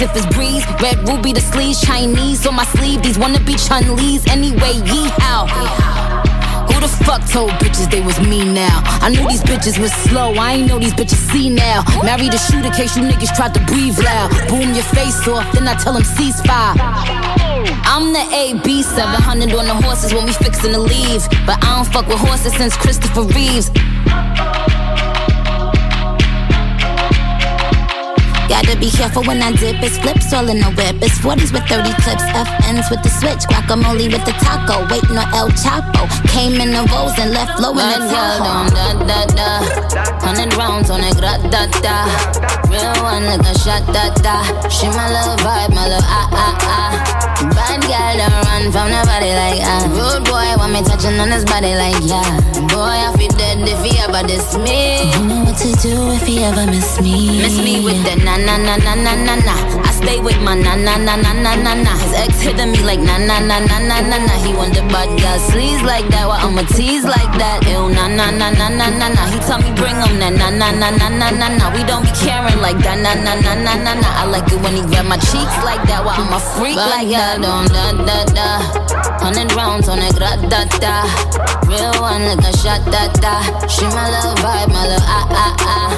if it's breeze. Red ruby the sleeves, Chinese on my sleeve. These wanna be Chun Lee's anyway. Yee how? Who the fuck told bitches they was me now? I knew these bitches was slow. I ain't know these bitches see now. Married a shooter case you niggas tried to breathe loud. Boom your face off, then I tell them ceasefire. I'm the AB 700 on the horses when we fixin' to leave. But I don't fuck with horses since Christopher Reeves. Gotta be careful when I dip. It's flips all in the whip. It's 40s with 30 clips. FNs with the switch. Guacamole with the taco. Waiting on El Chapo. Came in the rolls and left low in the Tahoe. Da, da, da. Hundred rounds on it. Gra, da, da. Real one like a shot. Da, da. She my little vibe. My little ah, ah, ah. Bad girl don't run from nobody like ah. Rude boy want me touching on his body like yeah. Boy, I feel dead if he ever diss me. You know what to do if he ever miss me. Miss me with the na na na na na na na. Stay with my na na na na na na na. His ex hitting me like na na na na na na na. He the bad girl sleaze like that. Well, I'ma tease like that. Ew na na na na na na na. He tell me bring him that na na na na na na na. We don't be caring like that na na na na na na. I like it when he grab my cheeks like that. Well, I'm a freak like that. Don't da da da. Hundred rounds on it, gra da da. Real one like a shot da da. She my little vibe, my little ah ah ah.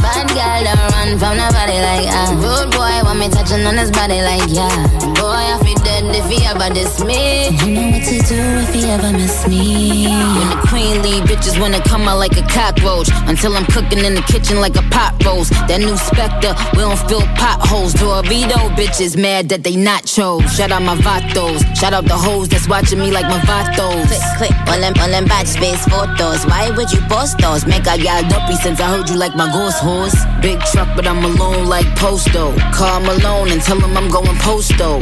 Bad girl don't run from nobody like ah. Rude boy want me touching on his body like yeah. Boy I feel dead if he ever diss me. You know what to do if he ever miss me. When the queen leave, bitches wanna come out like a cockroach. Until I'm cooking in the kitchen like a pot roast. That new Spectre, we don't fill potholes. Dorito bitches mad that they not chose. Shout out my vatos. Shout out the hoes that's watching me like my vatos. Click, click, all them, all them batch space photos. Why would you post those? Make I got dumpy since I heard you like my ghost horse. Big truck, but I'm alone like Posto. Call Malone and tell him I'm going Posto.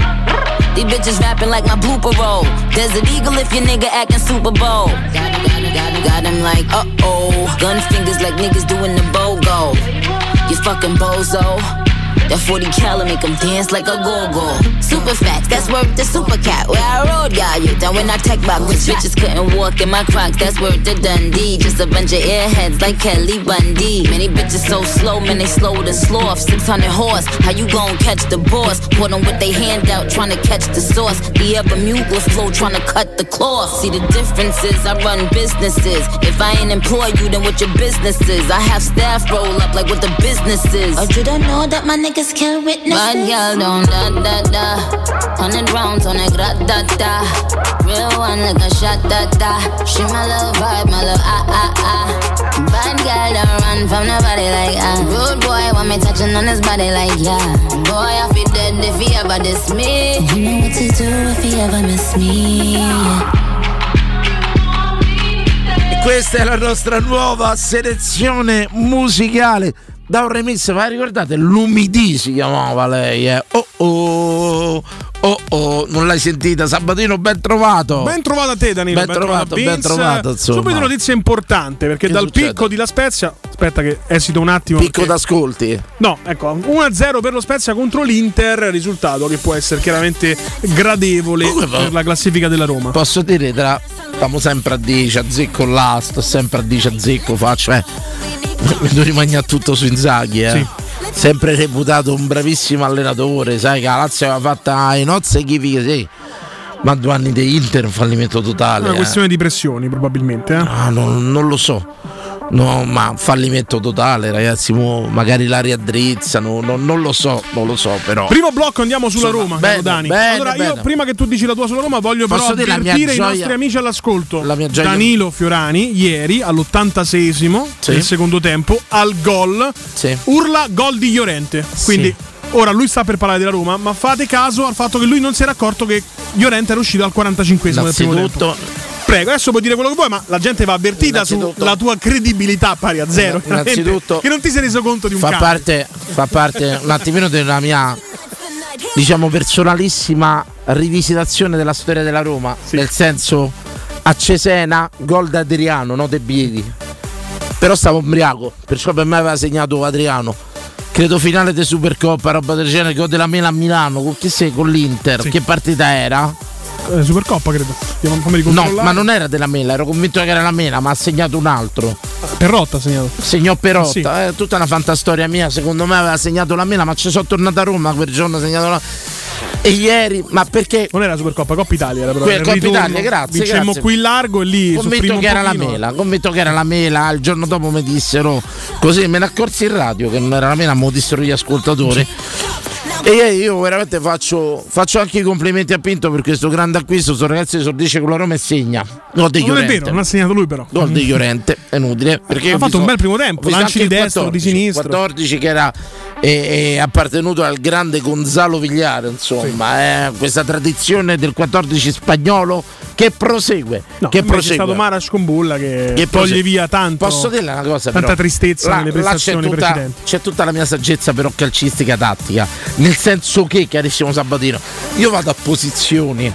These bitches rapping like my blooper roll. Desert Eagle if your nigga acting Super Bowl. Got him like, uh oh. Gun fingers like niggas doing the BOGO. You fucking bozo. That 40 cal make them dance like a go-go. Super fat, that's worth the super cat. Where I rode, got you. Then when I tech back, which bitches couldn't walk in my crocs, that's worth the Dundee. Just a bunch of airheads like Kelly Bundy. Many bitches so slow, man, they slow to sloth. 600 horse, how you gon' catch the boss? Put them with they hand out, trying to catch the sauce. The upper with flow, trying to cut the cloth. See the differences, I run businesses. If I ain't employ you, then what your business is? I have staff roll up like what the business is. Or you don't know that my niggas can't witness Bad girl don't da da da. Hundred rounds on a gra da da. Real one like a shot da da. She my little vibe, my little ah ah ah. Bad girl don't run from nobody like ah. Rude boy want me touching on his body like yeah. Boy I feel dead if he ever diss me. You know what to do if he ever miss me. E questa è la nostra nuova selezione musicale. Da un remix, ma ricordate, l'umidì si chiamava lei, eh. Oh oh, oh oh, non l'hai sentita? Sabatino, ben trovato. Ben trovato a te, Danilo. Ben trovato, ben trovato, insomma. Subito notizia importante perché Che dal succede? picco di La Spezia. Aspetta, che esito un attimo. Picco perché- d'ascolti. No, ecco, 1-0 per lo Spezia contro l'Inter, risultato che può essere chiaramente gradevole va- per la classifica della Roma. Posso dire, tra, stiamo sempre a 10, a zecco là, sto sempre a 10 a zecco, faccio, eh. Mi devo rimanere tutto su Inzaghi, eh. Sì. Sempre reputato un bravissimo allenatore, sai che la Lazio aveva fatta ai nozze chiviche, sì. Ma due anni di Inter un fallimento totale. Una eh. questione di pressioni, probabilmente. Eh? Ah, non, non lo so. No, ma fallimento totale, ragazzi. mo magari la riaddrizzano. non- non lo so, non lo so, però. Primo blocco andiamo sulla Insomma, Roma, bene, Dani. bene, allora, io bene. prima che tu dici la tua sulla Roma, voglio Posso però avvertire i nostri amici all'ascolto. La mia gioia- Danilo Fiorani, ieri all'86esimo Sì. del secondo tempo, al gol, Sì. urla gol di Llorente. Quindi. Ora lui sta per parlare della Roma, ma fate caso al fatto che lui non si era accorto che Llorente era uscito al 45esimo del primo tempo. Prego, adesso puoi dire quello che vuoi, ma la gente va avvertita sulla tua credibilità pari a zero. Innanzitutto, che non ti sei reso conto di un fa cane. parte, fa parte un attimino della mia diciamo personalissima rivisitazione della storia della Roma, nel senso a Cesena gol da Adriano, no De Biedi. Però stavo ubriaco, perciò per me aveva segnato Adriano. Credo finale di Supercoppa, roba del genere, gol della Mela a Milano, con chi sei? Con l'Inter. Che partita era? Eh, Supercoppa, credo. Andiamo- fammi No, ricontrollare. ma non era della Mela, ero convinto che era la Mela, ma ha segnato un altro. Perrotta ha segnato. Segnò Perotta, Sì. è tutta una fantastoria mia. Secondo me aveva segnato la Mela, ma ci sono tornato a Roma quel giorno. Ha segnato la... E ieri, ma perché? Non era Supercoppa, Coppa Italia era però. Que- Coppa ritorno Italia, grazie, grazie. qui in largo e lì Convinto che era la mela, convinto che era la mela. Il giorno dopo mi dissero così, me ne accorsi in radio che non era la mela, me lo dissero gli ascoltatori. E io veramente faccio, faccio anche i complimenti a Pinto per questo grande acquisto. Sto ragazzo esordisce con la Roma e segna. Gol di Non è vero, non ha segnato lui però. Gol di Llorente, è inutile. Perché Ha fatto un bel primo tempo, lanci di il destro, di 14, sinistro. 14 che era è, è appartenuto al grande Gonzalo Vigliare, insomma, eh, questa tradizione del 14 spagnolo che prosegue. No, che prosegue. è stato Maras con Bulla che, Che toglie prosegue. via tanto. Posso dirle una cosa? Tanta però? tristezza Là- nelle là c'è prestazioni tutta, precedenti. c'è tutta la mia saggezza però calcistica tattica. Nel senso che, carissimo Sabatino, io vado a posizioni.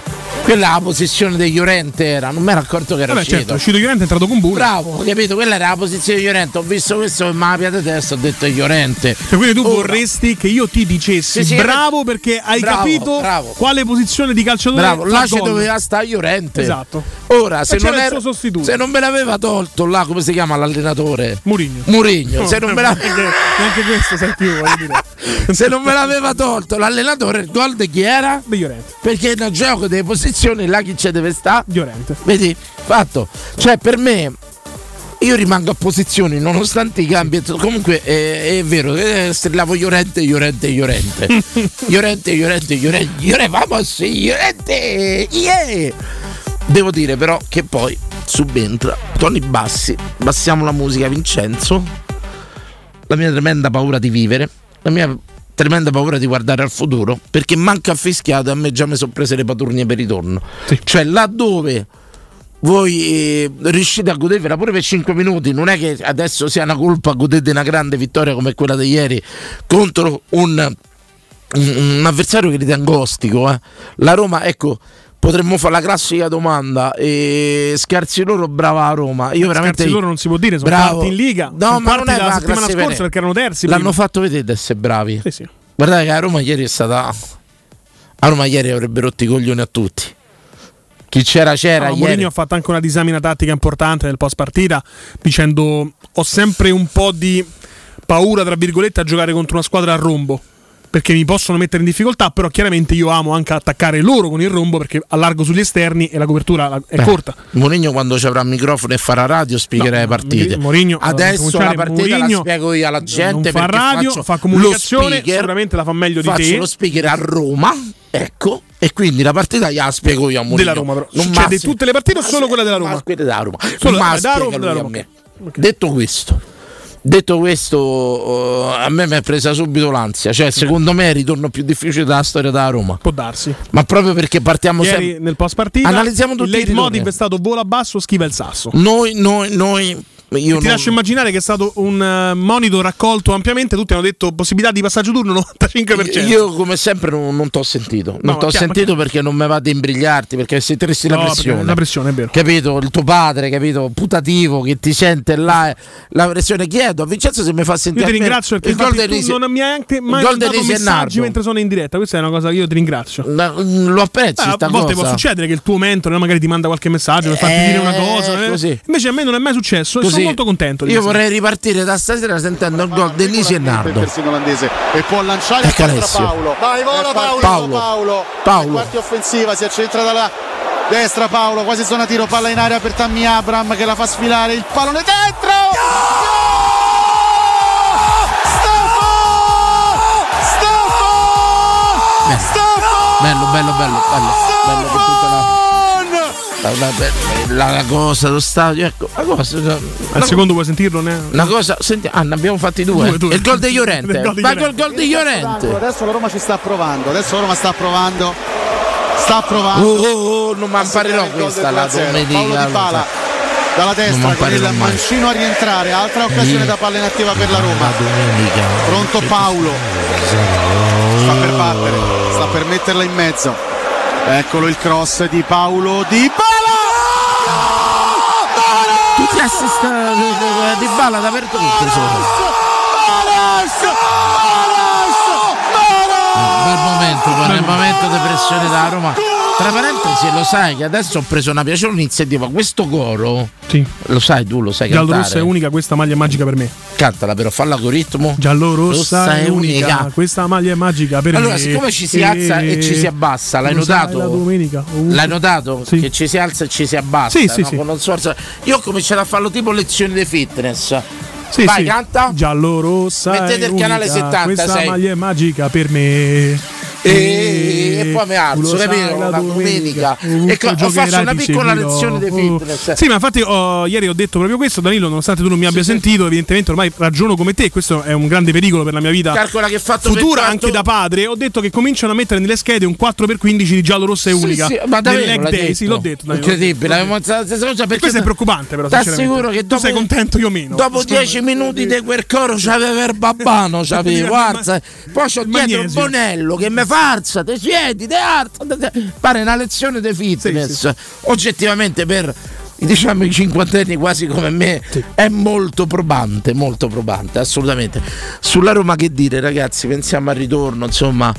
Quella la posizione di Llorente era, non mi ero accorto che era Vabbè, uscito. certo, è uscito Llorente, è entrato con Bulla. Bravo, capito? Quella era la posizione di Llorente. Ho visto questo con la piede testa, ho detto Llorente. Cioè, quindi tu Ora- vorresti che io ti dicessi Sì, sì, bravo perché hai bravo, capito bravo. quale posizione di calciatore Bravo, là ci doveva stare Llorente. Esatto. Ora, se non, era- se non me l'aveva tolto là, come si chiama l'allenatore? Murigno. Murigno. Se non me l'aveva neanche, questo sai più, se non me l'aveva tolto l'allenatore, il gol di chi era? Di Llorente. Perché nel gioco delle posizioni là chi ci deve stare? Llorente. Vedi? Fatto. Cioè, per me. Io rimango a posizioni nonostante i cambi. Comunque è, è vero, eh, strillavo Llorente, Llorente, Llorente. Llorente, Llorente, Llorente, Llorente, vamos, Llorente, yeah! Devo dire però che poi subentra Tony Bassi, bassiamo la musica Vincenzo, la mia tremenda paura di vivere, la mia tremenda paura di guardare al futuro, perché manca fischiato e a me già mi sono prese le paturnie per ritorno. Cioè laddove voi eh, riuscite a godervela pure per 5 minuti, non è che adesso sia una colpa godete una grande vittoria come quella di ieri contro un, un- un avversario che ritengo ostico. eh. La Roma, ecco, potremmo fare la classica domanda. E scarsi loro, brava Roma. Io veramente. Scarsi loro non si può dire, sono Bravo. in Liga. No, ma non è la settimana scorsa perché erano terzi. L'hanno prima. fatto vedere di essere bravi. Sì, sì. Guardate che a Roma ieri è stata. A Roma ieri avrebbe rotto i coglioni a tutti. Chi c'era c'era. No, ieri. Mourinho ha fatto anche una disamina tattica importante nel post partita dicendo ho sempre un po' di paura tra virgolette a giocare contro una squadra a rombo perché mi possono mettere in difficoltà però chiaramente io amo anche attaccare loro con il rombo perché allargo sugli esterni e la copertura è Beh, corta Mourinho quando ci avrà il microfono e farà radio spiegherà No, le partite. Mourinho, Adesso la partita Mourinho la spiego io alla gente fa radio, faccio fa comunicazione, speaker, sicuramente la fa meglio di faccio te. lo speaker a Roma, ecco, e quindi la partita gliela spiego io a Mourinho. Della Roma, però. Non Cioè, di tutte le partite o solo quella della Roma? Ma quelle della Roma. Solo- Ma da Roma, a Roma. me. Detto questo, detto questo, eh, a me mi è presa subito l'ansia. Cioè, secondo me è il ritorno più difficile della storia della Roma. può darsi Ma proprio perché partiamo ieri sempre. nel post partita Analizziamo tutti il i leitmotiv è stato vola basso schiva il sasso Noi, noi, noi. Io ti non- lascio immaginare che è stato un eh, monito raccolto ampiamente. Tutti hanno detto possibilità di passaggio turno 95%. Io come sempre non, non t'ho sentito, non No, t'ho chiaro, sentito perché non mi va di imbrigliarti, perché sei triste la pressione. la pressione, è vero. Capito? Il tuo padre, capito? Putativo che ti sente là, la pressione. Chiedo a Vincenzo se mi fa Io sentire. ti a me ringrazio perché il gol Risi- non mi hai anche mai mandato messaggi mentre sono in diretta. Questa è una cosa che io ti ringrazio. No, Lo apprezzi Eh, sta a volte cosa? può succedere che il tuo mentore magari ti manda qualche messaggio per farti Eh, dire una cosa. eh. così. Invece a me non è mai successo e Così. sono molto contento. Io vorrei ripartire da stasera sentendo il gol di Nisi e Nardo. e può lanciare Calessio. Paolo dai vola Paolo Paolo. Paolo Paolo. quarti offensiva si accentra dalla destra Paolo quasi zona tiro palla in aria per Tammy Abram che la fa sfilare il pallone dentro Stefano Stefano Bello, bello, bello, bello. Bello che tutta la, la, la- la cosa dello stadio. Ecco, la cosa. Al la- secondo vuoi sentirlo? Ne? Una cosa, senti, ah, ne abbiamo fatti due. Due, due. Il gol di Llorente. Vai Llorente. col gol di Llorente. adesso la Roma ci sta provando adesso la Roma sta provando sta provando. Oh, oh, oh, non mi imparerò questa la domenica. Paolo dalla destra con il mancino a rientrare, altra occasione da palla inattiva per la Roma. Pronto Paolo. Sta per battere, sta per metterla in mezzo. Eccolo il cross di Paolo Di Bala! Tutti gli assist eh, di Bala dappertutto sono. Bel momento, bel momento di pressione da Roma. Tra parentesi, lo sai che adesso ho preso una piacevole iniziativa. Questo coro, Sì. lo sai tu, lo sai Giallo rossa è unica, questa maglia è magica per me. Cantala però, falla con ritmo. Giallo rossa è unica, unica. questa maglia è magica per Allora, me. siccome ci si alza e ci si abbassa, l'hai Lo sai, notato? La domenica. ovunque. L'hai notato? Sì. Che ci si alza e ci si abbassa. Sì, sì, no? un sforzo- Io ho cominciato a farlo tipo lezioni di fitness. Sì, Vai, sì. canta. Giallo rossa. Mettete il canale unica, 76. Questa maglia è magica per me. E, e poi mi alzo, Tu capito? La domenica. E faccio una piccola lezione di Oh. fitness. Sì, ma infatti oh, ieri ho detto proprio questo, Danilo, nonostante tu non mi abbia sentito, evidentemente ormai ragiono come te, questo è un grande pericolo per la mia vita. Calcola che fatto Futura anche da padre, ho detto che cominciano a mettere nelle schede un 4x15 di giallo rossa e unica. sì, ma davvero day, sì, l'ho detto. Incredibile, avevo la stessa cosa perché Questo è preoccupante, però. Ti assicuro che tu dopo, sei contento, io meno. dopo Secondo 10 me. minuti di quel coro c'aveva il babbano, c'avevo, guarda. Poi c'ho dietro. Bonello che mi farza, te siedi, te alza, te- te- pare una lezione di fitness. Oggettivamente per diciamo i cinquantenni quasi come me è molto probante, molto probante, assolutamente. Sulla Roma che dire ragazzi, pensiamo al ritorno, insomma.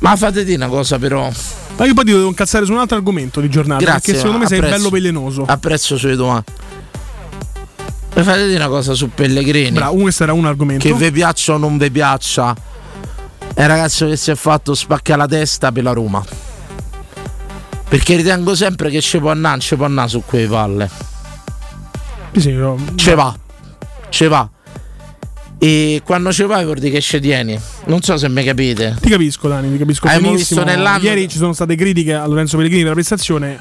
Ma fate di una cosa però. Ma io poi ti devo incazzare su un altro argomento di giornata. Grazie. perché secondo me sei apprezzo. bello velenoso. Apprezzo sulle domande. Mi fate dire una cosa su Pellegrini. Bravo, questo era un argomento. Che vi piaccia o non vi piaccia. È un ragazzo che si è fatto spacca la testa per la Roma. Perché ritengo sempre che ci può andare, ci può andare su quelle palle. Sì, io- Ce va. Ce va. E quando ci vai vuol dire che ci tieni. Non so se mi capite. Ti capisco, Dani, ti capisco benissimo. visto nell'anno- Ieri ci sono state critiche a Lorenzo Pellegrini per la prestazione.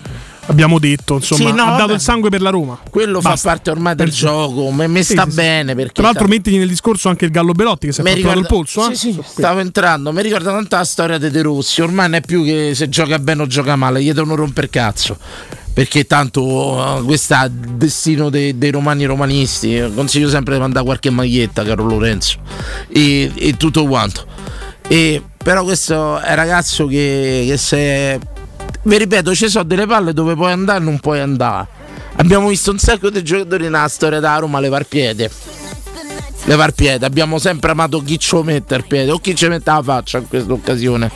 Abbiamo detto, insomma, Sì, no, ha dato vabbè. il sangue per la Roma. Quello Basta. fa parte ormai del Per- gioco. Mi mi Sì, sta sì, bene perché. Tra l'altro, mettiti nel discorso anche il Gallo Belotti che si è fatto ricorda- il polso. eh? Sì, sì, stavo entrando. Mi ricorda tanto la storia dei De Rossi. Ormai non è più che se gioca bene o gioca male, gli devono rompere cazzo. Perché tanto eh, questo è il destino dei, dei romani romanisti. Consiglio sempre di mandare qualche maglietta, caro Lorenzo. E, e tutto quanto. E, però questo è un ragazzo che, che se. Vi ripeto, ci sono delle palle dove puoi andare e non puoi andare. Abbiamo visto un sacco di giocatori nella storia da Roma levar piede. Levar piede. Abbiamo sempre amato chi ci mette il piede o chi ci mette la faccia in questa occasione.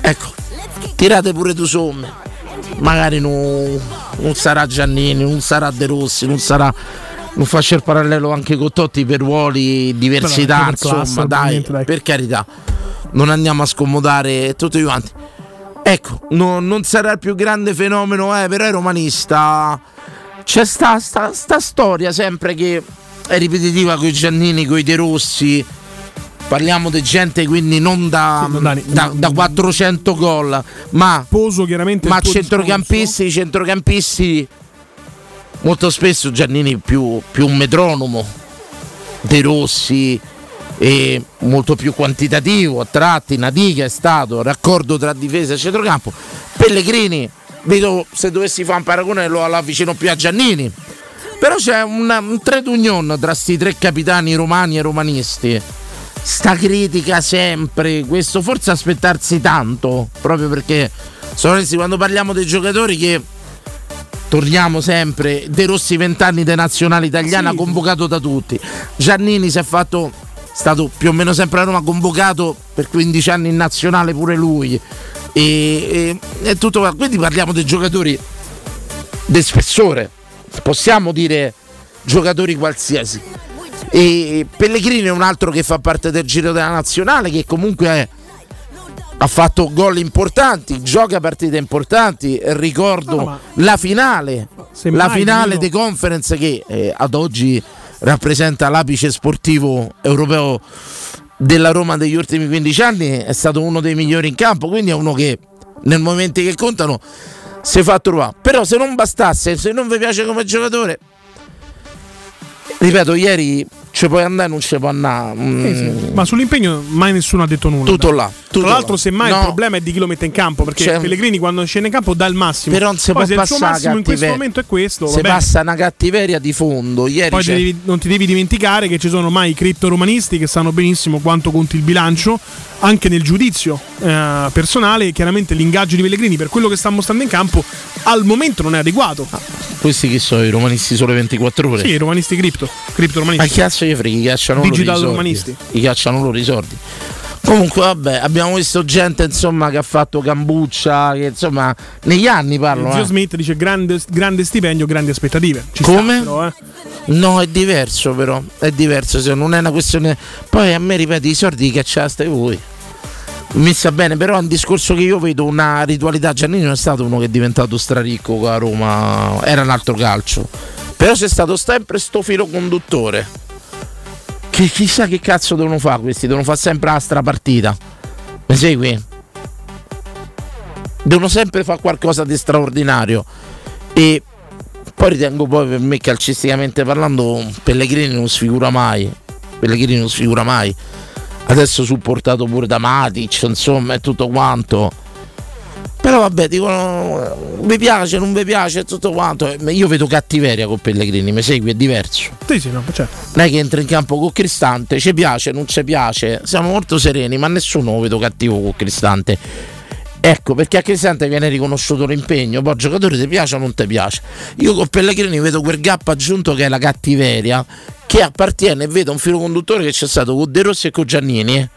Ecco, tirate pure tu somme. Magari non, non sarà Giannini, non sarà De Rossi, non sarà. Non faccio il parallelo anche con Totti per ruoli, diversità, per classe, insomma, ovviamente, dai. per carità. Non andiamo a scomodare tutti quanti. Ecco, no- non sarà il più grande fenomeno, eh, però è romanista. C'è sta, sta, sta storia sempre che è ripetitiva con i Giannini, con i De Rossi. Parliamo di gente quindi non da, Sì, no, Dani, da, da 400 gol, ma, Poso chiaramente. ma centrocampisti, i centrocampisti molto spesso Giannini più, più un metronomo, De Rossi e molto più quantitativo a tratti, Natica è stato raccordo tra difesa e centrocampo. Pellegrini, vedo se dovessi fare un paragone lo avvicino più a Giannini. Però c'è una- un trade union tra sti tre capitani romani e romanisti. Sta critica sempre, questo forse aspettarsi tanto, proprio perché sono onesti, quando parliamo dei giocatori che torniamo sempre, De Rossi 20 anni di nazionale italiana Sì. convocato da tutti. Giannini si è fatto stato più o meno sempre a Roma convocato per 15 anni in nazionale pure lui. E, e- e tutto quindi parliamo dei giocatori di spessore. Possiamo dire giocatori qualsiasi. E Pellegrini è un altro che fa parte del giro della nazionale, che comunque è- ha fatto gol importanti, gioca partite importanti. Ricordo No, la finale, la finale di conference che eh, ad oggi rappresenta l'apice sportivo europeo della Roma degli ultimi 15 anni. È stato uno dei migliori in campo, quindi è uno che nel momento che contano si fa trovare. Però se non bastasse, se non vi piace come giocatore, ripeto, ieri ci puoi andare non ci puoi andare. Mm. Sì, sì. Ma sull'impegno mai nessuno ha detto nulla. Tutto là. Tutto Tra l'altro, là. semmai No. il problema è di chi lo mette in campo. Perché C'è- Pellegrini quando scende in campo dà il massimo. Però non si Poi può se il suo massimo in questo momento è questo, Se bene. passa una cattiveria di fondo. Ieri Poi devi- non ti devi dimenticare che ci sono ormai i criptoromanisti che sanno benissimo quanto conti il bilancio, anche nel giudizio eh, personale. Chiaramente l'ingaggio di Pellegrini per quello che sta mostrando in campo al momento non è adeguato. Questi che sono i romanisti sole 24 ore. Sì, i romanisti cripto, Ma criptoromanisti. Cazzo gli frega? Gli cacciano loro i Digital soldi. romanisti. Gli cacciano loro i soldi. Comunque, vabbè, abbiamo visto gente insomma che ha fatto cambuccia. Che insomma, negli anni parlo. Zio eh. Smith dice grande, grande stipendio, grandi aspettative. Ci sta, Come? però, eh. No, è diverso però. È diverso. Se non è una questione. Poi a me ripeti i soldi li cacciaste voi. Mi sta bene, però è un discorso che io vedo una ritualità. Giannini non è stato uno che è diventato straricco la Roma, era un altro calcio. Però c'è stato sempre sto filo conduttore. Che chissà che cazzo devono fare questi, devono fare sempre la strapartita. Mi segui? Devono sempre fare qualcosa di straordinario. E poi ritengo poi per me calcisticamente parlando Pellegrini non sfigura mai. Pellegrini non sfigura mai. Adesso supportato pure da Matic, insomma, e tutto quanto. Però vabbè, dicono mi piace, non mi piace, tutto quanto. Eh, Io vedo cattiveria con Pellegrini, mi segui, è diverso. Sì, sì, no, certo. Non è che entra in campo con Cristante, ci piace, non ci piace. Siamo molto sereni, ma nessuno lo vedo cattivo con Cristante. Ecco, perché a Cristante viene riconosciuto l'impegno, poi giocatore ti piace o non ti piace. Io con Pellegrini vedo quel gap aggiunto che è la cattiveria, che appartiene, e vedo un filo conduttore che c'è stato con De Rossi e con Giannini, eh,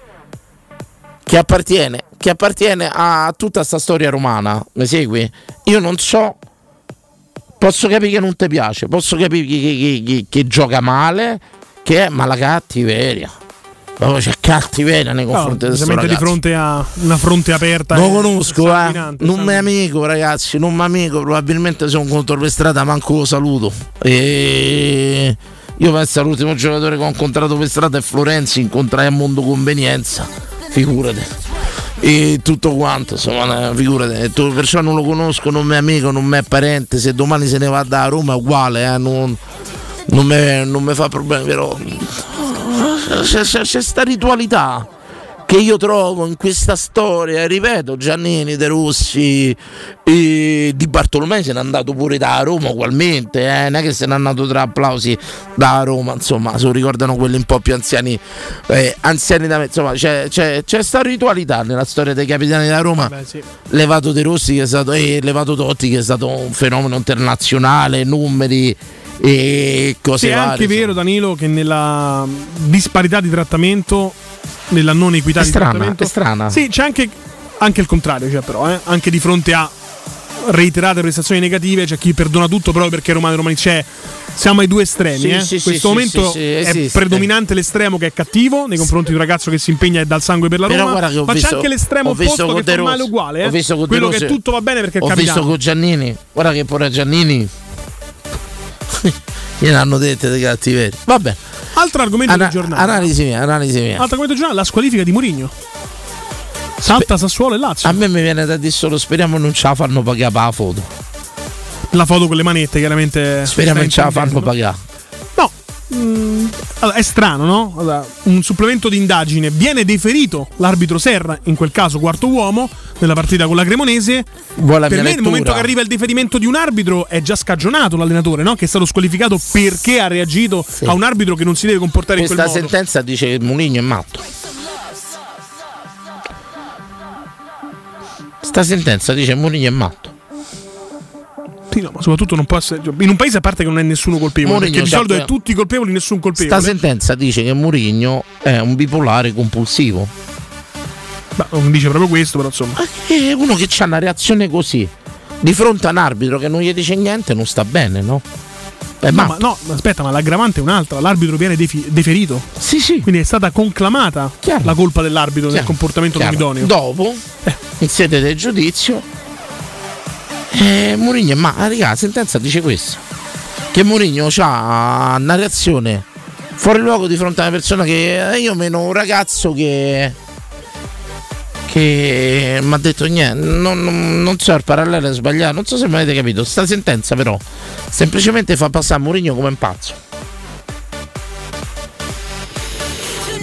che appartiene, che appartiene a tutta questa storia romana, mi segui? Io non so, posso capire che non ti piace, posso capire che, che- che- gioca male, che è, ma la cattiveria. Proprio c'è cattiveria nei No, confronti si questo mette di fronte a una fronte aperta. E conosco, eh. Non mi amico, ragazzi. Non mi amico. Probabilmente sono contro per strada, manco lo saluto. E io penso all'ultimo giocatore che ho incontrato per strada è Florenzi. Incontrai a Mondo Convenienza. Figurate. E tutto quanto, insomma, figurate. Perciò non lo conosco, non è amico, non è parente. Se domani se ne va da Roma è uguale, eh. Non, non mi non mi fa problemi, però c'è, c'è, c'è sta ritualità che io trovo in questa storia, ripeto, Giannini, De Rossi, e Di Bartolomei se n'è andato pure da Roma ugualmente, eh, non è che se n'è andato tra applausi da Roma, insomma, se lo ricordano quelli un po' più anziani, eh, anziani da me, insomma, c'è, c'è, c'è sta ritualità nella storia dei capitani da Roma, Beh, sì. levato De Rossi che è stato, e levato Totti che è stato un fenomeno internazionale, numeri e cose Sì, è anche vero, Danilo, che nella disparità di trattamento, nella non equità È di strana, trattamento. è strana. Sì, c'è anche, anche il contrario, cioè, però, eh, anche di fronte a reiterate prestazioni negative, c'è chi perdona tutto proprio perché Romano Romani c'è. Siamo ai due estremi. Sì, eh. sì, In questo sì, momento sì, sì, è predominante l'estremo che è cattivo nei confronti di un ragazzo che si impegna e dà il sangue per la Però Roma. guarda ma visto- c'è anche l'estremo opposto che fa male uguale. eh. Ho visto con De Quello che tutto va bene perché è Ho capitano. visto con Giannini, guarda che pure Giannini gliel'hanno dette dei cattiveria. Vabbè, Altro argomento Ana- del giornale. analisi mia, analisi mia. Altro argomento del giornale, la squalifica di Mourinho. Salta Sassuolo e Lazio. A me mi viene da dire solo speriamo non ce la fanno pagare per la foto. La foto con le manette, chiaramente. Speriamo non ce la fanno pagare. Mm, allora, è strano, no? Allora, un supplemento di indagine viene deferito l'arbitro Serra, in quel caso quarto uomo, nella partita con la Cremonese. Vuoi la per me, nel lettura? momento che arriva il deferimento di un arbitro, è già scagionato l'allenatore, no? Che è stato squalificato perché ha reagito Sì. a un arbitro che non si deve comportare in Questa quel modo. sentenza dice che Muligno è matto. Sta sentenza dice Muligno è matto. Sì, no, ma soprattutto non può essere. In un paese a parte che non è nessuno colpevole, Mourinho perché di solito è tutti colpevoli, nessun Sta colpevole. sentenza dice che Mourinho è un bipolare compulsivo. Ma non dice proprio questo, però insomma. Ma che uno che ha una reazione così di fronte a un arbitro che non gli dice niente non sta bene, no? È No, ma, no, aspetta, ma l'aggravante è un'altra. L'arbitro viene defi- deferito. Sì, sì. Quindi è stata conclamata Chiaro. la colpa dell'arbitro Chiaro, comportamento chiaro. non idoneo. Dopo, in sede del giudizio, eh, Mourinho, ma raga, la sentenza dice questo: che Mourinho ha una reazione fuori luogo di fronte a una persona che eh, io meno un ragazzo che. che mi ha detto niente, non, non- non so il parallelo è sbagliato, non so se mi avete capito. Sta sentenza, però, semplicemente fa passare Mourinho come un pazzo.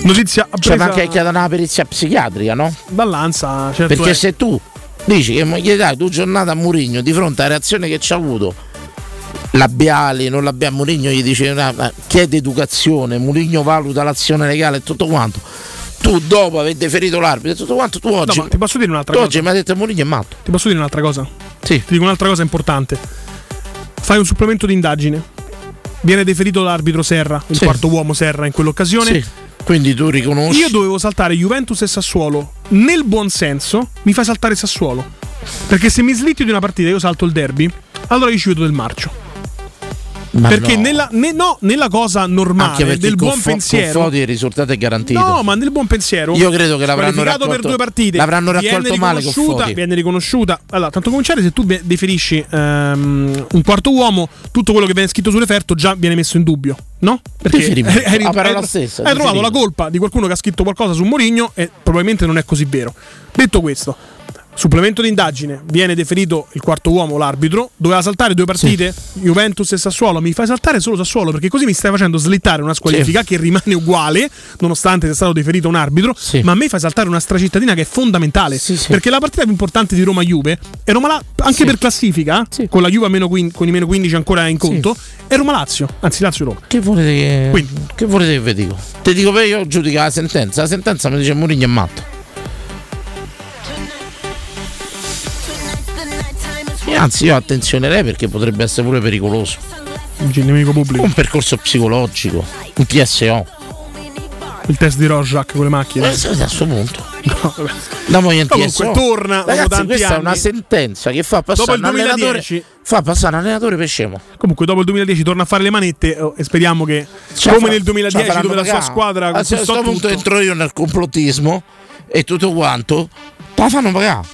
Notizia C'è appresa anche chiedere una perizia psichiatrica, no? dall'Ansa, certo Perché è. se tu dici che gli dai due giornate a Murigno di fronte alla reazione che ci ha avuto, labiali, non l'abbiamo, Murigno gli dice "Ah, chiede educazione, Murigno valuta l'azione legale e tutto quanto. Tu dopo aver deferito l'arbitro e tutto quanto, tu No, oggi, ma ti posso dire un'altra tu cosa? oggi mi hai detto Murigno è matto. Ti posso dire un'altra cosa? Sì. Ti dico un'altra cosa importante. Fai un supplemento di indagine. Viene deferito l'arbitro Serra, il Sì. quarto uomo Serra in quell'occasione. Sì. Quindi tu riconosci. Io dovevo saltare Juventus e Sassuolo. Nel buon senso, mi fai saltare Sassuolo. Perché se mi slitti di una partita e io salto il derby, allora io ci vedo del marcio. Ma perché no. nella, ne- no, nella cosa normale del buon Fo- pensiero. Foti il risultato è garantito. No, ma nel buon pensiero. Io credo che l'avranno raccolto- per due partite. l'avranno raccolto male. Viene riconosciuta. Allora, tanto cominciare, se tu deferisci ehm, un quarto uomo, tutto quello che viene scritto sul referto già viene messo in dubbio. No? Perché hai, parola hai- stessa, hai trovato la colpa di qualcuno che ha scritto qualcosa su Mourinho e probabilmente non è così vero. Detto questo, supplemento d'indagine, viene deferito il quarto uomo, l'arbitro, doveva saltare due partite, Juventus e Sassuolo, mi fai saltare solo Sassuolo perché così mi stai facendo slittare una squalifica che rimane uguale nonostante sia stato deferito un arbitro, Sì. ma a me fai saltare una stracittadina che è fondamentale Sì, sì. perché la partita più importante di Roma-Juve è Roma anche Sì. per classifica, Sì. con la Juve quin- con i meno 15 ancora in conto, è Roma-Lazio, anzi Lazio-Roma. Che volete che. Quindi. Che volete che vi dico? Ti dico per io giudico la sentenza. La sentenza mi dice Mourinho è matto. Anzi, io attenzionerei perché potrebbe essere pure pericoloso. Il nemico pubblico, Un percorso psicologico, un TSO. il test di Rorschach con le macchine. Eh, a questo punto. No. Damogli un Comunque, TSO. torna dopo Ragazzi, tanti questa è anni. una sentenza che fa Dopo passare il un allenatore. 2010. Fa passare un allenatore per scemo. Comunque, dopo il 2010 torna a fare le manette oh, e speriamo che, Ce come la nel fa- 2010, ce la faranno dove la sua squadra Ah, a questo punto tutto, entro io nel complottismo e tutto quanto, te la fanno pagare.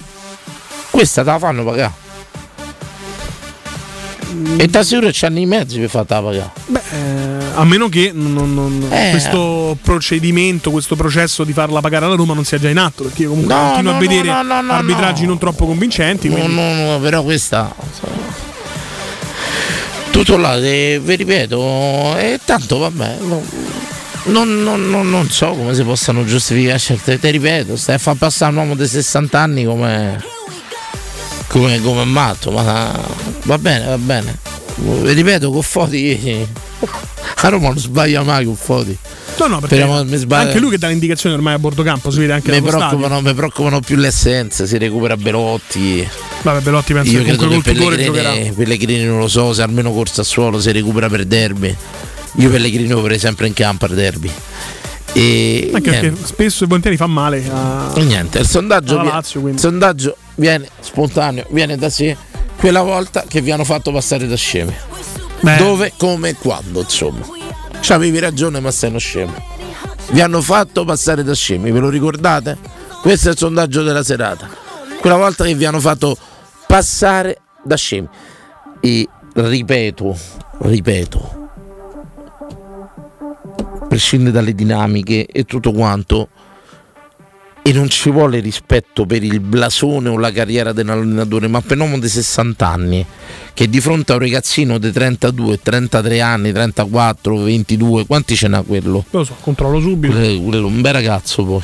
Questa te la fanno pagare. E ti assicuro che c'hanno i mezzi per farla pagare. Beh, eh, a meno che non- non- Eh. questo procedimento, questo processo di farla pagare alla Roma non sia già in atto, perché io comunque No, continuo no, a vedere no, arbitraggi no. non troppo convincenti. No, quindi- no, no, però questa. Tutto là, eh, vi ripeto, e tanto vabbè. no, Non, non- non- non so come si possano giustificare certe. Ti ripeto, stai a far passare un uomo di 60 anni come. Come, come matto, ma va bene, va bene. Ripeto, con Foti. A Roma non sbaglia mai con Foti. No, no, perché anche lui che dà le indicazioni ormai a bordo campo, si vede anche Mi preoccupano, mi preoccupano più le essenze, si recupera Belotti. Vabbè, Belotti penso Io che comunque col tutore giocherà. Pellegrini, Pellegrini non lo so se almeno corsa a suolo si recupera per derby. Io Pellegrini lo vorrei sempre in campo al derby. E Anche niente, perché spesso e volentieri fa male a... niente, il sondaggio, Lazio, il sondaggio viene spontaneo, viene da sé. Quella volta che vi hanno fatto passare da scemi. Beh, Dove, come e quando, insomma. Ci avevi ragione, ma sei uno scemo. Vi hanno fatto passare da scemi, ve lo ricordate? Questo è il sondaggio della serata. Quella volta che vi hanno fatto passare da scemi. E ripeto, ripeto, prescinde dalle dinamiche e tutto quanto. E non ci vuole rispetto per il blasone o la carriera dell'allenatore, ma per un uomo di 60 anni che di fronte a un ragazzino di 32, 33 anni, 34, 22, quanti ce n'ha quello? lo so, controllo subito. Quello, un bel ragazzo poi.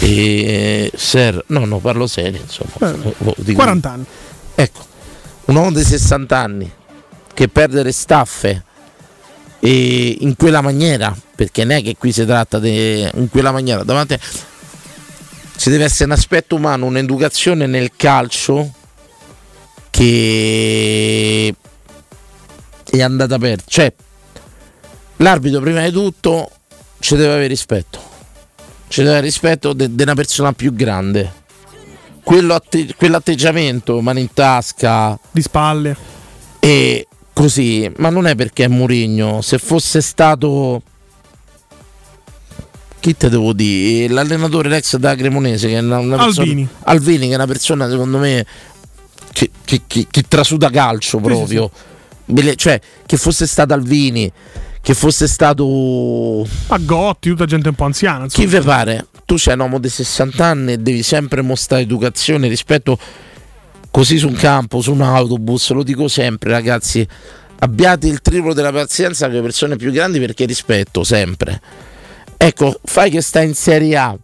E Ser, no, no, parlo serio, insomma. Beh, Oh, dico- 40 anni. Ecco, un uomo di 60 anni che perde le staffe e in quella maniera, perché non è che qui si tratta di in quella maniera, davanti ci deve essere un aspetto umano, un'educazione nel calcio che è andata persa. Cioè, l'arbitro prima di tutto ci deve avere rispetto. Ci deve avere rispetto di una persona più grande. Quello atte- quell'atteggiamento, mano in tasca Di spalle. e così, ma non è perché è Mourinho. Se fosse stato chi te devo dire? L'allenatore l'ex da Cremonese che è una, una persona- Alvini. Alvini che è una persona secondo me che, che- che- che trasuda calcio proprio. Belle- Cioè, che fosse stato Alvini, che fosse stato A Gotti, tutta gente un po' anziana. chi Insomma. vi pare? Tu sei un uomo di 60 anni e devi sempre mostrare educazione rispetto così su un campo, su un autobus, lo dico sempre ragazzi, abbiate il triplo della pazienza con le persone più grandi perché rispetto sempre. Ecco, fai che sta in Serie A,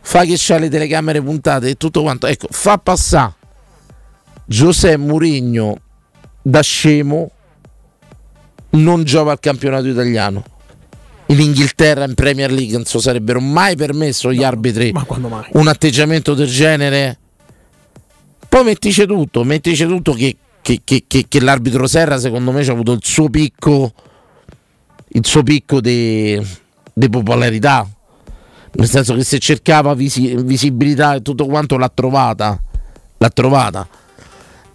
fai che c'ha le telecamere puntate e tutto quanto. Ecco, fa passare Giuseppe Murigno da scemo, non gioca al campionato italiano. In Inghilterra, in Premier League, non so, sarebbero mai permesso gli No, arbitri ma quando mai? un atteggiamento del genere. Poi mettici tutto, mettici tutto che, che- che- che- che l'arbitro Serra secondo me ha avuto il suo picco, il suo picco di di popolarità. Nel senso che se cercava visi- visibilità e tutto quanto l'ha trovata. L'ha trovata.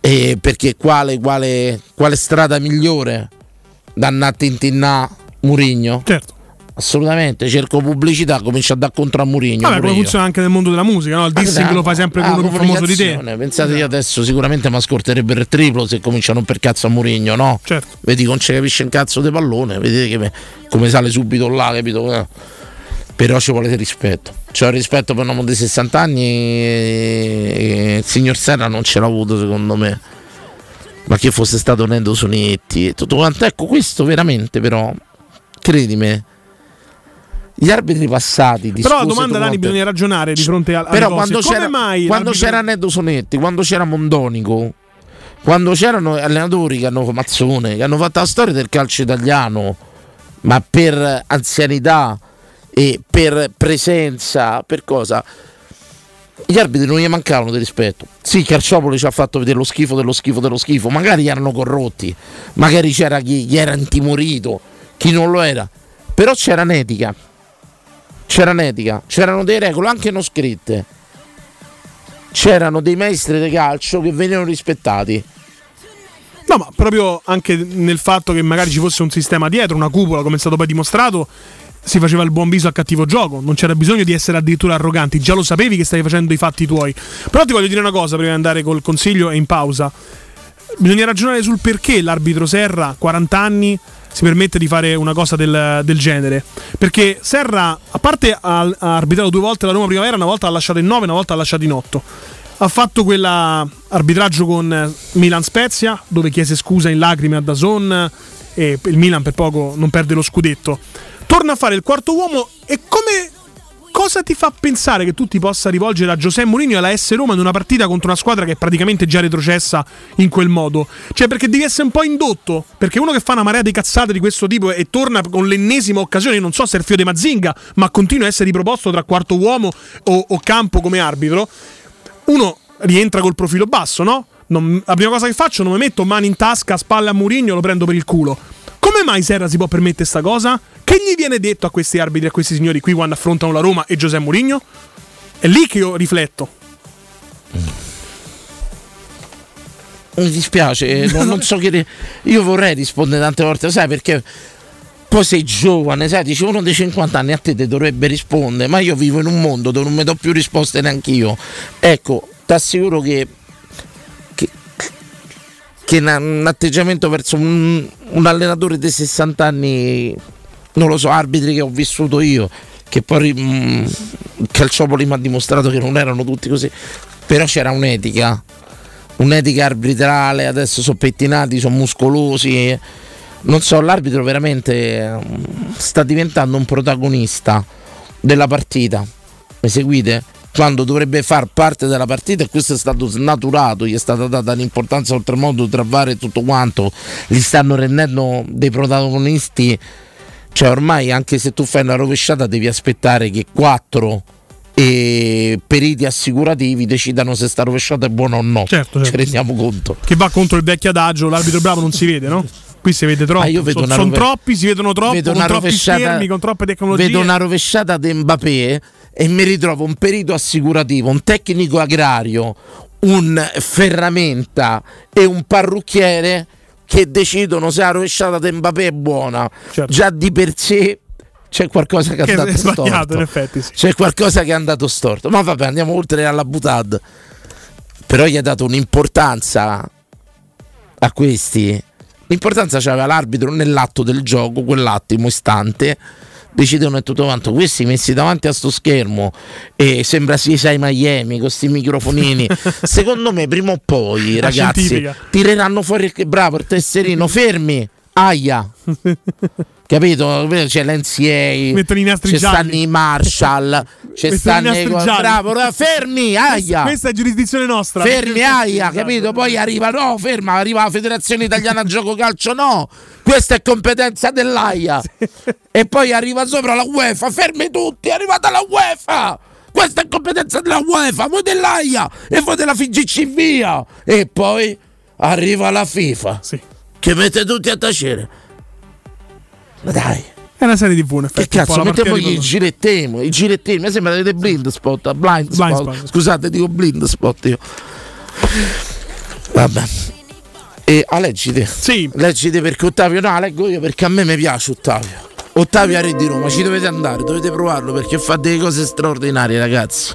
E perché quale, quale, quale strada migliore da tintinnà Murigno? Certo. Assolutamente, cerco pubblicità, comincio a dare contro a Murigno. Vabbè, come funziona anche nel mondo della musica, no? Il Ah, dissing dai, lo fai sempre ah, con uno più famoso di te. Pensate io adesso sicuramente mi ascolterebbero il triplo se cominciano per cazzo a Murigno, no? Certo. Vedi, non ci capisce un cazzo di pallone, vedete che me- come sale subito là, capito? Eh. Però ci volete rispetto. C'è rispetto per un uomo di 60 anni e il signor Serra non ce l'ha avuto secondo me. Ma che fosse stato Nendo Sonetti e tutto quanto. Ecco, questo veramente però, credimi, gli arbitri passati... Però la domanda, Dani, bisogna ragionare di fronte a, alle però quando Come c'era, mai quando c'era Neddo Sonetti, quando c'era Mondonico, quando c'erano allenatori che hanno Mazzone, che hanno fatto la storia del calcio italiano, ma per anzianità e per presenza, per cosa? Gli arbitri non gli mancavano di rispetto. Sì, Calciopoli ci ha fatto vedere lo schifo dello schifo dello schifo. Magari erano corrotti, magari c'era chi, chi era intimorito, chi non lo era. Però c'era un'etica. C'era un'etica, c'erano delle regole anche non scritte. C'erano dei maestri di calcio che venivano rispettati. No, ma proprio anche nel fatto che magari ci fosse un sistema dietro, una cupola, come è stato poi dimostrato, si faceva il buon viso a cattivo gioco. Non c'era bisogno di essere addirittura arroganti. Già lo sapevi che stavi facendo i fatti tuoi. Però ti voglio dire una cosa prima di andare col consiglio e in pausa. Bisogna ragionare sul perché l'arbitro Serra, 40 anni, si permette di fare una cosa del, del genere. Perché Serra, a parte ha, ha arbitrato due volte la Roma Primavera, una volta ha lasciato in 9, una volta ha lasciato in 8. Ha fatto quell'arbitraggio con Milan Spezia, dove chiese scusa in lacrime a Dazon e il Milan per poco non perde lo scudetto. Torna a fare il quarto uomo e come cosa ti fa pensare che tu ti possa rivolgere a Giuseppe Mourinho e alla S Roma in una partita contro una squadra che è praticamente già retrocessa in quel modo? Cioè, perché devi essere un po' indotto. Perché uno che fa una marea di cazzate di questo tipo e torna con l'ennesima occasione, io non so se è il fio di Mazinga, ma continua a essere riproposto tra quarto uomo o, o campo come arbitro. Uno rientra col profilo basso, no? Non- la prima cosa che faccio non mi metto mani in tasca, spalle a Murigno lo prendo per il culo. Come mai Serra si può permettere sta cosa? Che gli viene detto a questi arbitri, a questi signori qui quando affrontano la Roma e Giuseppe Mourinho? È lì che io rifletto. Mi dispiace, non, non so che. Io vorrei rispondere tante volte, sai perché. Poi sei giovane, sai, dici uno dei 50 anni a te ti dovrebbe rispondere, ma io vivo in un mondo dove non mi do più risposte neanche io. Ecco, ti assicuro che, che un atteggiamento verso un, un allenatore di 60 anni, non lo so, arbitri che ho vissuto io, che poi mm, il Calciopoli mi ha dimostrato che non erano tutti così, però c'era un'etica un'etica arbitrale, adesso sono pettinati, sono muscolosi. Non so, l'arbitro veramente eh, sta diventando un protagonista della partita. Mi seguite? Quando dovrebbe far parte della partita e questo è stato snaturato, gli è stata data un'importanza oltremodo tra VAR e tutto quanto, li stanno rendendo dei protagonisti. Cioè ormai anche se tu fai una rovesciata devi aspettare che quattro e periti assicurativi decidano se sta rovesciata è buona o no. Certo, Ci certo. rendiamo conto. Che va contro il vecchio adagio, l'arbitro bravo non si vede, no? Qui si vede troppo. Ah, io vedo Sono rove- troppi, si vedono troppo, vedo con troppi schermi, con troppe tecnologie. Vedo una rovesciata di Mbappé e mi ritrovo un perito assicurativo, un tecnico agrario, un ferramenta e un parrucchiere che decidono se la rovesciata di Mbappé è buona. Certo. Già di per sé c'è qualcosa che, Che è andato storto. in effetti, sì. C'è qualcosa che è andato storto. Ma vabbè, andiamo oltre alla butad. Però gli ha dato un'importanza a questi. L'importanza c'aveva l'arbitro nell'atto del gioco, quell'attimo istante. Decidono e tutto quanto. Questi messi davanti a sto schermo e sembra si sai Miami con questi microfonini. Secondo me, prima o poi, ragazzi, tireranno fuori bravo il tesserino fermi. Aia. Capito? C'è l'NCA, Mettono i nastri c'è gialli. stanno i Marshall, c'è stanno i bravo, fermi, aia. Questa è giurisdizione nostra. Fermi, aia, capito? Poi arriva, no, ferma, arriva la Federazione Italiana Gioco Calcio, no, questa è competenza dell'AIA. E poi arriva sopra la UEFA, fermi tutti, è arrivata la UEFA. Questa è competenza della UEFA, voi dell'AIA e voi della FIGC via. E poi arriva la FIFA, Sì. Che mette tutti a tacere. Ma dai. È una serie in effetti. Che cazzo, partita mettiamogli di i girettemi, mi sembra avete blind spot, blind spot. Blind spot. Scusate, dico blind spot io. Vabbè. E ah, leggite. Sì. Leggite perché Ottavio, no, leggo io perché a me mi piace Ottavio. Ottavio Re di Roma, ci dovete andare, dovete provarlo perché fa delle cose straordinarie, ragazzi.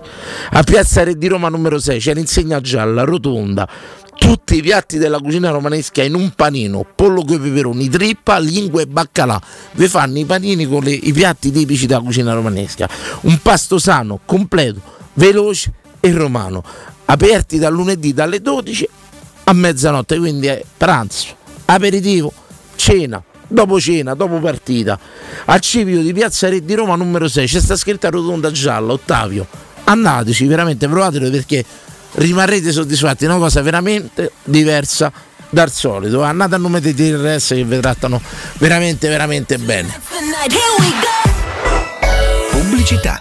A Piazza Re di Roma numero 6 c'è l'insegna gialla, rotonda. Tutti i piatti della cucina romanesca in un panino, pollo coi peperoni, trippa, lingua e baccalà. Vi fanno i panini con le- i piatti tipici della cucina romanesca. Un pasto sano, completo, veloce e romano. Aperti dal lunedì dalle 12 a mezzanotte, quindi è pranzo, aperitivo, cena, dopo cena, dopo partita. Al civico di Piazza Re di Roma numero 6 c'è sta scritta rotonda gialla, Ottavio. Andateci, veramente provatelo perché rimarrete soddisfatti, è una cosa veramente diversa dal solito. Andate a nome dei TRS che vi trattano veramente, veramente bene. Pubblicità.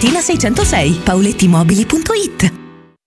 606, paulettimobili.it.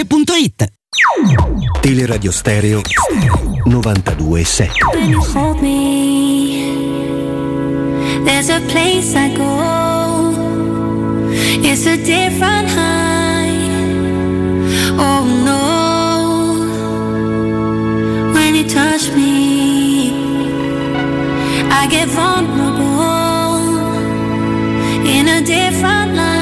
otticasalvagente.it. Teleradio Stereo 927. When you hold me, there's a place I go. It's a different high. Oh no, when you touch me, I get vulnerable in a different light.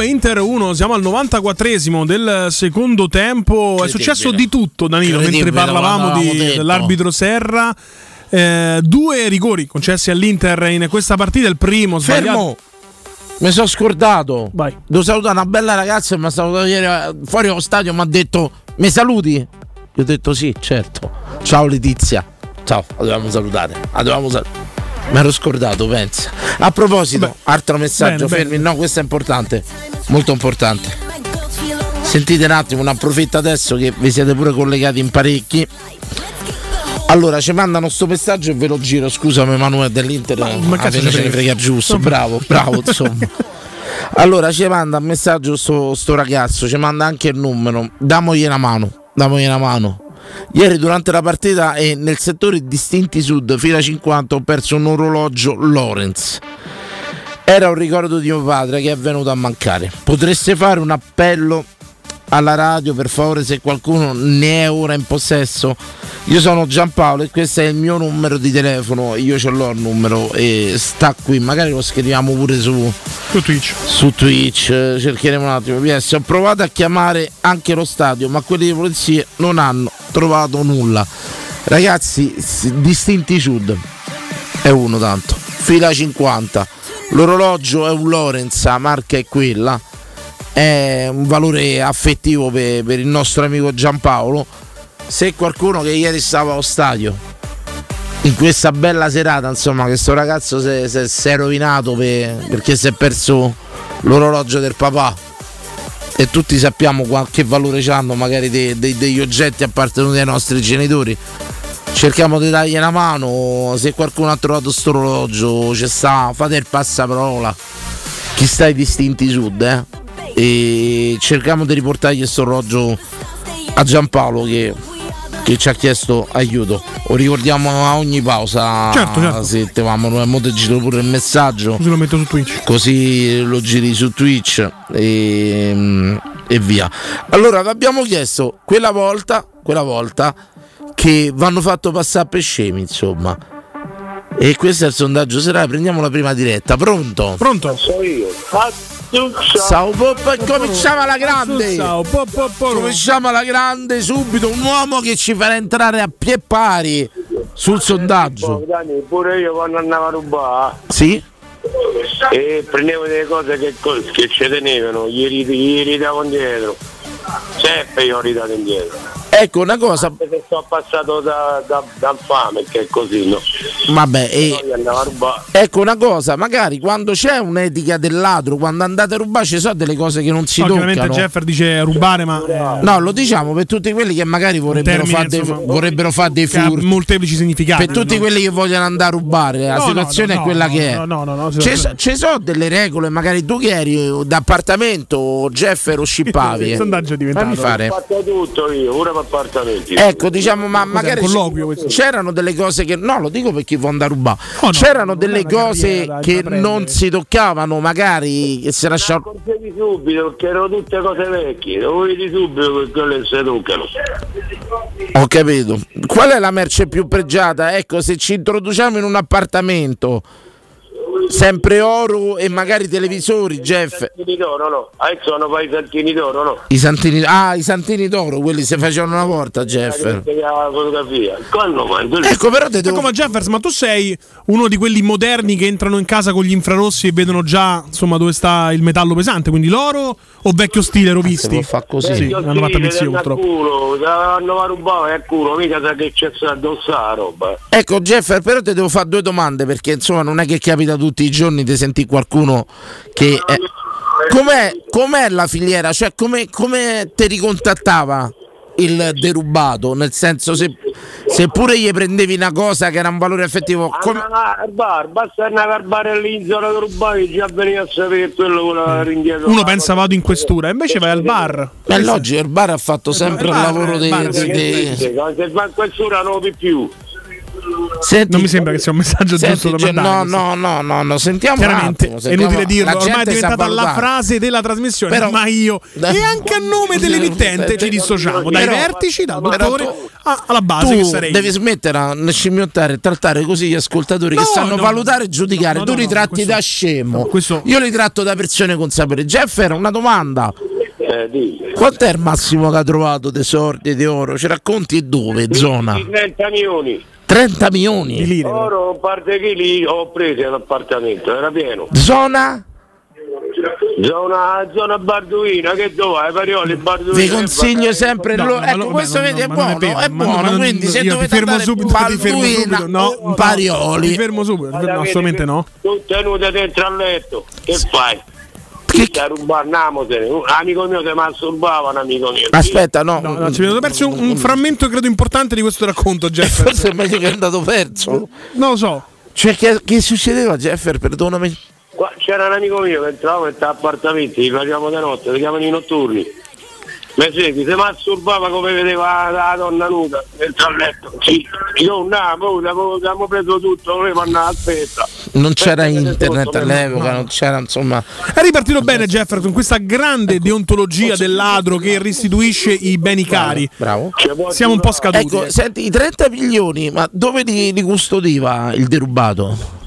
2, Inter 1, siamo al 94esimo del secondo tempo. È successo di tutto, Danilo, mentre parlavamo di- dell'arbitro Serra. Eh, due rigori concessi all'Inter in questa partita. Il primo sbagliato. Fermo! Mi sono scordato. Vai. Devo salutare una bella ragazza che mi ha salutato ieri eh, fuori allo stadio. Mi ha detto: Mi saluti? Io ho detto sì, certo. Ciao Letizia. Ciao, la dovevamo salutare. La dovevamo salutare. Mi ero scordato, pensa. A proposito, altro messaggio, Bene, fermi. No, questo è importante. Molto importante. Sentite un attimo, ne approfitto adesso che vi siete pure collegati in parecchi. Allora, ci mandano sto messaggio e ve lo giro. Scusami, Emanuele dell'Inter. ma a te ne ce ne frega. frega giusto. Bravo, bravo, insomma. Allora, ci manda un messaggio sto, sto ragazzo, ci manda anche il numero. Damogli una mano, damogli una mano. Ieri durante la partita e nel settore distinti sud, fila 50, ho perso un orologio Lorenz. Era un ricordo di mio padre che è venuto a mancare. Potreste fare un appello alla radio per favore se qualcuno ne è ora in possesso? Io sono Giampaolo e questo è il mio numero di telefono, io ce l'ho il numero e sta qui, magari lo scriviamo pure su, su Twitch. Su Twitch, cercheremo un attimo. PS, ho provato a chiamare anche lo stadio, ma quelli di polizia non hanno trovato nulla. Ragazzi, distinti sud è uno tanto, fila 50. L'orologio è un Lorenz, la marca è quella. È un valore affettivo per, per il nostro amico Giampaolo. Se qualcuno che ieri stava allo stadio in questa bella serata, insomma, che sto ragazzo si è rovinato per- perché si è perso l'orologio del papà. E tutti sappiamo qua- che valore hanno magari dei- dei- degli oggetti appartenuti ai nostri genitori. Cerchiamo di dargli una mano. Se qualcuno ha trovato sto orologio, ci sta, fate il passaparola. Chi sta ai distinti sud, eh? E cerchiamo di riportargli questo orologio a Giampaolo che, che ci ha chiesto aiuto. Lo ricordiamo a ogni pausa. Certo, certo. Se te va Manuel, mo te giro pure il messaggio. Così lo metto su Twitch. Così lo giri su Twitch e, e via. Allora, vi abbiamo chiesto quella volta, quella volta che vanno fatto passare per scemi, insomma. E questo è il sondaggio serale. Prendiamo la prima diretta. Pronto? Pronto? So io. Ciao Poppa, cominciamo alla grande. Ciao, Cominciamo alla grande subito. Un uomo che ci farà entrare a pie pari sul sondaggio. Dani, pure io quando andavo a rubare Sì? e prendevo delle cose che, che ci tenevano, gli ridavo indietro. Sempre io ho ridato indietro. Ecco una cosa. Anche se sono passato da, da, da fame, che è così, no? Vabbè, e-. Ecco una cosa, magari quando c'è un'etica del ladro, quando andate a rubare ci sono delle cose che non si No, toccano. Ovviamente Jeffer dice rubare, ma eh, No, lo diciamo per tutti quelli che magari vorrebbero fare dei, vorrebbero fare dei furti. molteplici significati. Per tutti no? quelli che vogliono andare a rubare, la No, situazione no, è quella no, che è. no, no, no, no, Ci so- ci sono delle regole, magari tu che eri d'appartamento, Jeffer o scippavi. Il eh. sondaggio diventato- Fammi fare. Ho fatto tutto io, pure per appartamenti. Ecco, diciamo, ma magari un colloquio questo? c'erano delle cose che. No, lo dico per chi vuole andare a rubare. c'erano delle cose che non si toccavano, magari che si lasciavano. Accorgevi subito perché erano tutte cose vecchie, lo vedi subito che quelle si toccano. Ho capito. Qual è la merce più pregiata? Ecco, se ci introduciamo in un appartamento, sempre oro e magari televisori, Jeff. Santini d'oro, no? Adesso hanno fai i santini d'oro, no? I santini, ah, i santini d'oro, quelli si facevano una volta, Jeff. La fotografia. Quando mai? Ecco, però te devo. Ecco, ma Jeffers, ma tu sei uno di quelli moderni che entrano in casa con gli infrarossi e vedono già insomma dove sta il metallo pesante, quindi l'oro o vecchio stile rovisti? fa così. Sì, hanno fatto a purtroppo. culo, hanno a rubare a culo, mica sa che c'è sta addosso la roba. Ecco, Jeff, però ti devo fare due domande perché insomma non è che capita tutti i giorni di sentire qualcuno che. eh, com'è, com'è la filiera? Cioè, come, come ti ricontattava il derubato? Nel senso, se, se pure gli prendevi una cosa che era un valore effettivo. come- Ah, al bar, basta andare al bar all'inzola che rubavi già veniva a sapere quello con la rindietro. Uno pensa vado in questura, invece vai al bar. È logico, il bar ha fatto sempre il lavoro dei. bar, dei- sì, dei- Se va in questura non lo più. Senti- non mi sembra che sia un messaggio Senti, giusto da mandare. no, no, no, no, no, sentiamo Chiaramente attimo, è sentiamo- inutile dirlo, ormai è diventata la frase della trasmissione. Però- ma io e anche a nome dell'emittente ci dissociamo dai Però- vertici, dal dottore tu- a- alla base che sarei. devi smettere a scimmiottare e trattare così gli ascoltatori No, che sanno no, valutare e giudicare. no, tu li no, tratti questo- da scemo. questo- Io li tratto da persone consapevoli. Jeffer, una domanda. Eh. Quanto è il massimo che ha trovato dei sordi di oro? Ci racconti e dove? Zona? 30 milioni. 30 milioni. Oro, un par di chili ho preso all'appartamento, era pieno. Zona? Zona, zona Barduina, che dove? Parioli, Barduina. Vi consiglio sempre No, ma Ecco, lo- questo ma- vedi è è buono, vero, è ma- buono. Quindi se io ti dovete fermo andare subito, ti fermo subito. No, Parioli. Ti fermo subito, no, assolutamente no. Tu tenuta dentro al letto, che fai? Che rubarnamosene. Un amico mio si masturbava, un amico mio. Aspetta, no. No, no, ci abbiamo perso un, un frammento credo importante di questo racconto, Jeff. Forse è meglio che è andato perso. Non lo so. Cioè, che, che succedeva, Jeffer? Perdonami. Qua c'era un amico mio che entrava in appartamenti, li facevamo da notte, li chiamano i notturni. Mi segui, si masturbava come vedeva la, donna nuda dentro al letto. Sì, io no, poi abbiamo preso tutto, volevo andare a spesa. Non c'era internet all'epoca, non c'era insomma. È ripartito bene Jefferson con questa grande deontologia del ladro che restituisce i beni cari. Bravo. Siamo un po' scaduti. Ecco, senti, i 30 milioni, ma dove li, li custodiva il derubato?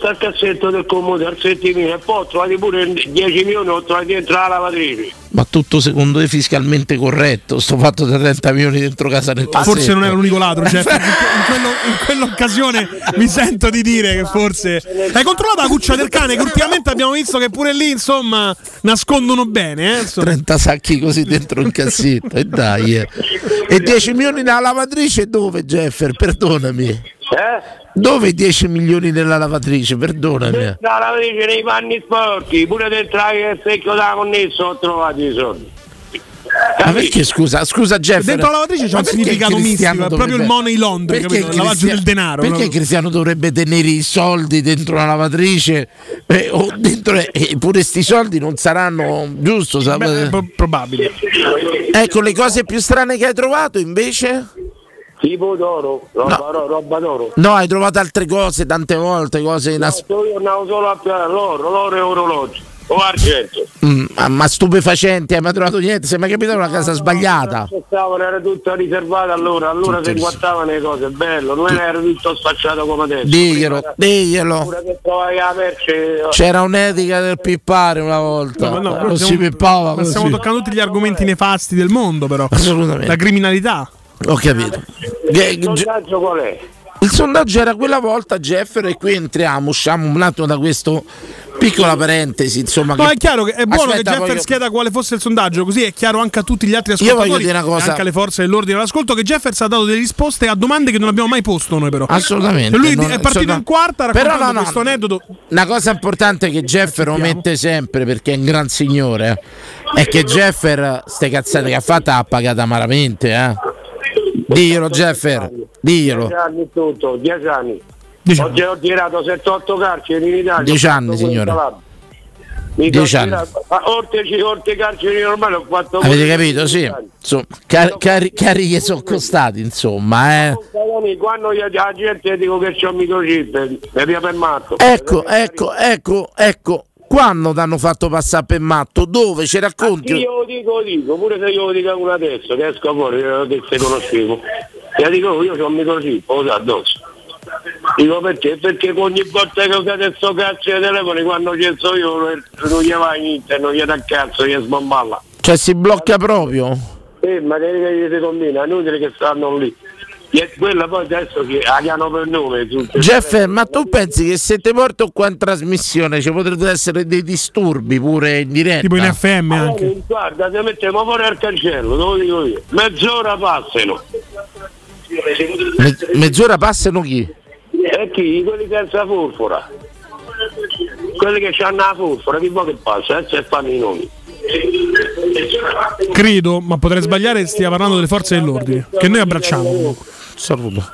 Senza il cassetto del comune al settimino e poi ho trovati pure 10 milioni, ho trovati dentro la lavatrice. Ma tutto secondo te fiscalmente corretto? Sto fatto da 30 milioni dentro casa nel cassetto. Forse non era l'unico ladro, Jeff. In, quello- in quell'occasione mi sento di dire che forse. Hai controllato la cuccia del cane? Che ultimamente abbiamo visto che pure lì, insomma, nascondono bene. Eh? insomma. 30 sacchi così dentro il cassetto e dai. eh. E 10 milioni nella lavatrice dove, Jeffer? Perdonami. Eh? Dove 10 milioni nella lavatrice? Perdonami. La lavatrice nei panni sporchi, pure dentro il secchio da connesso ho trovato i soldi. Ma perché scusa, scusa Jeffer? Dentro la lavatrice c'è un significato mistico, è proprio il dovrebbe- money laundry, perché capito? Il lavaggio del denaro. Perché no? Cristiano dovrebbe tenere i soldi dentro la lavatrice? Eh, o dentro, e pure sti soldi non saranno giusto? Beh, è pro- probabile. Ecco le cose più strane che hai trovato invece? Tipo d'oro, roba, ro- roba d'oro. No, hai trovato altre cose tante volte, cose inas- No, io andavo solo a piare l'oro, l'oro e orologi. O argento. Mm, ma, ma stupefacenti, hai mai trovato niente? Sei mai capitato una casa sbagliata? Stavano, era tutto riservato allora, allora si guardavano le cose, bello, non era tutto sfacciato come adesso. Diglielo, diglielo. Trovavi la merce. C'era un'etica del pippare una volta. No, no, però non stiamo- si pippava ma stiamo toccando tutti gli argomenti nefasti del mondo, però. Assolutamente. La criminalità. Ho capito. Il sondaggio qual è? Il sondaggio era quella volta, Jeffer, e qui entriamo, usciamo un attimo da questo piccola parentesi. Insomma, No, che- è chiaro che è buono Aspetta, che Jeffer voglio- chieda quale fosse il sondaggio, così è chiaro anche a tutti gli altri Io ascoltatori voglio dire una cosa. anche alle forze dell'ordine all'ascolto che Jeffers ha dato delle risposte a domande che non abbiamo mai posto noi però. Assolutamente. E lui non- è partito insomma- in quarta Però raccontando no, no, questo aneddoto. Una cosa importante che Jeffer omette sempre perché è un gran signore è che Jeffer, ste cazzate che ha fatto, ha pagato amaramente. Eh? Diglielo, Jeffer, diglielo. 10 anni tutto, 10 anni. Dieci Oggi ho girato 7-8 carceri in Italia. 10 ho fatto anni, signore. Mi 10 sono anni. oltre, oltre carceri normali ho fatto Avete capito? Sì. Insomma, cari, cari, cari gli sono costati, insomma. Eh. Quando io la gente dico che c'ho un microchip, mi via per matto. Ecco, ecco, ecco, ecco. Quando ti hanno fatto passare per matto? Dove? Ci racconti? io lo dico, lo dico, pure se io lo dico uno adesso, che esco fuori, eh, che se conoscevo. Io dico, io ho un microchip, lo so addosso. Dico perché? Perché ogni volta che usate sto cazzo di telefono, quando ci sto io, non- gli va niente, non gli dà cazzo, gli sbomballa. Cioè si blocca proprio? Eh, ma che che si combina, è inutile che stanno lì. E quella poi adesso che la chiamano per nome. Jeffer, ma tu pensi che se ti porto qua in trasmissione ci potrebbero essere dei disturbi pure in diretta? Tipo in FM Allora, anche. Guarda, ti mettiamo fuori al cancello, te lo dico io. Mezz'ora passano. Me- mezz'ora passano chi? E chi? Quelli senza furfora. Quelli che hanno la furfora, chi vuoi che passa? Adesso e fanno i nomi. Credo, ma potrei sbagliare, stia parlando delle forze dell'ordine. Che noi abbracciamo. comunque. Saluto.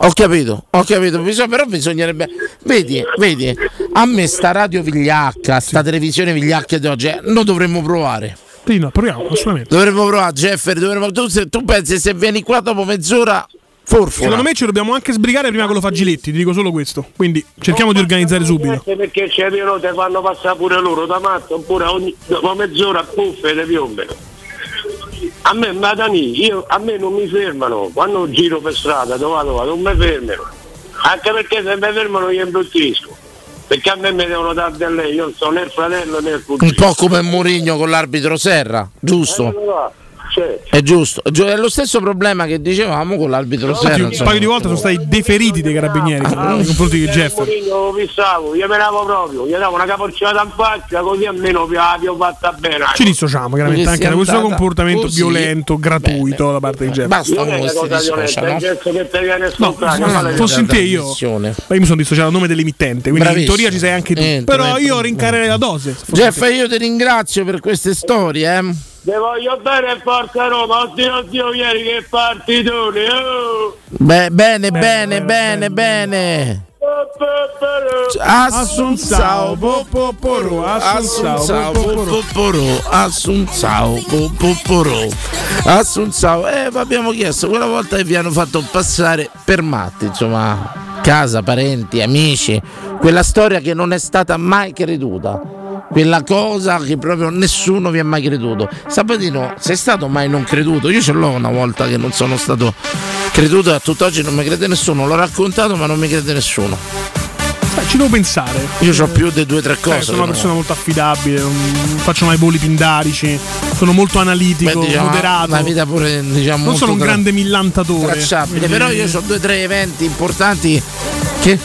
Ho capito, ho capito, bisogna- però bisognerebbe. Vedi, vedi, a me sta radio vigliacca, sta televisione vigliacca di oggi, eh, lo dovremmo provare. Sì, no, proviamo, assolutamente. Dovremmo provare, Jeffer, dovremmo, tu, se- tu pensi se vieni qua dopo mezz'ora Forfora. Secondo me ci dobbiamo anche sbrigare prima con lo Fagiletti, ti dico solo questo. Quindi cerchiamo di organizzare subito. Perché c'è pieno te fanno passare pure loro da matto oppure ogni, dopo mezz'ora puffe te piombano. A me Madani, io, a me non mi fermano, quando giro per strada, dove vado, non mi fermano. Anche perché se mi fermano io imbruttisco. Perché a me mi devono dare del lei, io non sono né il fratello né il Un cugino. po' come Mourinho con l'arbitro Serra, giusto? Cioè, È giusto. È lo stesso problema che dicevamo con l'arbitro Serra. Infatti, un insomma. paio di volte sono stati deferiti dai carabinieri nei confronti di Jeff. Io fissavo, io me lavo proprio, gli davo una capocciata in faccia così almeno vi avevo fatta bene. Ci dissociamo chiaramente anche da questo comportamento così. violento, gratuito da parte di Jeff. Basta Non è con una questi cosa violenta, che ti viene No, fossi in te io, io mi sono dissociato a nome dell'emittente, quindi Bravissimo. in teoria ci sei anche tu. Però io rincarerei la dose. Jeff, te. io ti ringrazio per queste storie. Te voglio bene forza Roma, oddio oddio ieri che partitone, oh! Beh, bene, bene, bene, bene. Assunzao, popoporo, Assunzao, popoporo, Assunzao, popoporo, Assunzao. Eh, vi abbiamo chiesto quella volta che vi hanno fatto passare per matti, insomma, casa, parenti, amici, quella storia che non è stata mai creduta. Quella cosa che proprio nessuno vi ha mai creduto. Sabatino, sei stato mai non creduto? Io ce l'ho una volta che non sono stato creduto e a tutt'oggi non mi crede nessuno. L'ho raccontato ma non mi crede nessuno. Eh, ci devo pensare. Io ho più di due o tre Eh, cose. sono una persona molto affidabile, non faccio mai voli pindarici, sono molto analitico, Beh, diciamo, moderato. Una vita pure, diciamo, non sono un tra- grande millantatore. tracciabile, Quindi- però io ho due o tre eventi importanti che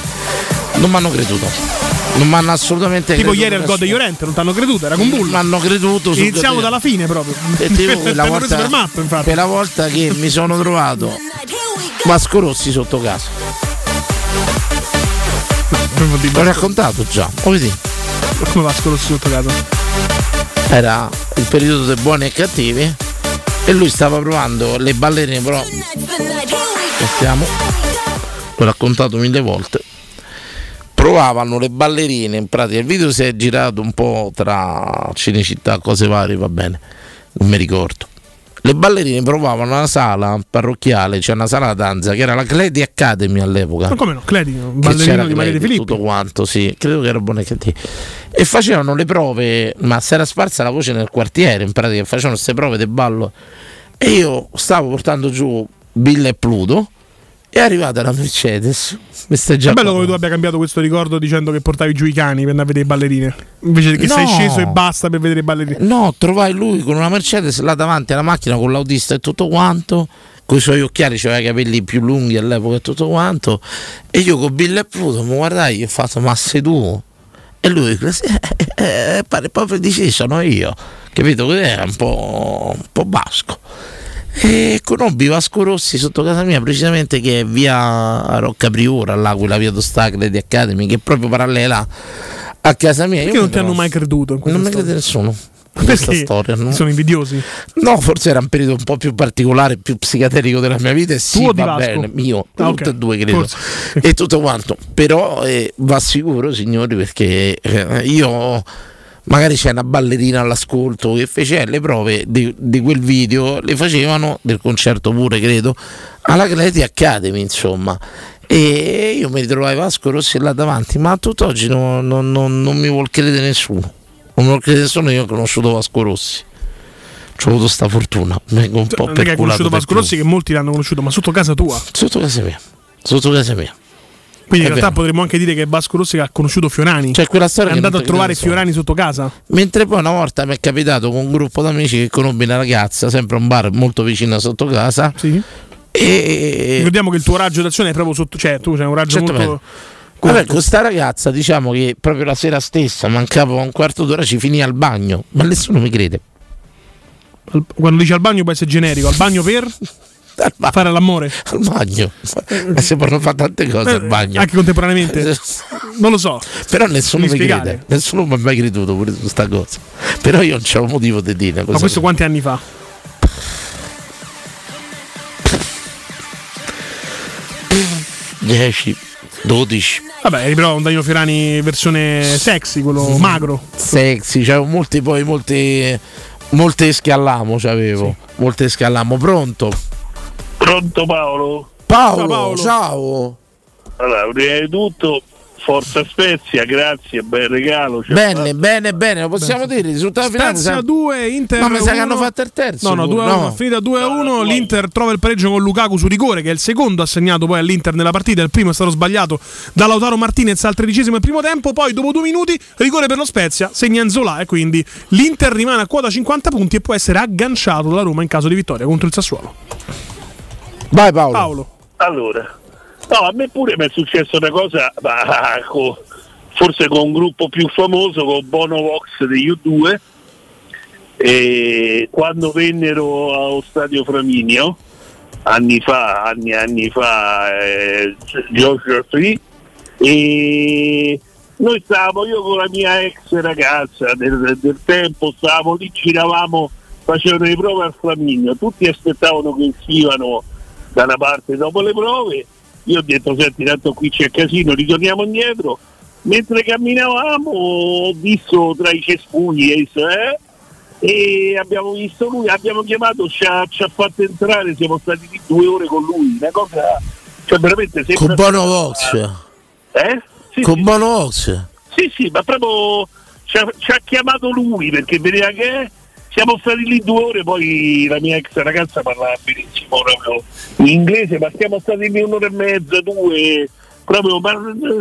non mi hanno creduto. Non mi hanno assolutamente Tipo creduto. ieri al God. Llorente, non ti hanno creduto, era con Bull. Mi hanno creduto Iniziamo dalla fine proprio. E tipo quella volta, per matto, infatti. quella volta che mi sono trovato Vasco Rossi sotto casa. L'ho raccontato già, lo vedi? Come Vasco Rossi sotto casa? Era il periodo dei buoni e cattivi e lui stava provando le ballerine, però aspettiamo, l'ho raccontato mille volte. Provavano le ballerine, in pratica il video si è girato un po' tra Cinecittà, cose varie, va bene, non mi ricordo. Le ballerine provavano una sala parrocchiale, c'è una sala da danza che era la Cledi Academy all'epoca Ma come no? Cledi, un ballerino di Maria De Cledi, Filippi. tutto quanto, sì, credo che era buona che te. E facevano le prove, ma si era sparsa la voce nel quartiere, in pratica facevano queste prove di ballo. E io stavo portando giù Bill e Pluto. È arrivata la Mercedes. Già È bello come tu abbia cambiato questo ricordo dicendo che portavi giù i cani per andare a vedere le ballerine. Invece che sei No. sceso e basta per vedere le ballerine. No, trovai lui con una Mercedes là davanti alla macchina con l'autista e tutto quanto. Con i suoi occhiali, aveva i capelli più lunghi all'epoca e tutto quanto. E io con Bill e Pluto mi guardai e gli ho fatto: Ma sei tu? E lui sì, eh, eh, pare proprio di sì, sono io. Capito? Così era un po', un po' basco. E conobbi Vasco Rossi sotto casa mia, precisamente che è via Rocca Priora, là quella via d'Ostacle di Academy, che è proprio parallela a casa mia. Perché Io non ti hanno mai creduto in Non mi crede nessuno. Questa storia, no? Sono invidiosi. No, forse era un periodo un po' più particolare, più psichiatrico della mia vita. E sì, Tuo va bene, mio, Ah, tutte ok. e due credo. Forse. E tutto quanto. Però eh, va sicuro, signori, perché eh, io magari c'è una ballerina all'ascolto che fece le prove di, di quel video, le facevano del concerto pure, credo, alla Cleti Academy, insomma. E io mi ritrovai Vasco Rossi là davanti, ma a tutt'oggi no- no- no- non mi vuol credere nessuno. Non mi vuol credere nessuno, io ho conosciuto Vasco Rossi. Ho avuto sta fortuna, vengo un po' Non è che hai conosciuto per Vasco Rossi, che molti l'hanno conosciuto, ma sotto casa tua. Sotto casa mia. Sotto casa mia. Quindi in realtà vero. potremmo anche dire che è Vasco Rossi ha conosciuto Fiorani. Cioè quella storia è andato a trovare Fiorani sotto casa. Mentre poi una volta mi è capitato con un gruppo d'amici che conobbi una ragazza, sempre a un bar molto vicino sotto casa. E Ricordiamo che il tuo raggio d'azione è proprio sotto. Cioè, tu c'hai un raggio molto. Vabbè, con sta ragazza diciamo che proprio la sera stessa, mancava un quarto d'ora, ci finì al bagno, ma nessuno mi crede. Quando dici al bagno può essere generico. Al bagno per fare l'amore. Al bagno. Ma si possono fare tante cose Eh, al bagno. Anche contemporaneamente. non lo so. Però nessuno mi spiegare. crede, nessuno mi ha mai creduto pure su questa cosa. Però io non c'avevo motivo di dire. Ma questo quanti anni fa? Dieci, 12. Vabbè, però un Danilo Fiorani versione sexy, quello magro. Sexy, c'avevo molti poi molti molte schiallamo c'avevo. Molte schiallamo, pronto? Pronto Paolo? Paolo, ciao. Allora, prima di tutto, Forza Spezia, grazie, bel regalo. ci ha Bene, bene, bene, lo possiamo dire. Il risultato finale. Spezia sa- 2, Inter No, mi sa che 1. hanno fatto il terzo. No, no, pure, 2 a 1, finita 2 a 1. L'Inter trova il pareggio con Lukaku su rigore, che è il secondo assegnato poi all'Inter nella partita. Il primo è stato sbagliato da Lautaro Martinez al tredicesimo del primo tempo. Poi, dopo due minuti, rigore per lo Spezia, segna Enzola. E quindi l'Inter rimane a quota 50 punti e può essere agganciato dalla Roma in caso di vittoria contro il Sassuolo. Vai, Paolo. Paolo. Allora, no, a me pure mi è successa una cosa, ma co- forse con un gruppo più famoso, con Bono Vox degli U2, e quando vennero allo stadio Flaminio, anni fa, anni anni fa, eh, George Free, e noi stavamo, io con la mia ex ragazza del, del tempo, stavamo lì, giravamo, facevano le prove al Flaminio, tutti aspettavano che uscivano da una parte dopo le prove, io ho detto senti tanto qui c'è casino, ritorniamo indietro, mentre camminavamo ho visto tra i cespugli eh, e abbiamo visto lui, abbiamo chiamato, ci ha, ci ha fatto entrare, siamo stati lì due ore con lui, una cosa, cioè veramente sembra... Con Bono Vox. Eh? Sì, Con sì, Bono Vox. sì, sì, ma proprio ci ha, ci ha chiamato lui perché vedeva che siamo stati lì due ore, poi la mia ex ragazza parlava benissimo proprio in inglese, ma siamo stati lì un'ora e mezza, due, proprio ma,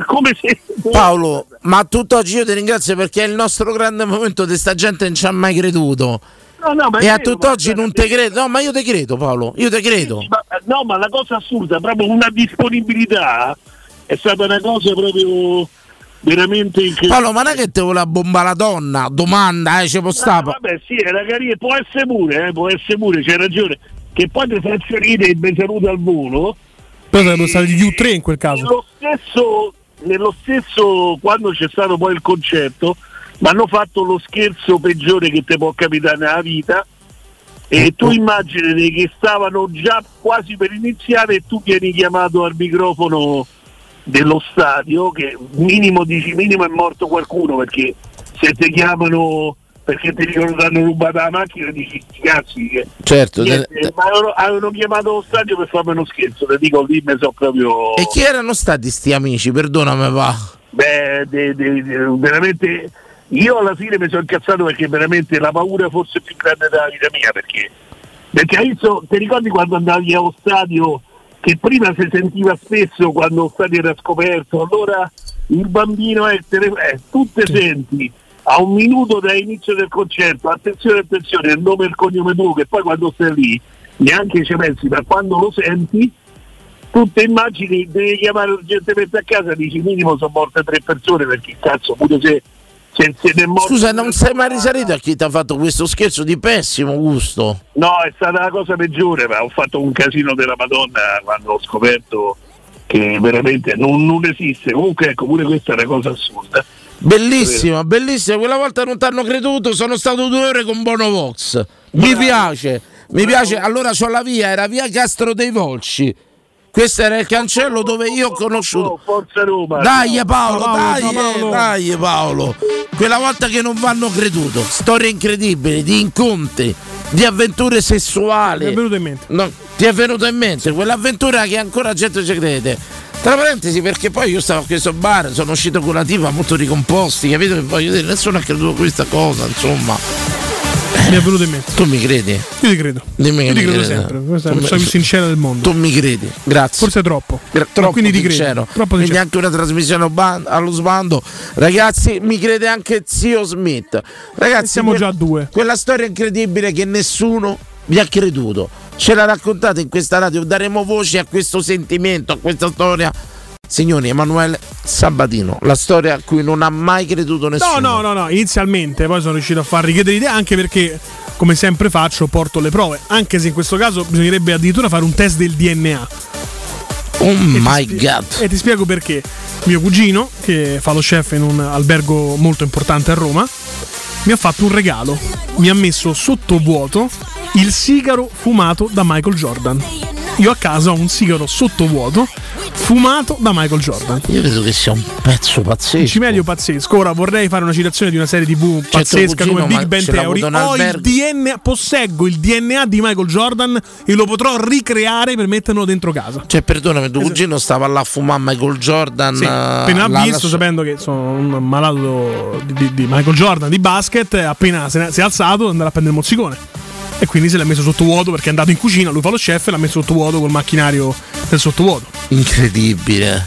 come se... Paolo, ma tutt'oggi io ti ringrazio perché è il nostro grande momento di sta gente non ci ha mai creduto. No, no, e a tutt'oggi non te credo. No, ma io te credo, Paolo. Io te credo. Ma- no, ma la cosa assurda, proprio una disponibilità, è stata una cosa proprio veramente incredibile. Paolo, ma non è che te vuole bombare la donna? Domanda, eh, ci può stare. Ah, vabbè, sì, era carina, può essere pure, eh, può essere pure, c'hai ragione. Che poi ti faccio ridere il benvenuto al volo. Però sarebbero stati gli U3 in quel caso. Nello stesso, nello stesso, quando c'è stato poi il concerto, mi hanno fatto lo scherzo peggiore che ti può capitare nella vita. E tu immaginati che stavano già quasi per iniziare e tu vieni chiamato al microfono dello stadio, che minimo dici minimo è morto qualcuno perché se ti chiamano perché ti dicono che hanno rubato la macchina dici "Sti cazzi che Certo. Niente, te- ma avevano, avevano chiamato lo stadio per farmi uno scherzo, ti dico lì mi so proprio. E chi erano stati sti amici? Perdonami, va. Beh, de- de- de- veramente io alla fine mi sono incazzato perché veramente la paura forse più grande della vita mia perché, perché adesso ti ricordi quando andavi allo stadio che prima si sentiva spesso quando lo stadio era scoperto, allora il bambino è tele- eh, tu te senti a un minuto dall'inizio del concerto, attenzione, attenzione, il nome e il cognome tuo, che poi quando stai lì neanche ci pensi, ma quando lo senti tu te immagini devi chiamare urgentemente a casa dici minimo sono morte tre persone perché cazzo pure se, se, è morto Scusa, non sei mai risalito a chi ti ha fatto questo scherzo di pessimo gusto? no è stata la cosa peggiore ma ho fatto un casino della madonna quando ho scoperto che veramente non, non esiste comunque ecco pure questa è una cosa assurda Bellissima, bellissima. Quella volta non ti hanno creduto, sono stato due ore con Bono Vox. Mi piace, mi piace. Allora c'ho la via, era via Castro dei Volsci. Questo era il cancello dove io ho conosciuto. Forza Roma Dai Paolo, Paolo, Paolo. dai Paolo. Quella volta che non vanno creduto. Storie incredibili di incontri, di avventure Mi è sessuali. venuto in mente. No, ti è venuto in mente quell'avventura che ancora gente ci crede. Tra parentesi, perché poi io stavo a questo bar, sono uscito con la tipa molto ricomposti, capito che voglio dire? Nessuno ha creduto a questa cosa, insomma. Mi è venuto in mente. Tu mi credi? Io ti credo. Dimmi Io ti credo credi. sempre. Questa è la persona più sincera del mondo. Tu mi credi, grazie. Forse troppo. Gra- troppo quindi ti credo. Troppo Quindi sincero. anche una trasmissione allo ban- allo sbando. Ragazzi, mi crede anche zio Smith. Ragazzi, siamo que- già a due. Quella storia incredibile che nessuno vi ha creduto. Ce la raccontate in questa radio, daremo voce a questo sentimento, a questa storia. Signori, Emanuele Sabatino, la storia a cui non ha mai creduto nessuno. No, no, no, no, inizialmente poi sono riuscito a far richiedere idee anche perché, come sempre faccio, porto le prove. Anche se in questo caso bisognerebbe addirittura fare un test del DNA. Oh my god. E ti spiego perché. Mio cugino, che fa lo chef in un albergo molto importante a Roma, mi ha fatto un regalo. Mi ha messo sotto vuoto il sigaro fumato da Michael Jordan. Io a casa ho un sigaro sottovuoto fumato da Michael Jordan. Io credo che sia un pezzo pazzesco. Un cimelio pazzesco. Ora vorrei fare una citazione di una serie TV pazzesca cugino, come Big l'ha Theory. Ho il. DNA, posseggo il DNA di Michael Jordan e lo potrò ricreare per metterlo dentro casa. Cioè, perdonami, tuo cugino stava là a fumare Michael Jordan. Sì, eh, appena l'ha visto, là- sapendo che sono un malato di, di- di Michael Jordan di basket, appena si è alzato andare a prendere il mozzicone. E quindi se l'ha messo sottovuoto perché è andato in cucina, lui fa lo chef e l'ha messo sottovuoto col macchinario del sottovuoto. Incredibile.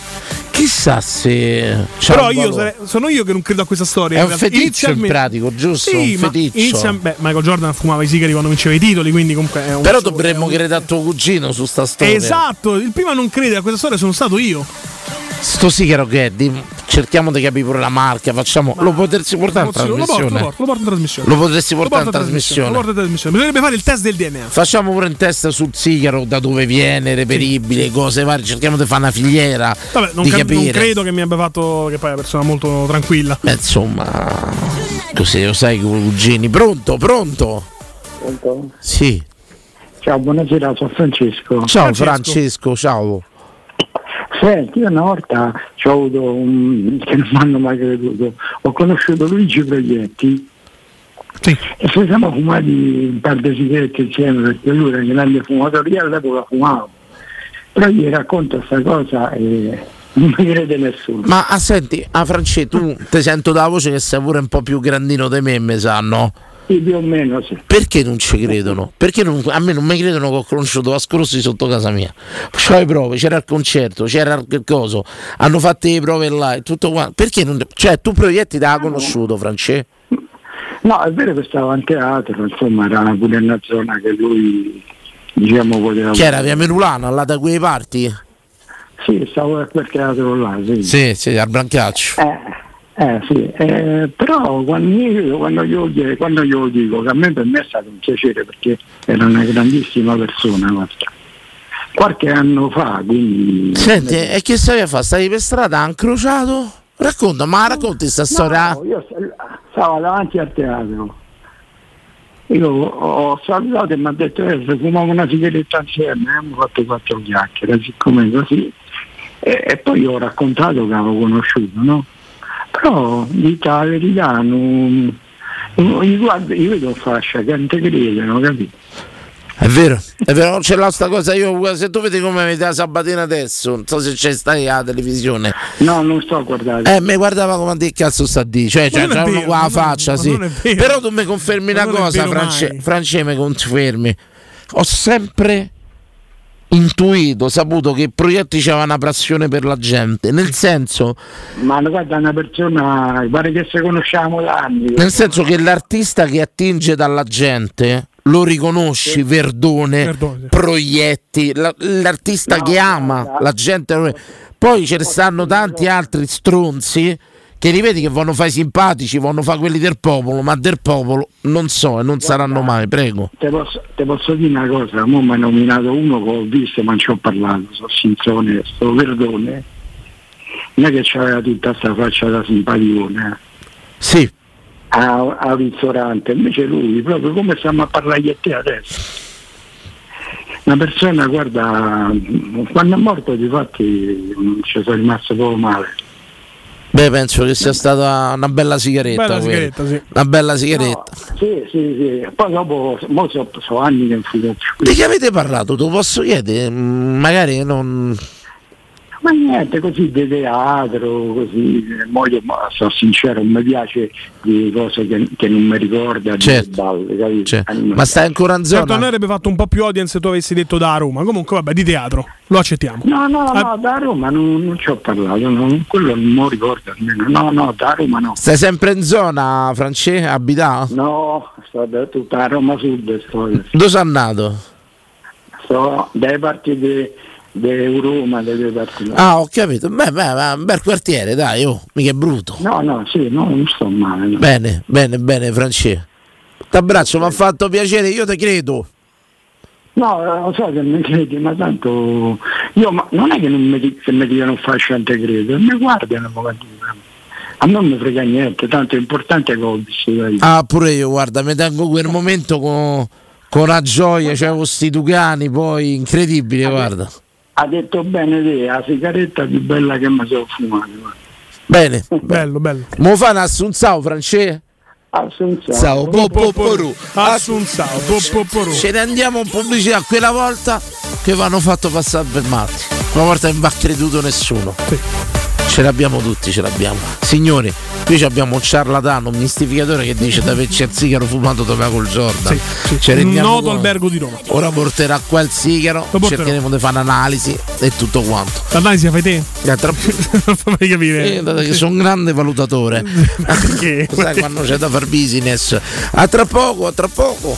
Chissà se. Però un io sarei- sono io che non credo a questa storia. È in un realtà. feticcio in pratico, giusto? Sì, Un ma feticcio. inizia- beh, Michael Jordan fumava i sigari quando vinceva i titoli, quindi comunque è un Però dovremmo credere a tuo cugino su sta storia. Esatto, il primo a non credere a questa storia sono stato io. Sto sigaro che è? Di- cerchiamo di capire pure la marca, facciamo. lo potresti portare in lo porto, trasmissione? lo porto, lo porto in trasmissione. Lo potresti portare Lo in porto trasmissione? Lo porto in trasmissione. Bisognerebbe fare il test del DNA. Facciamo pure un test sul sigaro, da dove viene, reperibile, cose varie. Cerchiamo di fare una filiera. Vabbè, non, di cap- non credo che mi abbia fatto. Che poi è una persona molto tranquilla. Beh, insomma, così lo sai con i cugini. Pronto, pronto? Pronto? Sì. Ciao, buonasera, sono Francesco. Ciao Francesco, ciao. Senti, io una volta ci ho avuto un che non mi hanno mai creduto. Ho conosciuto Luigi Proietti e ci siamo fumati un par di sigarette insieme perché lui era un grande fumatore, io all'epoca fumavo. Però gli racconto questa cosa e non mi crede nessuno. Ma ah, senti, ah, France, tu ti sento dalla voce che sei pure un po' più grandino di me, mi sa, no? Sì, più o meno sì. Perché non ci credono? Perché non- a me non mi credono che ho conosciuto Vascorossi sotto casa mia? C'ho le prove, c'era il concerto, c'era il coso, hanno fatto le prove là e tutto quanto. Perché non. Cioè, tu proietti da conosciuto, France? No, è vero che stava in teatro, insomma era pure una zona che lui diciamo poteva... Chi era via Merulano, là da quei parti? Sì, stavo a quel teatro là, sì. Sì, sì, al Brancaccio. Eh sì, eh, però quando io, quando, io, quando io dico che a me per me è stato un piacere perché era una grandissima persona guarda. qualche anno fa, quindi... Senti, e che stavi a fare? Stavi per strada, ha incrociato? Racconta, ma racconti sta storia? No, io st- stavo davanti al teatro. Io ho salutato e mi ha detto eh, se fumiamo una sigaretta insieme, e abbiamo fatto quattro chiacchiere, siccome così. E, e poi ho raccontato che avevo conosciuto, no? Però dico la verità, non, non- io, guardo, io vedo fascia che non ti credono, capito? È vero, è vero, ce l'ho sta cosa io, se tu vedi come vedi la sabatina adesso, non so se c'è stai alla televisione. No, non sto a guardare. Eh, mi guardava come che cazzo sta di, cioè, cioè non uno qua la non- faccia, ma sì. non. Però tu mi confermi Ma una non cosa, vero France, mai. France mi confermi. Ho sempre intuito, saputo che i proietti c'aveva una passione per la gente, nel senso Ma guarda, una persona, pare che se conosciamo da anni. Nel senso che l'artista che attinge dalla gente lo riconosci, Verdone, Proietti, la- l'artista che ama la gente. Poi ce ne stanno tanti altri stronzi che li vedi che vanno fare i simpatici, vanno fare quelli del popolo, ma del popolo non so e non saranno mai, prego. Te posso, te posso dire una cosa, mo mi ha nominato uno che ho visto ma non ci ho parlato, sono senza onesto, perdone. Non è che c'aveva tutta questa faccia da simpaticone. eh. Sì. A, a ristorante, invece lui, proprio come stiamo a parlare e te adesso. Una persona, guarda, quando è morto di fatti ci sono rimasto poco male. Beh, penso che sia stata una bella sigaretta. Bella sigaretta, sì. Una bella sigaretta. Sì, sì, sì. Poi dopo, mo so, so anni che non fumo più. Di che avete parlato? Te lo posso chiedere? Mm, Magari non. Ma niente, così di teatro, così, mo io ma, sono sincero, non mi piace di cose che, che non mi ricorda, Certo. di balle, capito? Certo. Eh, Ma stai ancora in Certo, a zona? noi avrebbe fatto un po' più audience se tu avessi detto da Roma. Comunque, vabbè, di teatro. Lo accettiamo. No, no, Ah. no, da Roma non, non ci ho parlato, non- quello non ricordo almeno. No, no, da Roma no. Stai sempre in zona, France? Abita? No, sto da tutta a Roma Sud, sto, Dove sei nato? sto dai parti di Roma, dalle parti là. Ah, ho capito. Beh, beh, beh, un bel quartiere, dai, oh, mica è brutto. No, no, sì, no, non sto male. no. Bene, bene, bene, France. T'abbraccio, mi ha fatto piacere, io te credo. No, eh, lo so che mi credi, ma tanto io ma non è che non mi, che mi dicono fasciante credo, mi guardano dicono. A me non mi frega niente, tanto è importante che ho vissuto io. Ah, pure io, guarda, mi tengo quel momento con con la gioia, c'è questi tucani poi incredibili, guarda. Ha detto bene te, la sigaretta più bella che mi sono fumato. guarda. Bene, bello, bello. Mo fa un assunzao, francese? Assunzao. Sao, po, po, poru. Assunzao, po, po, poru. Ce ne andiamo in pubblicità quella volta che vanno fatto passare per matti. Una volta non va creduto nessuno. Ce l'abbiamo tutti, ce l'abbiamo. Signori, qui abbiamo un ciarlatano, un mistificatore che dice di averci il sigaro fumato dove col Jordan. Ci rendiamo Noto conto. albergo di Roma. Ora porterà qua il sigaro, cercheremo di fare un'analisi e tutto quanto. L'analisi la fai te? Eh, tra- Fammi capire. Eh, sono un grande valutatore. Perché? Sai quando c'è da far business. A tra poco, a tra poco.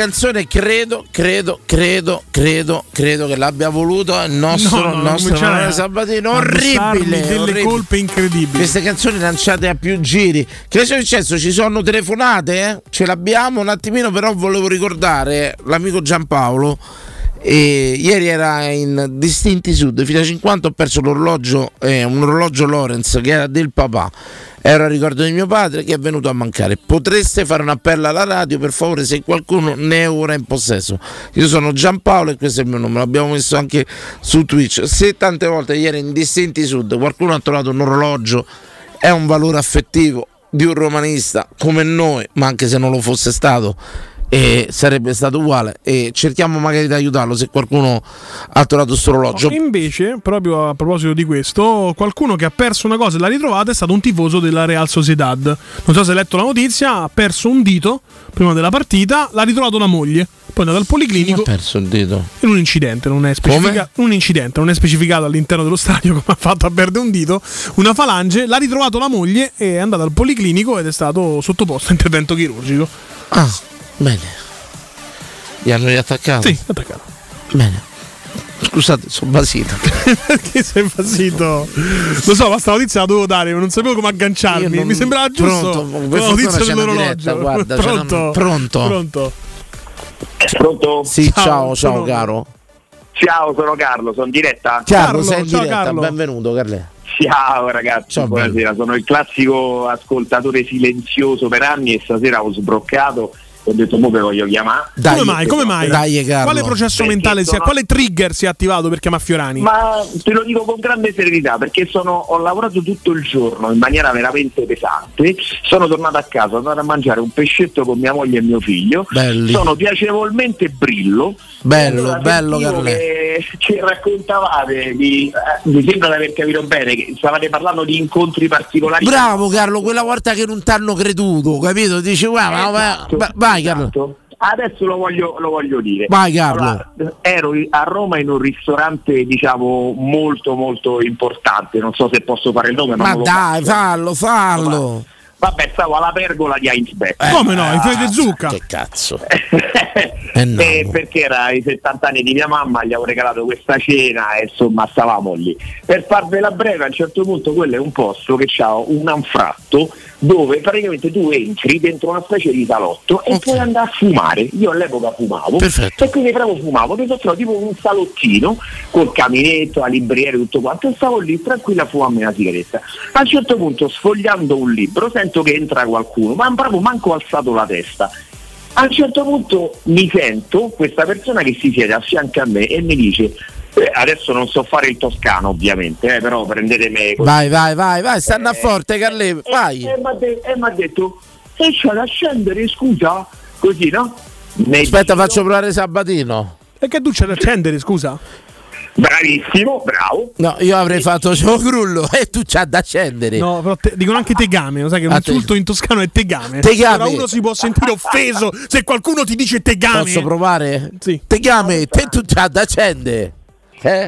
Canzone, credo, credo, credo, credo, credo che l'abbia voluto il nostro, No, no, nostro Emanuele Sabatino. Orribile, delle orribile. colpe incredibili. Queste canzoni lanciate a più giri. Che è successo? Ci sono telefonate? eh? Ce l'abbiamo un attimino, però volevo ricordare l'amico Giampaolo. E ieri era in Distinti Sud, fino a 50 ho perso l'orologio, eh, un orologio Lorenz che era del papà. Era il ricordo di mio padre che è venuto a mancare. Potreste fare un appello alla radio per favore se qualcuno ne è ora in possesso. Io sono Giampaolo e questo è il mio numero. L'abbiamo messo anche su Twitch. Se tante volte ieri in Distinti Sud qualcuno ha trovato un orologio, è un valore affettivo di un romanista come noi, ma anche se non lo fosse stato, e sarebbe stato uguale. E cerchiamo magari di aiutarlo se qualcuno ha trovato questo orologio. Invece, proprio a proposito di questo, qualcuno che ha perso una cosa e l'ha ritrovata è stato un tifoso della Real Sociedad. Non so se hai letto la notizia, ha perso un dito prima della partita, l'ha ritrovato la moglie. Poi è andato al policlinico Ha perso il dito. in un incidente, non è specificato. Un incidente, non è specificato all'interno dello stadio come ha fatto a perdere un dito. Una falange, l'ha ritrovato la moglie e è andato al policlinico ed è stato sottoposto a intervento chirurgico. Ah, bene. Li hanno riattaccato? Sì, attaccato. Bene. Scusate, sono basito. Perché sei impazzito? Lo so, ma sta notizia la dovevo dare, ma non sapevo come agganciarmi. Non- Mi sembrava giusto. Pronto, per notizia dell'orologio. diretta, guarda, pronto? una- pronto? Pronto? Pronto? Sì, ciao, ciao, sono- caro. Ciao, sono Carlo, sono in diretta. Carlo, sei in diretta, benvenuto Carle. Ciao ragazzi, buonasera, sono il classico ascoltatore silenzioso per anni e stasera ho sbroccato ho detto mo che voglio chiamare. come mai? Come mai? Dai, Carlo. Quale processo Perché mentale si è? sono- Quale trigger si è attivato per chiamare Fiorani? Ma te lo dico con grande serenità perché sono- ho lavorato tutto il giorno in maniera veramente pesante, sono tornato a casa, sono andato a mangiare un pescetto con mia moglie e mio figlio, Belli. sono piacevolmente brillo. Bello, allora bello, che, che raccontavate, di, eh, mi sembra di aver capito bene, che stavate parlando di incontri particolari. Bravo Carlo, quella volta che non t'hanno creduto, capito? Dici, guarda, ma- Esatto, ma- vai Carlo. esatto. Adesso lo voglio, lo voglio dire. Vai, Carlo. Allora, ero a Roma in un ristorante, diciamo, molto molto importante. Non so se posso fare il nome, ma, Ma dai, fallo, fallo. Vabbè, stavo alla pergola di Heinzbeck. Come no? I fiori di zucca. Che cazzo. Eh, perché era i 70 anni di mia mamma, gli avevo regalato questa cena e insomma stavamo lì. Per farvela breve, a un certo punto quello è un posto che ha un anfratto dove praticamente tu entri dentro una specie di salotto e puoi andare a fumare. Io all'epoca fumavo Perfetto. e quindi proprio fumavo, mi sono tipo un salottino col caminetto, la libriera e tutto quanto e stavo lì tranquilla a fumarmi una sigaretta. A un certo punto sfogliando un libro sento che entra qualcuno, ma proprio manco alzato la testa. A un certo punto mi sento questa persona che si siede a fianco a me e mi dice, eh, adesso non so fare il toscano ovviamente, eh, però prendetemi così. Vai, vai, vai, vai, stanno a forte Carle, vai. E mi ha detto, e c'è da scendere, scusa? Così, no? Ne Aspetta, giro- faccio provare Sabatino. E che tu c'è da accendere, scusa? Bravissimo, bravo. No, io avrei fatto ciò grullo e tu c'ha da accendere. No, però te- dicono anche tegame, lo sai che un insulto in toscano è tegame. Tegame. Ora uno si può sentire offeso se qualcuno ti dice tegame. Posso provare? Sì. Te chiami, te tu c'ha da accendere. Eh?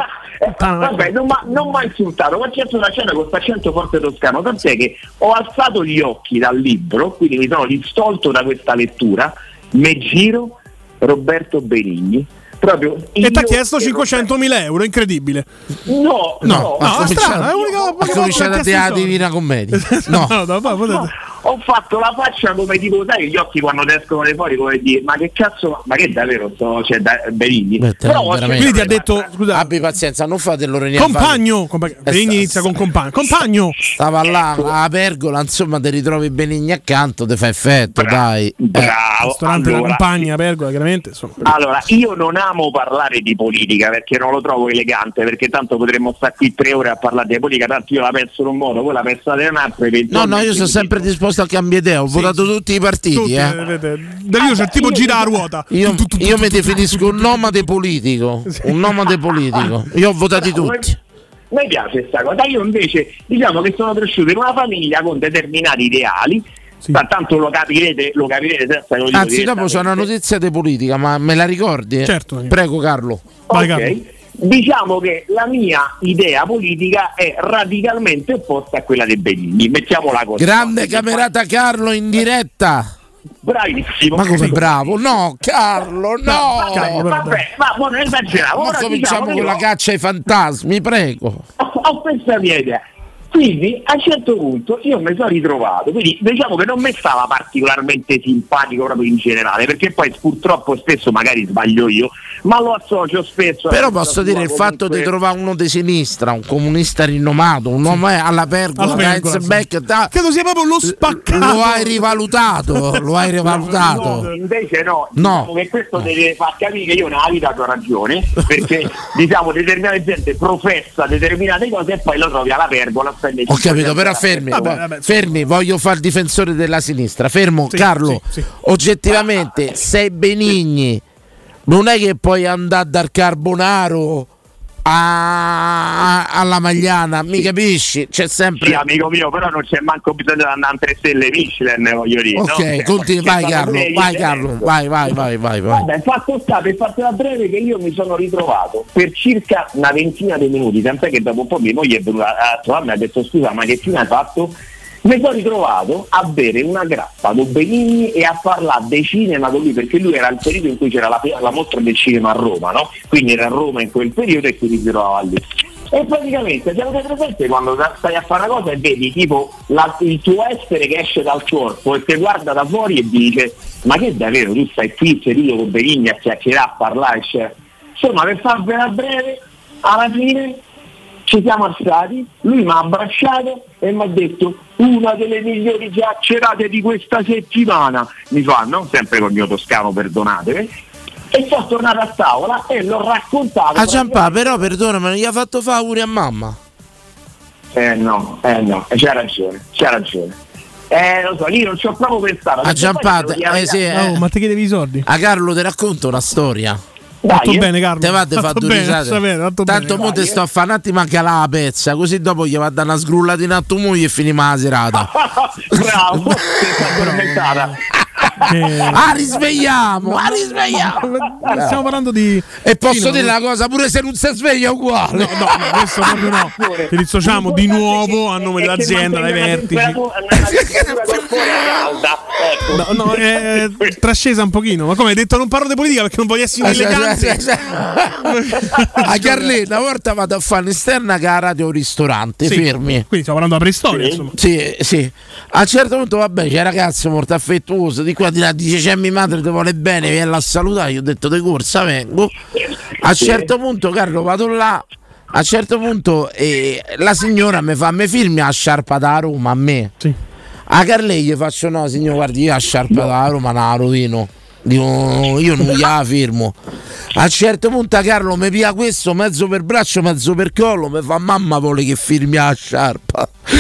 Vabbè, non mi ha insultato, ma certo una cena con questo accento forte toscano, tant'è che ho alzato gli occhi dal libro, quindi mi sono distolto da questa lettura, me giro Roberto Benigni. Proprio E ti ha chiesto e 500.000 euro, incredibile. No, No, ha è cominciato, strano, è l'unica ha cominciato che a ha chiesto dire la i soldi. divina commedia. No, No, no, poi potete- No, ho fatto la faccia come tipo, sai, gli occhi quando ti escono le fuori come dire, ma che cazzo, ma che davvero sto, cioè, da, Benigni. Beh, Però. Quindi ti ha detto, scusa, abbi pazienza, non fate niente. compagno. compa- Benigni inizia con compagno. Compagno. Stava là a pergola, insomma, ti ritrovi Benigni accanto, ti fa effetto, dai. Eh. Bravo. Ristorante la Allora, compagna, pergola, chiaramente. Insomma. Allora, io non amo parlare di politica perché non lo trovo elegante, perché tanto potremmo stare qui tre ore a parlare di politica, tanto io la penso in un modo, voi la pensate in un altro. No, no, io sono sempre disposto a cambiare idea, ho votato tutti i partiti. Tutti, eh. Da lì c'è tipo gira la ruota. Io, io mi definisco un nomade politico. Un nomade politico. Io ho votati Bravo, tutti. Mi piace questa cosa, io invece diciamo che sono cresciuto in una famiglia con determinati ideali, ma tanto lo capirete, lo capirete senza che lo Anzi, dopo c'è una notizia di politica, ma me la ricordi? Certo. Prego, Carlo. Vai, Ok. Carlo. Diciamo che la mia idea politica è radicalmente opposta a quella dei Benigni, mettiamola così. Grande camerata Carlo in diretta. bravissimo. Ma come bravo? No, Carlo, no! Vabbè, vabbè, ma buono esageravo. Ma Ora cominciamo diciamo con la caccia ai fantasmi, prego. ho, ho questa mia idea. Quindi a un certo punto io mi sono ritrovato, quindi diciamo che non mi stava particolarmente simpatico proprio in generale, perché poi purtroppo spesso magari sbaglio io, ma lo associo spesso Però posso dire il fatto di comunque- trovare uno di sinistra, un comunista rinomato, un uomo eh, alla pergola, Alla da pergola, Heinzbeck, da- Credo sia proprio lo spaccato. lo hai rivalutato, lo hai rivalutato. No, invece no, No. diciamo che questo deve far capire che io nella vita ho ragione, perché diciamo determinata gente professa determinate cose e poi lo trovi alla pergola. spende Ho 5 capito, però fermi, Vabbè, vabbè, fermi, voglio fare il difensore della sinistra. Fermo, Sì, Carlo, sì, sì. oggettivamente sei Benigni, non è che puoi andare dal Carbonaro a- alla Magliana, mi capisci? C'è sempre... Sì, amico mio, però non c'è manco bisogno di andare a tre stelle Michelin, voglio dire. no? Ok, Cioè, continui, c'è vai Carlo, vai Carlo, vai, vai, vai, vai, vai. Vabbè, fatto sta per fartela breve che io mi sono ritrovato per circa una ventina di minuti, tant'è che dopo un po' mia moglie è venuta a trovarmi e ha detto scusa ma che fine hai fatto? Mi sono ritrovato a bere una grappa con Benigni e a parlare di cinema con lui perché lui era il periodo in cui c'era la, la mostra del cinema a Roma, no? Quindi era a Roma in quel periodo e quindi trovava lì. E praticamente siamo presente quando stai a fare una cosa e vedi tipo la- il tuo essere che esce dal corpo e ti guarda da fuori e dice ma che davvero tu stai qui seduto con Benigni a chiacchierare, a parlare, cioè. insomma per farvela breve alla fine ci siamo alzati, lui mi ha abbracciato e mi ha detto una delle migliori chiacchierate di questa settimana, mi fa, no? Sempre col mio toscano, perdonatemi, e sono tornato a tavola e l'ho raccontato. A Giampà, però perdonami, non gli ha fatto fare auguri a mamma. Eh no, eh no, c'ha ragione, c'ha ragione. Eh lo so, io non ci ho proprio pensato. A Giampà, eh sì, eh. ma ti chiedevi i soldi? A Carlo ti racconto una storia. Fatto bene, Carlo. Te va a Fatto fare due bene, risate. sapere, Tanto bene. mo te sto a fare un attimo anche la pezza, così dopo gli va a dare una sgrullatina a tua moglie e finiamo la serata. Bravo, sei stata addormentata. Ah, risvegliamo, ah, risvegliamo. Stiamo parlando di. E posso Sì, no, dire una cosa, pure se non si sveglia è uguale. No, no, no, questo proprio no. Ti dissociamo di nuovo a nome dell'azienda, dai vertici. No, no, è è trascesa un pochino. Ma come hai detto non parlo di politica perché non voglio essere Ah, sì, elegante. sì, sì, A Carlina, una volta vado a fare un'esterna che ha radio ristorante, Sì, fermi. Quindi stiamo parlando della preistoria, insomma. Sì, sì. A un certo punto, vabbè, c'è ragazzo molto affettuoso, di qua di là dice c'è mia madre, ti vuole bene, vieni a salutare. Io ho detto di corsa vengo. A un certo punto, Carlo, vado là. A un certo punto eh, la signora mi fa, mi filmi la sciarpa da Roma a me. A Carlei gli faccio no, signor, guardi, io la sciarpa da Roma non la rovino. Dico, io non gliela firmo. A un certo punto Carlo mi pia questo mezzo per braccio, mezzo per collo, mi fa mamma vuole che firmi la sciarpa.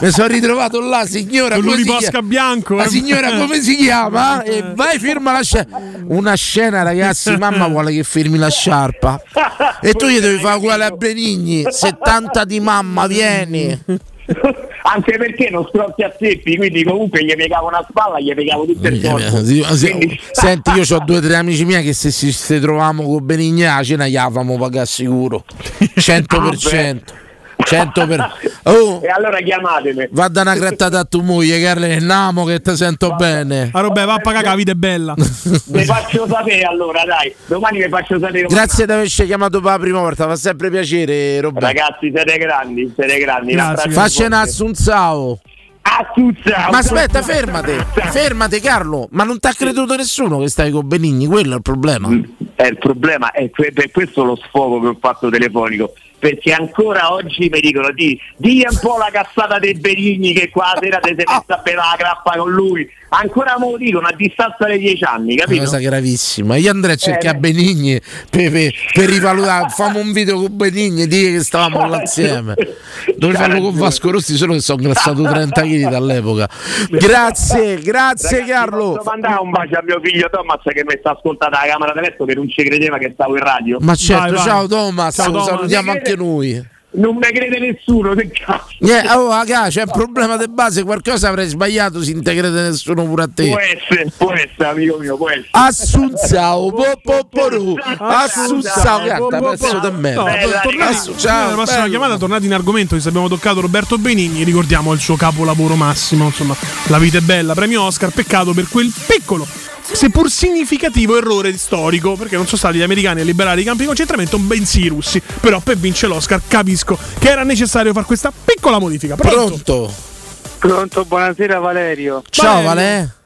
mi sono ritrovato là, signora. Con chiama? bianco. La eh. signora come si chiama? E vai, firma la sciarpa. Una scena, ragazzi, mamma vuole che firmi la sciarpa. E tu gli devi fare uguale a Benigni. 70 di mamma, vieni. Anche perché non scrotti a zeppi, quindi comunque gli piegavo una spalla, gli piegavo tutto il corpo. Quindi- Senti, io ho due o tre amici miei che se ci se troviamo con Benigni a cena gli famo pagare sicuro. 100%. 100 per... Oh, E allora chiamatemi. va da una grattata a tua moglie, Carle, namo che ti sento bene. Ah, Robè, va a pagare, la vita è bella. Vi faccio sapere allora, dai. Domani vi faccio sapere. Grazie di averci chiamato per la prima volta, fa sempre piacere, Roberto. Ragazzi, siete grandi, siete grandi. Faccia un assunzao. Assunzao. Ma aspetta, fermate, fermate Carlo, ma non ti ha creduto nessuno che stai con Benigni, quello è il problema. Eh, il problema è per questo lo sfogo che ho fatto telefonico. Perché ancora oggi mi dicono di, di un po' la cazzata dei Benigni che qua la sera ti sei messa a bere la grappa con lui. Ancora me lo dicono a distanza di dieci anni, Una capito? cosa gravissima. Io andrei a cercare Eh, Benigni per, per, per rivalutare. Famo un video con Benigni e dire che stavamo là insieme. Dovrei farlo con Vasco Rossi, solo che sono grassato 30 kg dall'epoca. Grazie, grazie Ragazzi, Carlo. Posso mandare un bacio a mio figlio Thomas che mi sta ascoltando alla camera da letto che non ci credeva che stavo in radio? Ma certo, Vai, vai. ciao Thomas, Ciao, lo Thomas. salutiamo anche noi. Non mi crede nessuno, che cazzo. Yeah, oh, raga, c'è un problema di base, qualcosa avrei sbagliato se non te crede nessuno pure a te. Può essere, può essere, amico mio, può essere. Assunzao, po, po, po, ru. Assunzao, po, pezzo di merda. Ciao, nella prossima chiamata, tornati in argomento, visto che abbiamo toccato Roberto Benigni, ricordiamo il suo capolavoro massimo, insomma, La vita è bella, premio Oscar, peccato per quel piccolo, seppur significativo errore storico, perché non sono stati gli americani a liberare i campi di concentramento, bensì i russi. Però per vincere l'Oscar capisco che era necessario fare questa piccola modifica. Pronto? Pronto? Pronto, buonasera Valerio. Ciao Vale.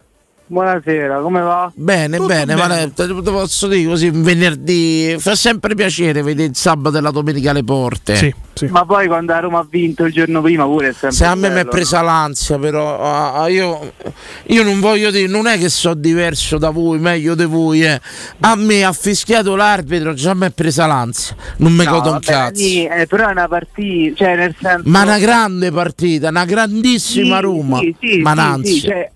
Buonasera, come va? Bene, bene, Vale, te te posso dire così, un venerdì fa sempre piacere vedere il sabato e la domenica le porte. Ma poi quando la Roma ha vinto il giorno prima pure è sempre Se a me mi è presa l'ansia, però io, io non voglio dire, non è che so diverso da voi, meglio di voi, eh. A me ha fischiato l'arbitro, già mi è presa l'ansia, non mi no? godo un vabbè, cazzo. sì, eh, però è una partita, cioè nel senso... Ma una grande partita, una grandissima Sì, Roma. sì, sì, ma sì, un'ansia. sì, cioè,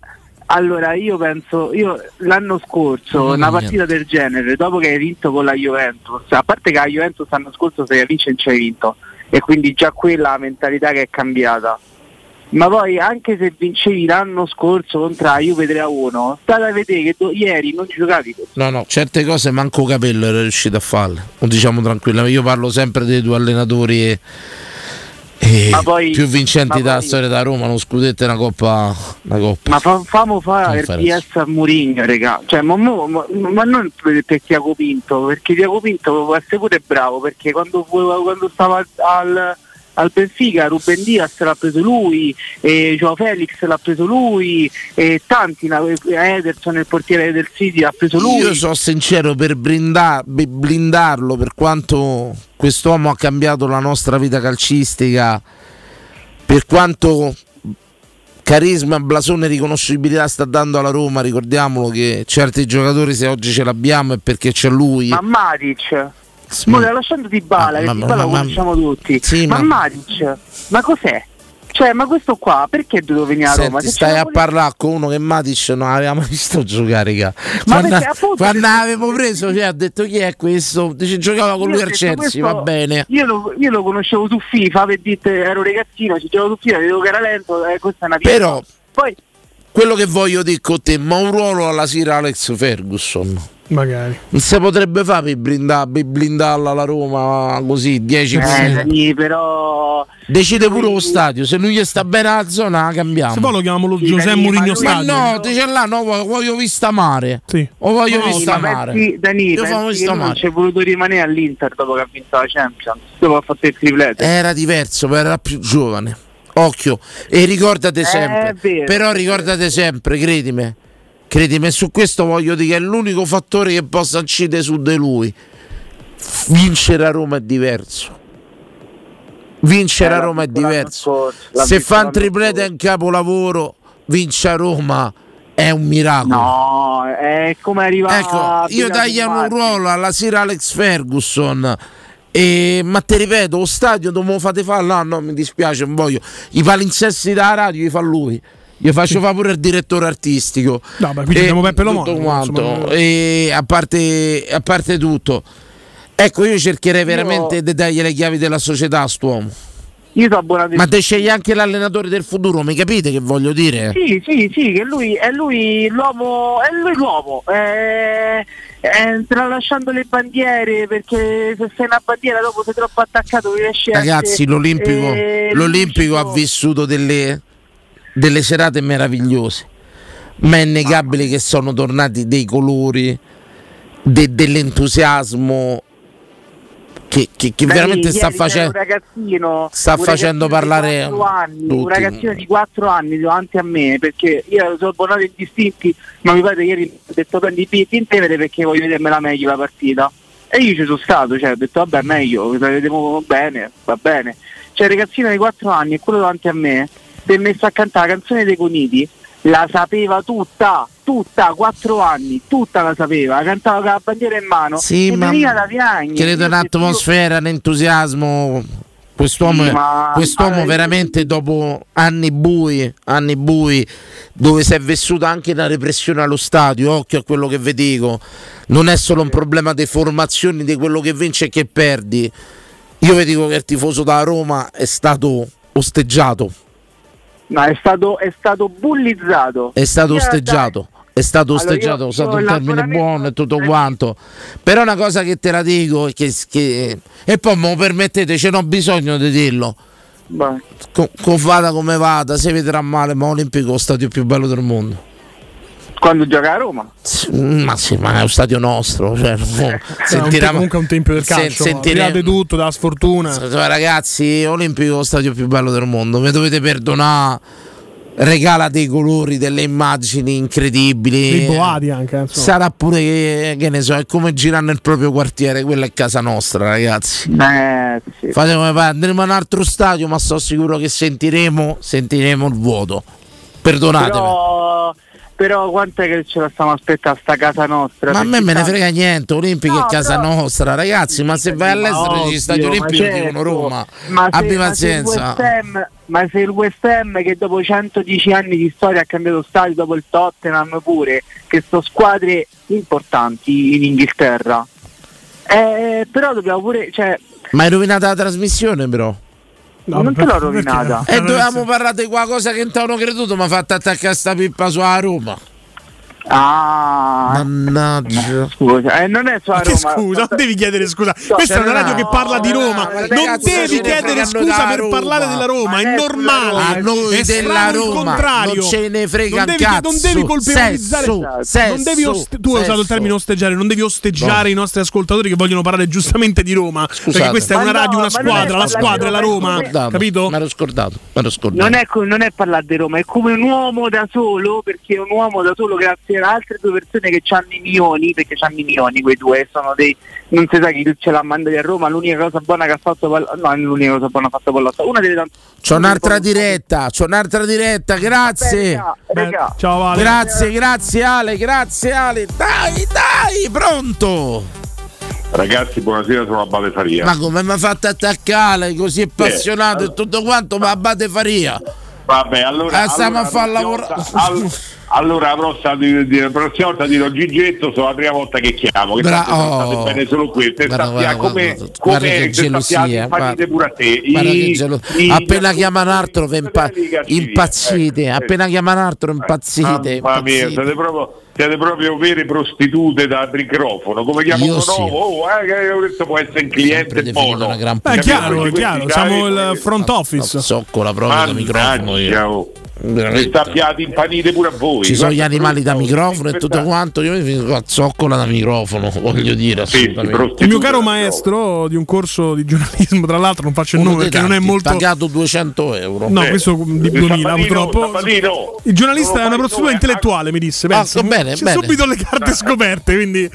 allora io penso, io l'anno scorso Non una partita del genere, dopo che hai vinto con la Juventus, a parte che la Juventus l'anno scorso se la vince non ci hai vinto, e quindi già quella la mentalità che è cambiata. Ma poi anche se vincevi l'anno scorso contro la Juve 3 a 1, state a vedere che do- ieri non giocavi così. No, no, certe cose manco capello era riuscito a farle. Lo diciamo tranquillamente. Io parlo sempre dei due allenatori e, poi- più vincenti della poi- storia da Roma, uno scudetto e una coppa. Una coppa. Ma fa, famo fare il. PS a Murigno, raga. Cioè, ma, mo- ma- ma non per, per Tiago Pinto, perché Tiago Pinto può essere pure bravo, perché quando, quando stava al, al Benfica Ruben Diaz l'ha preso lui, e Joao Felix l'ha preso lui, e tanti, Ederson, il portiere del City, l'ha preso lui. Io sono sincero per bi- blindarlo per quanto quest'uomo ha cambiato la nostra vita calcistica, per quanto carisma, blasone e riconoscibilità sta dando alla Roma, ricordiamolo che certi giocatori se oggi ce l'abbiamo è perché c'è lui. Ma Matic, mo lasciando di Bala, Ma- che di Bala lo conosciamo tutti. Sì, ma, ma- Matic, ma cos'è? Cioè, ma questo qua perché è dovuto venire a Roma? Senti, Se stai a pure- parlare con uno che Matic non aveva mai visto giocare, raga. Ma Quando, perché appunto- quando l'avevo preso, cioè, ha detto chi è questo? Dice giocava con lui al Chelsea, va bene. Io lo, io lo conoscevo su FIFA per dire ero ragazzino, ci giocavo su FIFA, vedevo che era lento, eh, questa è una pizza. Però Poi quello che voglio dire con te, ma un ruolo alla Sira Alex Ferguson. Magari. Non si potrebbe fare per blindare, per blindarla la Roma così 10 eh, sì, però Decide pure lo stadio, se lui gli sta bene alla zona cambiamo. Se poi lo chiamiamo lo Sì, Giuseppe Mourinho ma lui- Ma Stadio. no, dice là, no, voglio- vista mare. Sì. O voglio Sì, vista ma mare. pensi, Dani, Io pensi vista mare. c'è voluto rimanere all'Inter dopo che ha vinto la Champions, dopo ha fatto il triplete. Era diverso, però era più giovane. Occhio, e ricordate Eh, sempre, vero. però ricordate sempre, credimi, credimi, su questo voglio dire che è l'unico fattore che possa incidere su di lui. Vincere a Roma è diverso. Vincere Eh, a Roma è diverso. scorso, Se fa un triplete è un capolavoro, vince a Roma è un miracolo. No, è come arrivare Ecco, io tagliamo un ruolo alla Sir Alex Ferguson. E, ma ti ripeto, lo stadio dove lo fate fare là? No, mi dispiace, non voglio. I palinsesti della radio li fa lui. Io faccio fare pure il direttore artistico. No, ma qui E abbiamo Peppe Lomone, tutto quanto. insomma. E a parte, a parte tutto, ecco, io cercherei veramente di dargli le chiavi della società a st'uomo. Io sono abbonato Ma te scegli anche l'allenatore del futuro, mi capite che voglio dire? Sì, sì, sì, che lui è lui l'uomo, è lui l'uomo. Eh, eh, tralasciando le bandiere perché se sei una bandiera dopo sei troppo attaccato riesci a Ragazzi, l'Olimpico, eh, l'Olimpico ha vissuto delle, delle serate meravigliose, ma è innegabile che sono tornati dei colori, de- dell'entusiasmo che, che- che Dai, veramente sta ieri facendo. un ragazzino, sta facendo parlare di 4 anni, un ragazzino di 4 anni davanti a me perché io sono abbonato in distinti ma mi pare ieri mi ha detto prendi i biglietti in tevere perché voglio vedermela meglio la partita e io ci sono stato cioè ho detto vabbè meglio la vediamo bene va bene c'è il ragazzino di 4 anni e quello davanti a me si è messo a cantare la canzone dei Coniti la sapeva tutta tutta 4 anni tutta la sapeva cantava con la bandiera in mano Sì, e ma da piangere credo un'atmosfera, un entusiasmo. Quest'uomo, Sì, ma- quest'uomo ma- veramente dopo anni bui, anni bui, dove si è vissuta anche la repressione allo stadio, occhio a quello che vi dico, non è solo un problema di formazioni di quello che vince e che perdi. Io vi dico che il tifoso da Roma è stato osteggiato. No, è stato, è stato bullizzato. È stato da- osteggiato. È stato Allora, osteggiato, è usato un termine buono e tutto quanto. Però una cosa che te la dico che, che- e poi me lo permettete, ce n'ho bisogno di dirlo. Vai. Co- co- vada come vada, se vedrà male, ma Olimpico è lo stadio più bello del mondo. Quando gioca a Roma? Ma sì, ma è un stadio nostro. Cioè, È un te- comunque è un tempio del calcio. al di tutto, dalla sfortuna. Cioè, ragazzi, Olimpico è lo stadio più bello del mondo. Mi dovete perdonare. Regala dei colori, delle immagini incredibili. Dei boati anche. insomma. Sarà pure che, che ne so, è come girare nel proprio quartiere, quella è casa nostra, ragazzi. Eh, sì. Fate come fa, andremo a un altro stadio, ma sto sicuro che sentiremo, sentiremo il vuoto. Perdonatemi. Però, però quant'è che ce la stiamo aspettando sta casa nostra? Ma a me me ne frega niente, Olimpico No, è casa però- nostra, ragazzi. Ma se vai all'estero stadio ovvio, ma olimpico dicono certo. Roma. Ma se- Abbi ma se il pazienza. Ham- ma se il West Ham che dopo 110 anni di storia ha cambiato stadio, dopo il Tottenham pure, che sono squadre importanti in Inghilterra. Eh, però dobbiamo pure, cioè, Ma hai rovinato la trasmissione, però. Non te l'ho rovinata. E dovevamo parlare di qualcosa che non ti hanno creduto, ma fatto attaccare sta pippa su a Roma. Ah, Mannaggia. scusa, eh, non è su a Roma. scusa, non devi chiedere scusa. No, Questa è una radio no, che parla di no, Roma. ma Non devi chiedere scusa per Roma. parlare della Roma, Ma è è normale. A noi è della Roma contrario. non ce ne frega non devi, cazzo. Non devi colpevolizzare. Sesso, non devi oste- tu hai usato il termine osteggiare, non devi osteggiare No. i nostri ascoltatori che vogliono parlare giustamente di Roma. Perché questa è una no, radio, una squadra, la squadra è la Roma, Capito? Me l'ho scordato, me l'ho scordato. Non è, co- non è parlare di Roma, è come un uomo da solo, perché è un uomo da solo grazie ad altre due persone che hanno i milioni, perché hanno i milioni quei due, sono dei. non si sa chi ce l'ha mandati a Roma, l'unica cosa buona che ha fatto Pal- no, l'unica cosa buona che ha fatto Pallotta, una delle tante. C'ho un'altra diretta, c'ho un'altra diretta, grazie. Raga, Ciao Vale. Grazie, grazie Ale, grazie Ale. Dai, dai, pronto. Ragazzi, buonasera, sono Abate Faria. Ma come mi ha fatto attaccare così appassionato e tutto quanto, ma Abate Faria. Vabbè, allora. Eh, stiamo allora, a far la lavorare. Allora, la prossima, di- di- la prossima volta dirò Gigetto, sono la prima volta che chiamo. Che Bra- oh. state bene solo queste. Guarda, come, guarda, come gelosia, guarda. pure a te. Guarda I- che gelo- i- appena chiama un altro vi impa- Ecco, impazzite, appena chiama un altro impazzite. Mamma mia, impazzite. siete proprio, siete proprio vere prostitute da microfono. Come chiamo Io uno sì. nuovo? Oh, eh, che questo può essere un cliente buono. una gran Beh, è Capito? chiaro, è chiaro, siamo il front office. Zoccola proprio da microfono io. Veramente. Stappiate impanite pure a voi. Ci sono gli animali da microfono e tutto quanto. Io mi finisco a zoccola da microfono, voglio dire assolutamente. Il mio caro maestro di un corso di giornalismo, tra l'altro non faccio il Uno nome perché non è tanti, molto. pagato 200 euro. No, Eh. questo di 2000 purtroppo. Sabatino, Il giornalista è una tu, eh. intellettuale, mi disse. Ah, Pensa, bene, c'è bene. subito le carte scoperte, quindi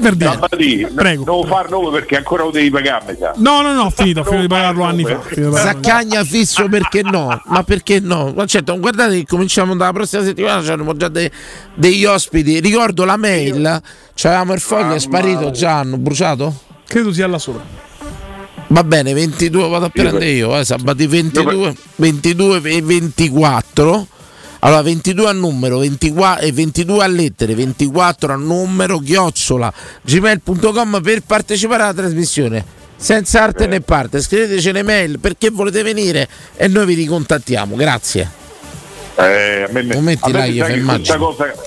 per dire. Sabatino, Prego. Non far nome perché ancora lo devi pagare. No, no, no, ho finito, ho finito di pagarlo anni fa. Saccagna fisso perché no? Ma perché no? Ma certo, guardate che cominciamo dalla prossima settimana, c'erano già dei- degli ospiti. Ricordo la mail, c'avevamo il foglio, è sparito già, hanno bruciato? Credo sia là sopra. Va bene, 22 vado a prendere io, eh, sabati 22, 22 e 24. Allora 22 a numero, 24 e 22 a lettere, 24 a numero, chiocciola, gmail.com per partecipare alla trasmissione. Senza arte né parte, scriveteci le mail perché volete venire e noi vi ricontattiamo. Grazie. Eh, a me, me- Momenti a me là, mi io sa che immagino. questa cosa,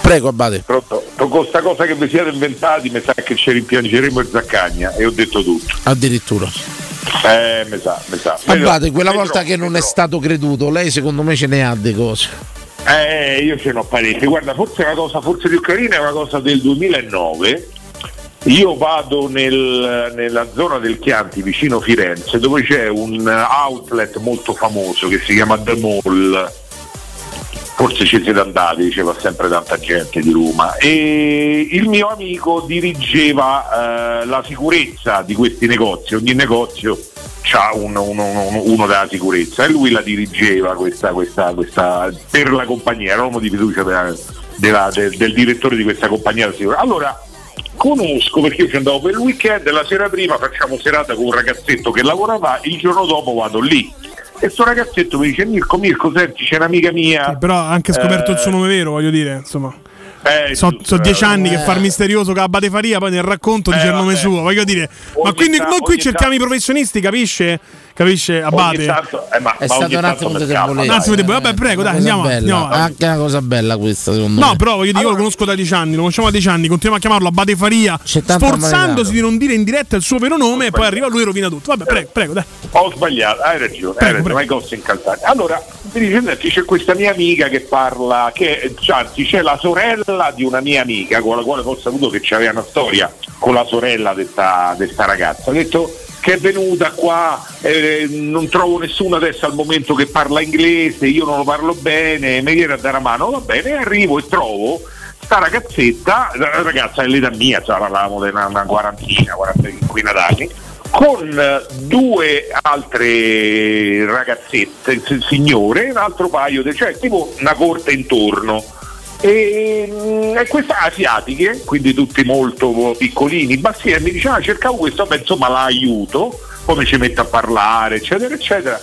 Prego, Abate. pronto, con questa cosa che vi siete inventati, mi sa che ci rimpiangeremo il Zaccagna e ho detto tutto. Addirittura. Eh, mi sa, mi sa. Abate, quella volta che non è stato creduto, lei secondo me ce ne ha di cose. Eh, io ce n'ho parecchie. Guarda, forse la cosa forse più carina è una cosa del 2009. Io vado nel- nella zona del Chianti, vicino Firenze, dove c'è un outlet molto famoso che si chiama The Mall. Forse ci siete andati, diceva sempre tanta gente di Roma. E il mio amico dirigeva eh, la sicurezza di questi negozi. Ogni negozio ha uno, uno- uno- uno della sicurezza e lui la dirigeva questa, questa, questa per la compagnia, era uomo di fiducia della- della- del, del direttore di questa compagnia. Allora conosco perché io ci andavo per il weekend, la sera prima facciamo serata con un ragazzetto che lavorava, il giorno dopo vado lì. E sto ragazzetto mi dice Mirko, Mirko, senti, c'è un'amica mia. Però ha anche scoperto eh, il suo nome vero, voglio dire, insomma. Eh, so, giusto, so dieci eh. anni che Eh. fa il misterioso con la batefaria, poi nel racconto dice il nome suo. Voglio dire, ma Ogni quindi ta- noi qui cerchiamo ta- i professionisti, capisce? Capisce Abate? tanto- eh, ma- È ma stato un attimo di debolezza. Un attimo di- vabbè, prego, dai, andiamo avanti. Anche una cosa bella questa, secondo No, me. però voglio dire, io lo conosco da dieci anni, lo conosciamo da dieci anni, continuiamo a chiamarlo Abate Faria, sforzandosi di non dire in diretta il suo vero nome, e poi arriva lui e rovina tutto. Vabbè, prego, prego, dai. Ho sbagliato, hai ragione, hai ragione, ma i cose incalzanti. Allora, mi dice, c'è questa mia amica che parla, che anzi c'è la sorella di una mia amica con la quale ho saputo che c'aveva una storia con la sorella di questa ragazza. Ha detto che è venuta qua, eh, non trovo nessuno adesso al momento che parla inglese, io non lo parlo bene, mi viene a dare una mano, va bene, arrivo e trovo sta ragazzetta, ragazza è l'età mia, cioè parlavamo di una, una quarantina, 45 anni, con due altre ragazzette, signore, un altro paio, cioè tipo una corte intorno. E, mm, e queste asiatiche, quindi tutti molto piccolini, bassini, e mi diceva ah, cercavo questo, beh, insomma la aiuto, mi ci metto a parlare, eccetera, eccetera.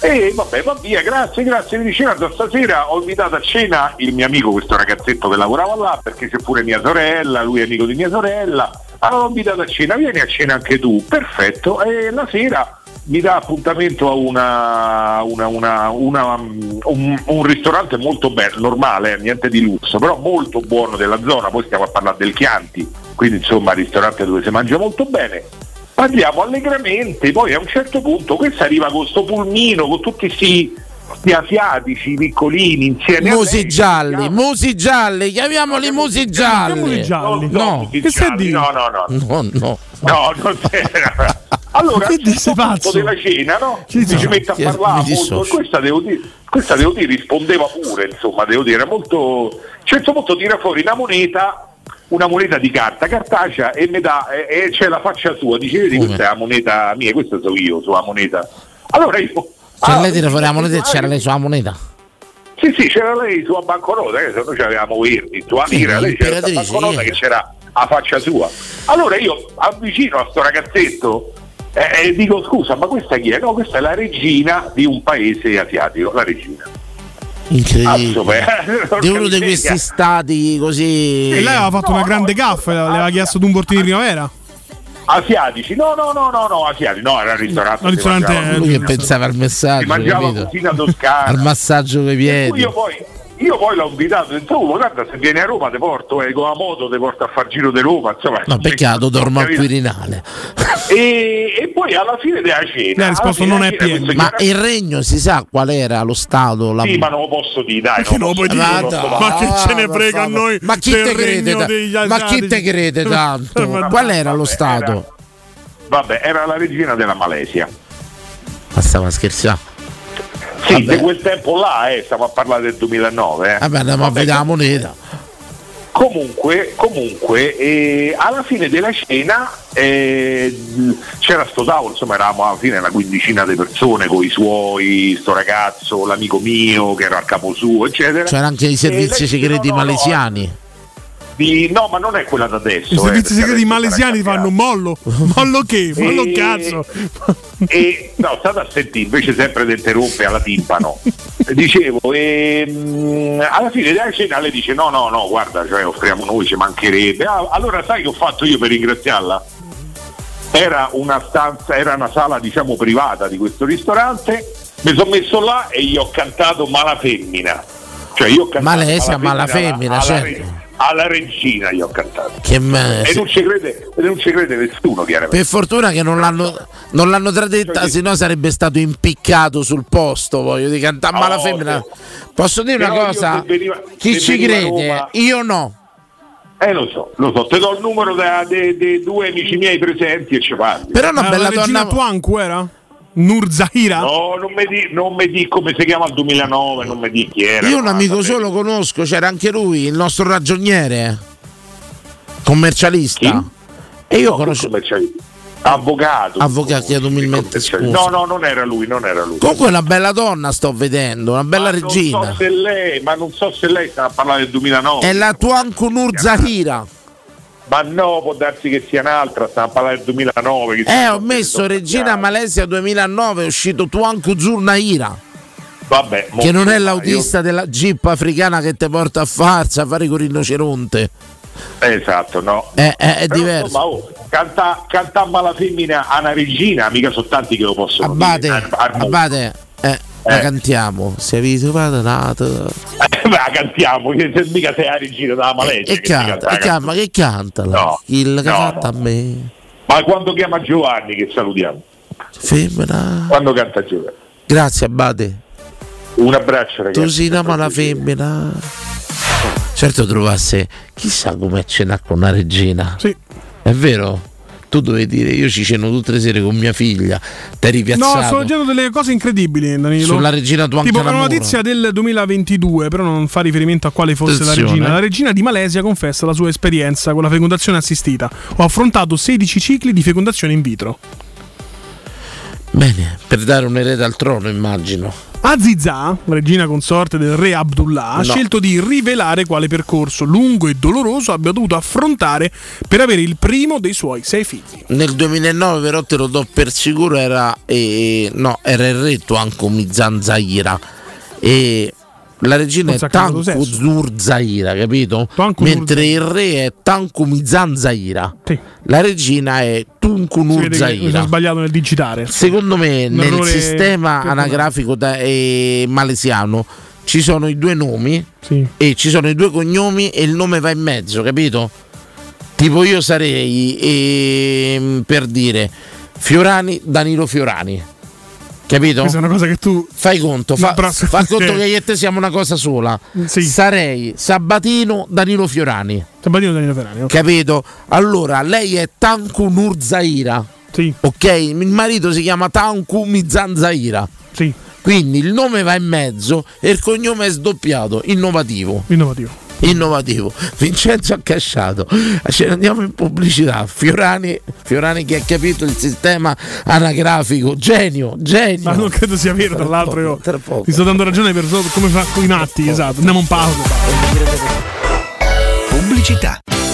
E vabbè, va via, grazie, grazie. Mi diceva stasera ho invitato a cena il mio amico, questo ragazzetto che lavorava là, perché c'è pure mia sorella, lui è amico di mia sorella. Allora ho invitato a cena, vieni a cena anche tu, perfetto. E la sera mi dà appuntamento a una, una- una- una- un, un ristorante molto bello, normale, eh, niente di lusso, però molto buono della zona, poi stiamo a parlare del Chianti, quindi insomma ristorante dove si mangia molto bene. Parliamo allegramente, poi a un certo punto questa arriva con sto pulmino, con tutti questi asiatici piccolini insieme a Musi lei. gialli, musi gialli, chiamiamoli musi gialli. No, No, che stai no, no, no. no, no. No, non c'era. Allora, Che punto pazzo? della cena, no? Dice? ci mette a parlare molto. Questa devo dire, questa devo dire, rispondeva pure, insomma, devo dire, era molto. A un certo punto tira fuori una moneta, una moneta di carta cartacea e mi dà, e, e c'è la faccia sua, dice, vedi, Come? questa è la moneta mia, questa so io, sua moneta. Allora io. Cioè ah, lei tira fuori la moneta e c'era lei sulla moneta. sì, sì, c'era lei sulla banconota, che se noi avevamo Verdi, sua Sì, lira, lei c'era la banconota sì. che c'era a faccia sua. Allora io avvicino a sto ragazzetto eh, e dico scusa, ma questa chi è? No, questa è la regina di un paese asiatico, la regina. Incredibile. Di uno di questi stati così. E lei aveva fatto una grande gaffa, le aveva chiesto d'un portino di primavera. Asiatici, no, no, no, no, no, asiatici, no, era il ristorante. No, il ristorante, mangiava- eh, Lui che pensava al si messaggio, mangiava capito? cucina toscana. Al massaggio coi piedi. Io poi, io poi l'ho invitato, ho detto, "Oh, guarda se vieni a Roma ti porto, eh, con la moto ti porto a far giro di Roma, insomma. No, peccato, dormo al? Quirinale. E, e poi alla fine della cena. Ha risposto, fine "Non è della cena, pieno". questo Ma chiaro- il regno si sa qual era lo stato? La... Sì, ma non lo posso dire, dai. Che non lo puoi dire? Ma, lo dai, posso Ma che ce ne lo frega a noi Ma chi te crede? Ma chi te crede tanto? Ma- Qual era lo Vabbè, stato? era- Vabbè, era la regina della Malesia. Ma stava scherzando. Sì, Vabbè. di quel tempo là, eh, stiamo a parlare del 2009. eh. Vabbè, andiamo a Vabbè, vedere la moneta. Comunque, comunque eh, alla fine della cena eh, c'era sto tavolo, insomma eravamo alla fine una quindicina di persone con i suoi, sto ragazzo, l'amico mio che era a capo suo, eccetera. C'erano anche i servizi segreti no, no, no, malesiani. Di- no, ma non è quella da adesso. I eh, servizi perché segreti malesiani fanno mollo. Mollo che? Mollo E- cazzo. E no, state a sentire, invece sempre di interrompere alla timpano. Dicevo, ehm, alla fine della cena lei dice no, no, no, guarda, cioè, offriamo noi, ci mancherebbe. Ah, allora sai che ho fatto io per ringraziarla? Era una stanza, era una sala diciamo privata di questo ristorante, mi sono messo là e gli ho cantato Mala Femmina. Cioè io ho cantato Malesia, Mala Femmina, certo. re- alla regina gli ho cantato. Che me- E non ci crede, e non ci crede nessuno, chiaramente. Per fortuna che non l'hanno, non l'hanno tradetta, Cioè, se no sarebbe stato impiccato sul posto. Voglio dire, cantare mala Oh, femmina. sì. Posso dire una Però io cosa? veniva- Chi ci crede? Roma- Io no. Eh lo so, lo so, ti do il numero dei due amici miei presenti e ci parli. Però una Eh, bella la donna. Tuanku era? Nur Zahira? No, non mi di, non mi di come si chiama il 2009, non mi di chi era. Io un amico vabbè. solo conosco, c'era anche lui, il nostro ragioniere commercialista. Chi? E io No, conosco. commercialista. Avvocato. Avvocato, chiedo umilmente scusa. No, no, non era lui, non era lui. Comunque una bella donna sto vedendo, una bella Ma regina. Non so se lei, ma non so se lei sta a parlare del 2009. È la Tuanku Nur Zahira. Ma no, può darsi che sia un'altra, stiamo a parlare del 2009. che Eh, ho messo Regina Malesia 2009, è uscito Tuanku Zurnaira. Vabbè, mo- Che non è l'autista della jeep africana che ti porta a farsa a fare con il rinoceronte. Esatto, no. È, è- è Però, diverso. insomma, oh, canta, cantamma la femmina a una regina, mica sono tanti che lo possono Abate, dire. Ar- ar- abate, eh, la cantiamo. Se vi nato. Eh, ma la cantiamo, che se mica sei la regina della Malesia. E che canta, canta canta, ma che canta? No, Il che no, canta no. a me. Ma quando chiama Giovanni, che salutiamo? Femmina. Quando canta Giovanni? Grazie, Abate. Un abbraccio, ragazzi. Tu si ama la femmina. Certo trovasse, chissà come cena con una regina. Sì. È vero? Tu dovevi dire, io ci ceno tutte le sere con mia figlia, ti eri No, piazzato. sto leggendo delle cose incredibili, Danilo. Sulla regina Tuanca Tipo, una notizia del 2022, però non fa riferimento a quale fosse la Attenzione. regina. La regina di Malesia confessa la sua esperienza con la fecondazione assistita. Ho affrontato 16 cicli di fecondazione in vitro. Bene, per dare un erede al trono, immagino. Aziza, regina consorte del re Abdullah, ha No. scelto di rivelare quale percorso lungo e doloroso abbia dovuto affrontare per avere il primo dei suoi sei figli. Nel 2009 però te lo do per sicuro era, eh, no, era il re Tuanku Mizan Zaira e la regina è Tanku sesso. Nur Zaira, capito? Tuanku Nur Mentre il re è Tanku Mizan Zaira. Sì. La regina è Tunku Si Nur vede che mi sono Zaira. sbagliato nel digitare. Secondo me Un nel sistema anagrafico da- eh, malesiano ci sono i due nomi e ci sono i due cognomi e il nome va in mezzo, capito? Tipo io sarei ehm, per dire Fiorani, Danilo Fiorani. Capito? Questa è una cosa che tu Fai conto, fa, fa conto che io e te siamo una cosa sola. Sarei Sabatino Danilo Fiorani. Sabatino Danilo Ferrari. ok. Capito? Allora, lei è Tanku Nur Zaira. Sì. Ok, il marito si chiama Tanku Mizan Zaira. Sì. Quindi il nome va in mezzo e il cognome è sdoppiato, innovativo. Innovativo. Innovativo. Vincenzo ha casciato. Ce ne andiamo in pubblicità. Fiorani, Fiorani che ha capito il sistema anagrafico. Genio, genio. Ma non credo sia vero, tra l'altro io Tra poco. ti sto dando ragione per come fa con i matti, esatto. Andiamo in pausa. Pubblicità.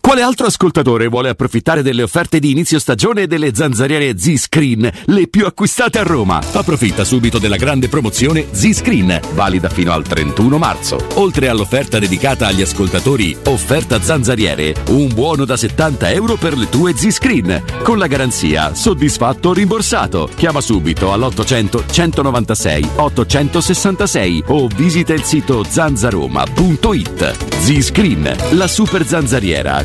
Quale altro ascoltatore vuole approfittare delle offerte di inizio stagione delle zanzariere Z-Screen, le più acquistate a Roma? Approfitta subito della grande promozione Z-Screen, valida fino al 31 marzo. Oltre all'offerta dedicata agli ascoltatori Offerta Zanzariere, un buono da 70 euro per le tue Z-Screen, con la garanzia soddisfatto o rimborsato. Chiama subito all'800 196 866 o visita il sito zanzaroma.it. Z-Screen, la super zanzariera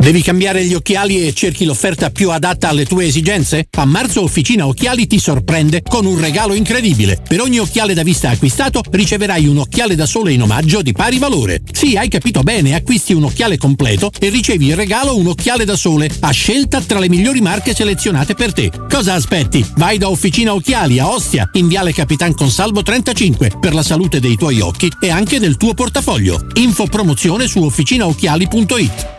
Devi cambiare gli occhiali e cerchi l'offerta più adatta alle tue esigenze? A marzo Officina Occhiali ti sorprende con un regalo incredibile. Per ogni occhiale da vista acquistato riceverai un occhiale da sole in omaggio di pari valore. Sì, hai capito bene, acquisti un occhiale completo e ricevi in regalo un occhiale da sole a scelta tra le migliori marche selezionate per te. Cosa aspetti? Vai da Officina Occhiali a Ostia, in Viale Capitan Consalvo 35 per la salute dei tuoi occhi e anche del tuo portafoglio. Info promozione su officinaocchiali.it.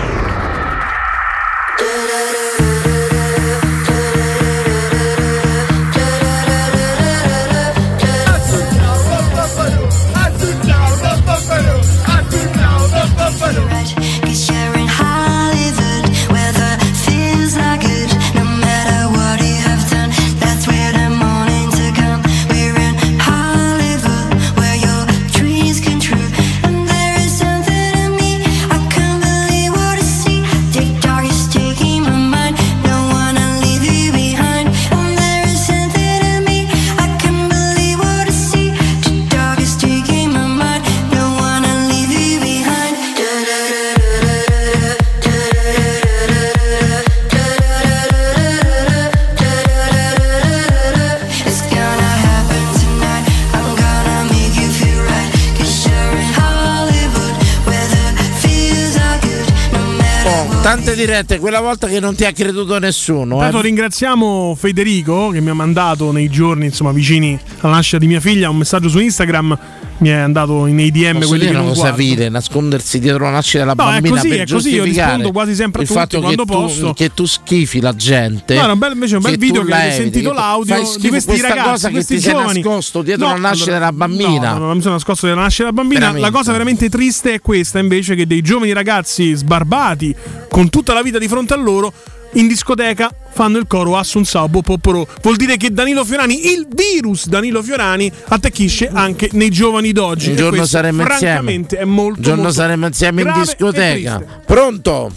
Tante dirette, quella volta che non ti ha creduto nessuno. Intanto Eh. ringraziamo Federico che mi ha mandato nei giorni insomma, vicini alla nascita di mia figlia un messaggio su Instagram. Mi è andato nei DM Posso quelli che non guardo. vile, nascondersi dietro la nascita della No, è bambina così, per è così, io rispondo quasi sempre a il tutti fatto quando che tu, posso. che tu schifi la gente. No, era un bel- invece un bel video tu che la eviti, sentito tu l'audio di questi ragazzi, che questi giovani. nascosto dietro No, la nascita allora, della bambina. No, no, non mi sono nascosto della nascita della bambina. Veramente. La cosa veramente triste è questa, invece, che dei giovani ragazzi sbarbati, con tutta la vita di fronte a loro, in discoteca fanno il coro Assun Sabo Poporo. Vuol dire che Danilo Fiorani, il virus Danilo Fiorani, attecchisce anche nei giovani d'oggi. Un giorno questo, saremo insieme. francamente, è molto Un giorno molto saremo insieme in discoteca. Pronto?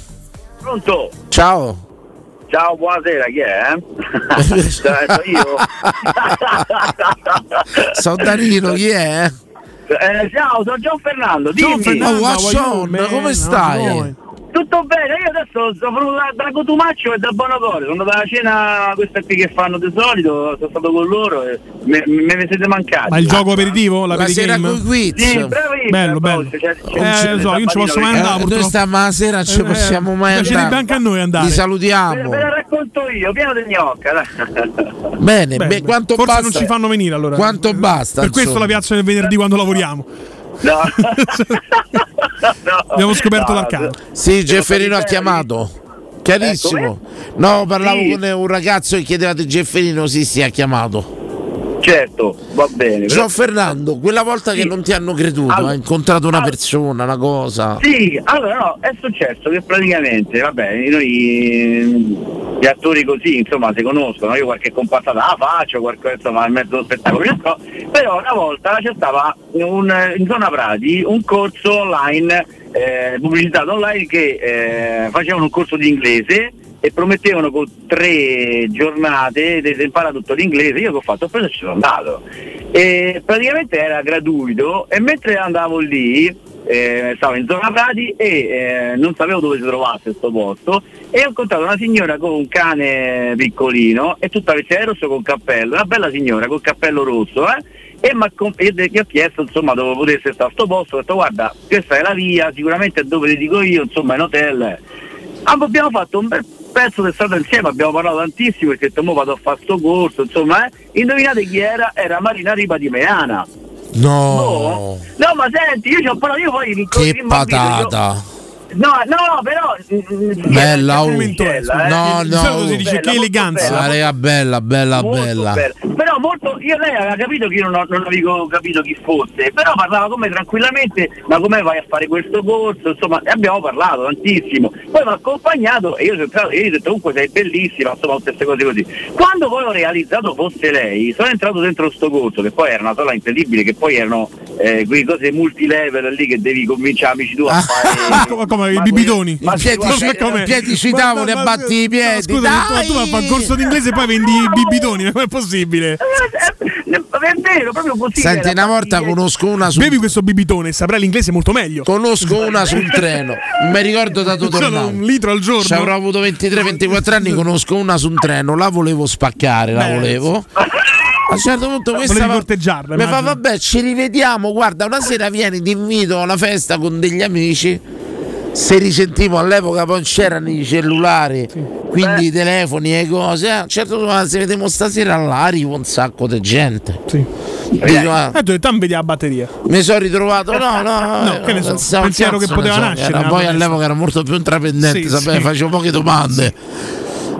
Pronto? Ciao. Ciao, buonasera, chi è? eh? Sono io. Sono Danilo, chi è? Eh, ciao, sono Gian Fernando. Gian Dimmi. Fernando, Oh, Washon, come stai? Tutto bene, io adesso sono venuto da, da Cotumaccio e da Bonocore, sono andata a cena questa qui che fanno di solito, sono stato con loro e me, me ne siete mancati. Ma il gioco aperitivo? La, La sera coi quiz. Sì, bravissimo, Bello, bello. C'è- c'è- Eh, lo so, io non ci posso mai Eh, andare. noi purtroppo. stasera ci Eh, possiamo mai piacerebbe andare. anche a noi andare. Li Ve, salutiamo. ve la racconto io, pieno di gnocca. dai. Bene, Beh, quanto Forse basta? non ci fanno venire allora. Quanto basta? Per questo insomma? la piazza del venerdì quando lavoriamo. No. Abbiamo scoperto no, l'arcano. Sì, Gefferino ha chiamato. Chiarissimo. No, parlavo Sì. con un ragazzo che chiedeva di Gefferino, sì, sì, ha chiamato. Certo, va bene. Gian Fernando, quella volta che non ti hanno creduto, Allora- hai incontrato una persona, una cosa. Sì, allora no, è successo che praticamente, vabbè, noi gli attori così, insomma, si conoscono, io qualche comparsata la faccio, qualche, insomma, in mezzo allo spettacolo, so, però una volta c'è stava un- in zona Prati un corso online, eh, pubblicizzato online che eh, facevano un corso di inglese e promettevano con tre giornate di imparare tutto l'inglese, io che ho fatto? Ho preso e ci sono andato. E praticamente era gratuito e mentre andavo lì, eh, stavo in zona Prati e eh, non sapevo dove si trovasse questo posto e ho incontrato una signora con un cane piccolino e tutta vestita di rosso con cappello, una bella signora con cappello rosso, eh? E gli ho chiesto insomma dove potesse stare sto posto, ho detto guarda questa è la via, sicuramente è dove ti dico io, insomma in hotel. Ah, ma abbiamo fatto un bel pezzo di strada insieme, abbiamo parlato tantissimo perché ho detto mo vado a fare sto corso, insomma, eh. Indovinate chi era? Era Marina Ripa di Meana. No, No, ma senti, io ci ho parlato, io poi che patata. No, no, però. mm, Bella, oh. bella, eh. No, solito no. si dice Bella, che eleganza. bella. Bella, bella, Molto bella. bella. Però molto, io lei aveva capito che io non, non avevo capito chi fosse, però parlava con me tranquillamente, ma come vai a fare questo corso? Insomma, e abbiamo parlato tantissimo. Poi mi ha accompagnato e io, sono entrato- e io ho detto comunque sei bellissima, insomma, queste cose così. Quando poi ho realizzato fosse lei, sono entrato dentro sto corso, che poi era una sala incredibile, che poi erano eh, quelle cose multilevel lì che devi convincere amici tu a fare. come, come i Ma bibitoni. Ma piedi, ma- sui- com'è? piedi sui Ma- tavoli ma- e ma- batti i piedi. Scusa, ma tu, vai a fare corso d'inglese e poi vendi i bibitoni, come è possibile? È vero, proprio così. Senti, una volta conosco una su Bevi questo bibitone, saprai l'inglese molto meglio. Conosco una sul treno, non mi ricordo da dove tornavo. un litro al giorno. Ci avrò avuto 23-24 anni, conosco una su un treno, la volevo spaccare, la Beh, volevo. A un certo punto questa va- corteggiarla, mi fa vabbè ci rivediamo, guarda una sera vieni ti invito a una festa con degli amici. Se risentivo all'epoca poi non c'erano i cellulari, quindi i telefoni e cose. A un certo punto "Ah, se vediamo stasera là arriva un sacco di gente. Dico, ah, Eh, tu hai detto, "Ah, vedi la batteria. mi sono ritrovato, no, no, No, che ne so, pensavo, pensiero cazzo che poteva so, nascere era- poi all'epoca era molto più intraprendente, Sì, sapevo, sì. facevo poche domande.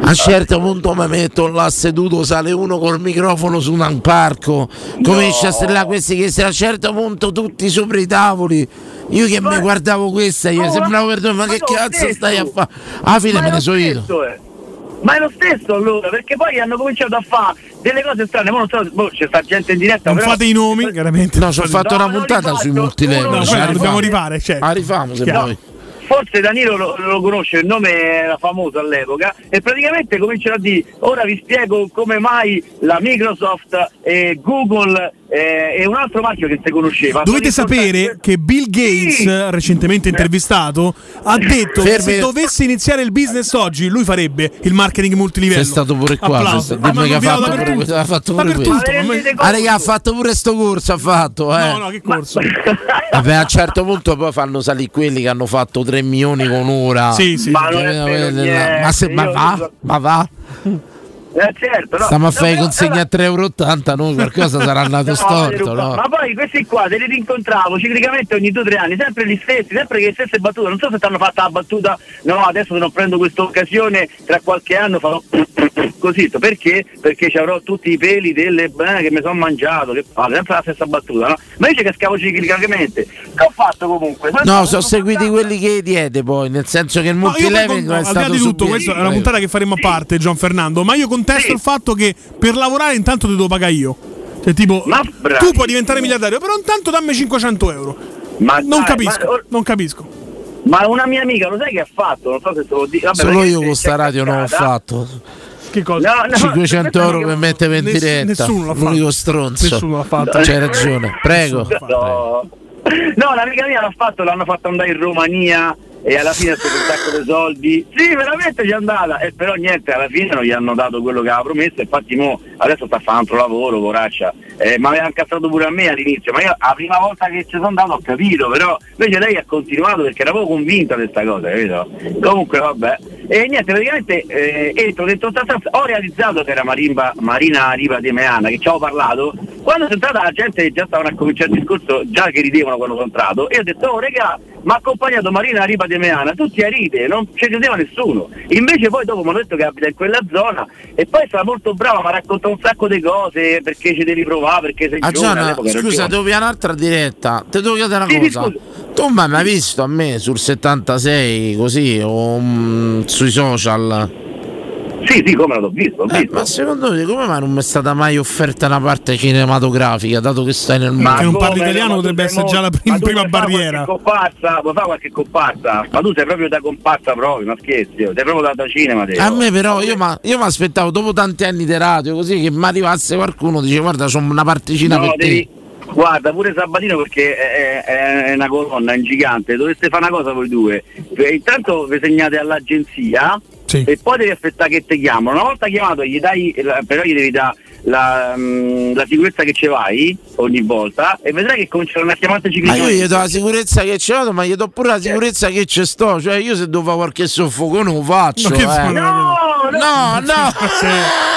A un certo punto mi metto là seduto, sale uno col microfono su un parco, comincia a strillare questi che a un certo punto tutti sopra i tavoli. Io che mi guardavo questa, io sembravo per ma che cazzo stai a fare? Alla fine Ma me ne so io. eh. Ma è lo stesso allora, perché poi hanno cominciato a fare delle cose strane, ma non so, boh, c'è sta gente in diretta. Non però- fate i nomi, chiaramente. No, ci ho fatto No, una puntata sui multilevel. No, ci quella la dobbiamo rifare, certo. La rifamo se vuoi. Forse Danilo lo, lo conosce, il nome era famoso all'epoca e praticamente cominciano a dire ora vi spiego come mai la Microsoft e Google eh, e un altro marchio che si conosceva. Dovete sapere che Bill Gates, recentemente intervistato, ha detto che se dovesse iniziare il business oggi, lui farebbe il marketing multilivello. Sei stato pure qua, stato- Ah, che ha fatto pure questo, ha fatto pure questo. Ah, raga, ha fatto pure sto corso, ha fatto, eh. No, no, che corso? Vabbè, a un certo punto poi fanno salire quelli che hanno fatto 3 milioni con ora. Sì, sì. Ma non è Eh, eh, ma, se- ma va, ma va. Eh, certo, no. Stiamo a No, fare i però- consegni a 3,80 euro, noi qualcosa sarà andato No, storto, no? Ma poi questi qua te li rincontravo ciclicamente ogni due o tre anni, sempre gli stessi, sempre le stesse battute. Non so se ti hanno fatto la battuta, no, adesso se non prendo questa occasione, tra qualche anno farò così. Perché? Perché ci avrò tutti i peli delle eh, che mi sono mangiato, che fate, sempre la stessa battuta, no? Ma invece che scavo ciclicamente, che ho fatto comunque? Sono No, sono seguiti quelli che diede poi, nel senso che il No, multilevel con- è stato di tutto, subito. questa è una puntata che faremo a parte, Gian Fernando. Ma io contesto il fatto che per lavorare intanto ti devo pagare io. Cioè, tipo, tu puoi diventare miliardario, però intanto dammi 500 euro. Ma non dai, capisco, ma- non capisco. Ma una mia amica, lo sai che ha fatto? Non so se te lo dico. Vabbè, Solo io con sta radio non ho fatto. Che cosa? No, no, 500 euro per mettere in Ness- diretta. nessuno l'ha fatto. L'unico stronzo. Nessuno l'ha fatto. C'hai ragione. Prego. No, no l'amica mia l'ha fatto, l'hanno fatto andare in Romania e alla fine ha speso un sacco di soldi. Sì, veramente ci è andata, e però niente, alla fine non gli hanno dato quello che aveva promesso, infatti mo adesso sta a fare altro lavoro, poraccia. Eh, ma aveva incazzato pure a me all'inizio, ma io la prima volta che ci sono andato ho capito, però invece lei ha continuato perché era proprio convinta di questa cosa, capito? Comunque vabbè. E niente, praticamente eh, entro dentro sta stanza, ho realizzato che era Marimba, Marina Riva di Meana, che ci avevo parlato. Quando sono entrata la gente già stavano a cominciare il discorso, già che ridevano quando sono entrato, e ho detto, oh regà, mi ha accompagnato Marina Riva di Meana, tutti a ride, non ci credeva nessuno. Invece poi dopo mi hanno detto che abita in quella zona e poi stava molto brava, mi ha raccontato un sacco di cose, perché ci devi provare, perché sei Ah, giovane. Gianna, scusa, devo pigliare un'altra diretta. Ti devo chiedere una Sì, sì, cosa. Tu mi hai mai visto a me sul 76 così mm, sui social? Sì, sì, come l'ho visto, ho Eh, visto. ma secondo te come mai non mi è stata mai offerta una parte cinematografica, dato che stai nel Ma mondo? che non parli italiano ma potrebbe essere già la ma prima fare barriera. Comparsa, vuoi fare qualche comparsa? Ma tu sei proprio da comparsa proprio, ma scherzi, sei proprio da, da cinema. te. A me però io mi aspettavo dopo tanti anni di radio così che mi arrivasse qualcuno dice guarda c'ho una particina No, per te. Guarda, pure Sabatino perché è, è- è una colonna, è un gigante, dovreste fare una cosa voi due. Eh, Intanto vi segnate all'agenzia e poi devi aspettare che ti chiamano. Una volta chiamato gli dai, però gli devi dare la, mm, la sicurezza che ci vai ogni volta e vedrai che cominceranno a chiamarti Ma io gli do la sicurezza che c'è vado, ma gli do pure la sicurezza che ci sto. Cioè, io se devo fare qualche soffoco non lo faccio. Ma che eh. fa- no, no, no.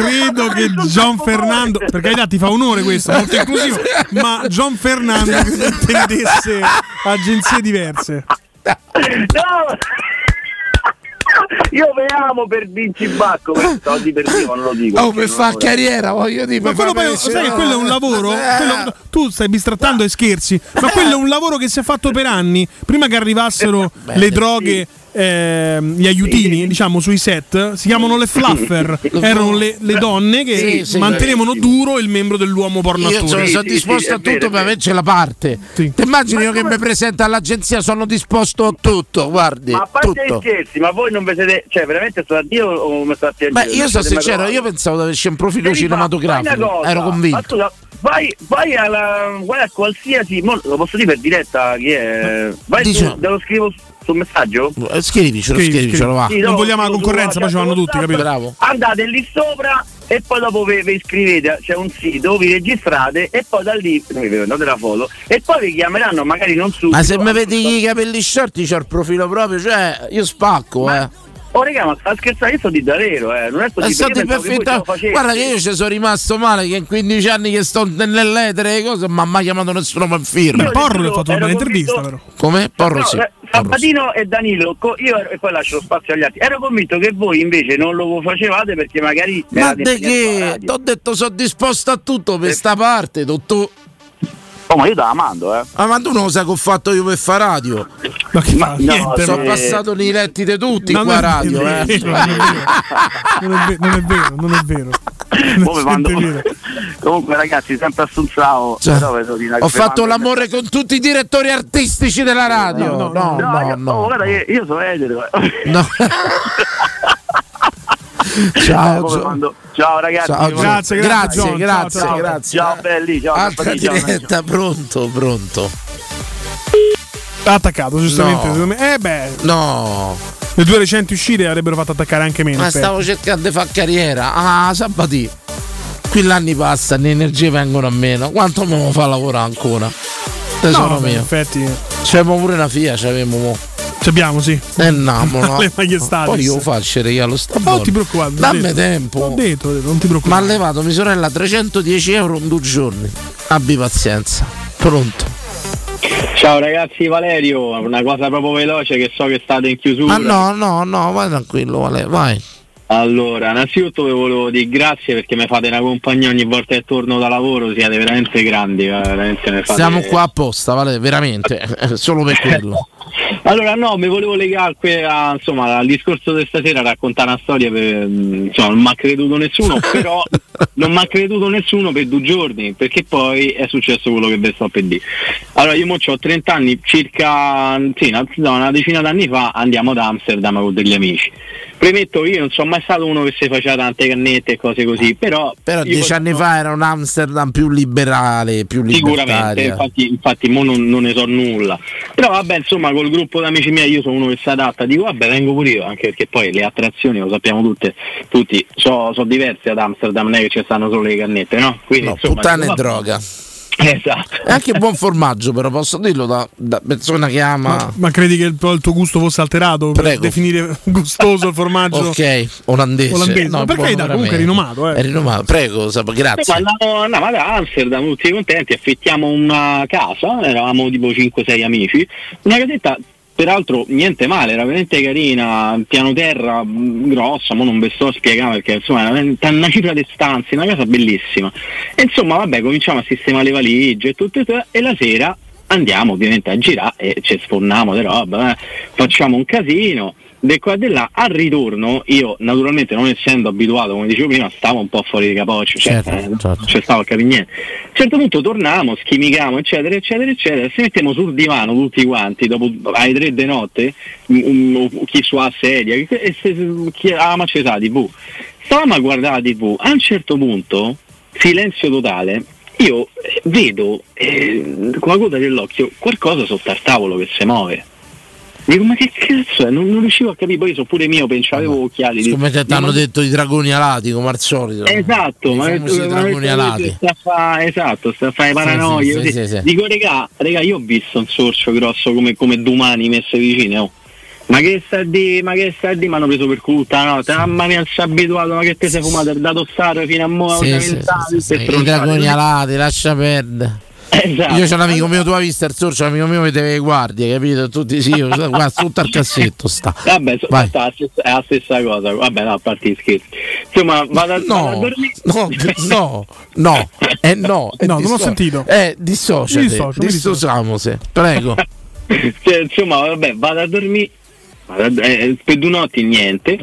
Credo che Gian Fernando, per carità ti fa onore questo, molto inclusivo, ma Gian Fernando intendesse agenzie diverse. No! Io ve amo per Vinci Bacco, oggi per Dio non lo dico. Oh, perché per fare carriera, voglio dire. Ma quello poi, sai che quello è un lavoro? quello- tu stai bistrattando e scherzi, ma quello è un lavoro che si è fatto per anni. Prima che arrivassero le droghe, ehm, gli aiutini, diciamo, sui set, si chiamano le fluffer. Erano le, le donne che Sì, sì, mantenevano duro il membro dell'uomo porno Io sono, sono disposto a tutto per averci la parte. Ti immagini io che mi presento all'agenzia, sono disposto a tutto, guardi. Ma a parte tutto. scherzi, ma voi non vi siete. Cioè, veramente sto a Dio o mi sta a Beh, io sono sincero, io pensavo di averci un profilo Devi cinematografico, ero ma convinto. scusa, vai, vai alla. Vai a qualsiasi. mo lo posso dire per diretta chi è? Vai su, te lo scrivo sul messaggio? Eh, Scrivicelo, Scrivi, scrivicelo, va. Sì, Non no, vogliamo la concorrenza, poi ci vanno tutti, capito? Bravo. Andate lì sopra e poi dopo vi, vi iscrivete, c'è un sito, vi registrate e poi da lì vi prendete la foto e poi vi chiameranno magari non su. Ma se mi vedi i capelli short, c'ho il profilo proprio, cioè io spacco, eh. Oh raga, ma sta scherzando, io sto di davvero, eh. Non è sto È di stato che perfetta-. Guarda che io ci sono rimasto male che in 15 anni che sto nell'etere e cose, ma mai chiamato nessuno per firma. Io Porro ha fatto una intervista, convinto- però. Come? Porro No, sì. eh, Sabatino e Danilo, io e poi lascio lo spazio agli altri. Ero convinto che voi invece non lo facevate perché magari. Ma alla che? Ti ho detto sono disposto a tutto per sta parte, dottor. Oh, ma io te la mando, eh. Ah, ma tu non lo sai che ho fatto io per fare radio? Ma che fa? no, Sono ma- passato nei letti di tutti Non qua è radio, vero, eh. non è vero, non è vero, non mando- Comunque ragazzi, sempre a Sunzao. Cioè, Ho fatto l'amore con tutti i direttori artistici della radio. No, no, no. io, oh, guarda, io, io sono etero. No. Ciao, Gio- mando- ciao ragazzi. Ciao, Gio- Grazie, grazie, grazie, John, grazie, ciao, grazie. Ciao belli, ciao. Altra Ciao, ciao. diretta, pronto, pronto. Ha attaccato, giustamente. No. secondo me. Eh beh, No, le due recenti uscite avrebbero fatto attaccare anche meno. ma stavo cercando di fare carriera. Ah, Sabati. Qui l'anni passano, le energie vengono a meno. Quanto me lo fa lavorare ancora? effetti. No, Tesoro vabbè, in mio. effetti. C'avevamo pure una FIA, c'avevamo mo. Ci abbiamo, sì. Eh no, no. Le maglie. Poi io faccio il regalo sta Non ti preoccupare. Dammi detto. tempo. Ho detto, non ti Mi ha preoccupare. levato mia sorella 310 euro in due giorni. Abbi pazienza. Pronto. Ciao ragazzi, Valerio, una cosa proprio veloce che so che state in chiusura. Ma no, no, no, vai tranquillo, Vale, vai. Allora, innanzitutto vi volevo dire grazie perché mi fate una compagnia ogni volta che torno da lavoro, siete veramente grandi, eh, veramente fate- Siamo qua apposta, Vale, veramente. Solo per quello. Allora no, mi volevo legare a- insomma, al discorso di stasera, raccontare una storia per, mm, insomma, non mi ha creduto nessuno, però non mi ha creduto nessuno per due giorni, perché poi è successo quello che vi sto per dire. Allora io mo ho 30 anni, circa sì, una, una decina d'anni fa andiamo ad Amsterdam con degli amici. Premetto io non sono mai stato uno che si faceva tante cannette e cose così, però... Però io dieci anni fa era un Amsterdam più liberale, più Sicuramente, infatti, infatti mo non, non ne so nulla. Però vabbè, insomma, col gruppo di amici miei io sono uno che si adatta, dico vabbè vengo pure io, anche perché poi le attrazioni lo sappiamo tutte, tutti, sono diverse ad Amsterdam, non è che ci stanno solo le cannette, no? Quindi, No, insomma, puttana e droga. Esatto. E anche buon formaggio, però posso dirlo da, da persona che ama. Ma, ma credi che il, il tuo gusto fosse alterato per Prego. definire gustoso il formaggio? Ok, olandese. Olandese. No, Ma per buono carità, comunque è rinomato, eh. È rinomato, prego, grazie. Andiamo, andiamo ad Amsterdam tutti contenti, affittiamo una casa, eravamo tipo 5-6 amici, una casetta peraltro niente male, era veramente carina, piano terra, mh, grossa, ma non vi sto a spiegare perché insomma era una cifra di stanze, una casa bellissima. E insomma vabbè cominciamo a sistemare le valigie e tutto tutto, e la sera andiamo ovviamente a girare e ci sforniamo di roba, eh. facciamo un casino. Di qua e di là, al ritorno io naturalmente non essendo abituato come dicevo prima stavo un po' fuori di capoccio, cioè, Certo, eh, non ci stavo a capire niente. A un certo punto torniamo, schimichiamo eccetera eccetera eccetera, si mettiamo sul divano tutti quanti dopo alle tre di notte, un- un- chi su a sedia, chi- e se- chi ah ma c'è la tv. Stavamo a guardare la tv, a un certo punto, silenzio totale, io eh, vedo eh, con la coda dell'occhio qualcosa sotto al tavolo che si muove. Dico, ma che cazzo è? Non, non riuscivo a capire, poi io sono pure mio, pensavo avevo occhiali. Come ti hanno detto i dragoni alati, come al solito. Esatto, I ma famosi ma- dragoni ma- alati. sta fa- esatto, sta a fare paranoie. sì, sì, sì. Dico, regà, regà, io ho visto un sorcio grosso come, come domani messe vicine, oh. Ma che sta di, ma che sta di, mi hanno preso per culo tutta la notte, mamma mia, si è abituato, ma che te sei fumato il dato stato fino a mo' Sì, sì, sì, sì, I dragoni alati, lascia perdere. Esatto. Io c'ho un amico mio, tu hai visto il sorcio, l'amico mio vede le guardie, capito? Tutti sì, io- guarda, tutto al cassetto sta. Vabbè, so- sta la è la stessa cosa, vabbè, no, a parte gli scherzi. Insomma, vado, a- vado a No, dormire. no, no, no, eh no, eh, No, non ho sentito. Eh, dissociate, dissocio, dissociamose, prego. Cioè, insomma, vabbè, vado a dormire, vado a- eh, per due notti niente.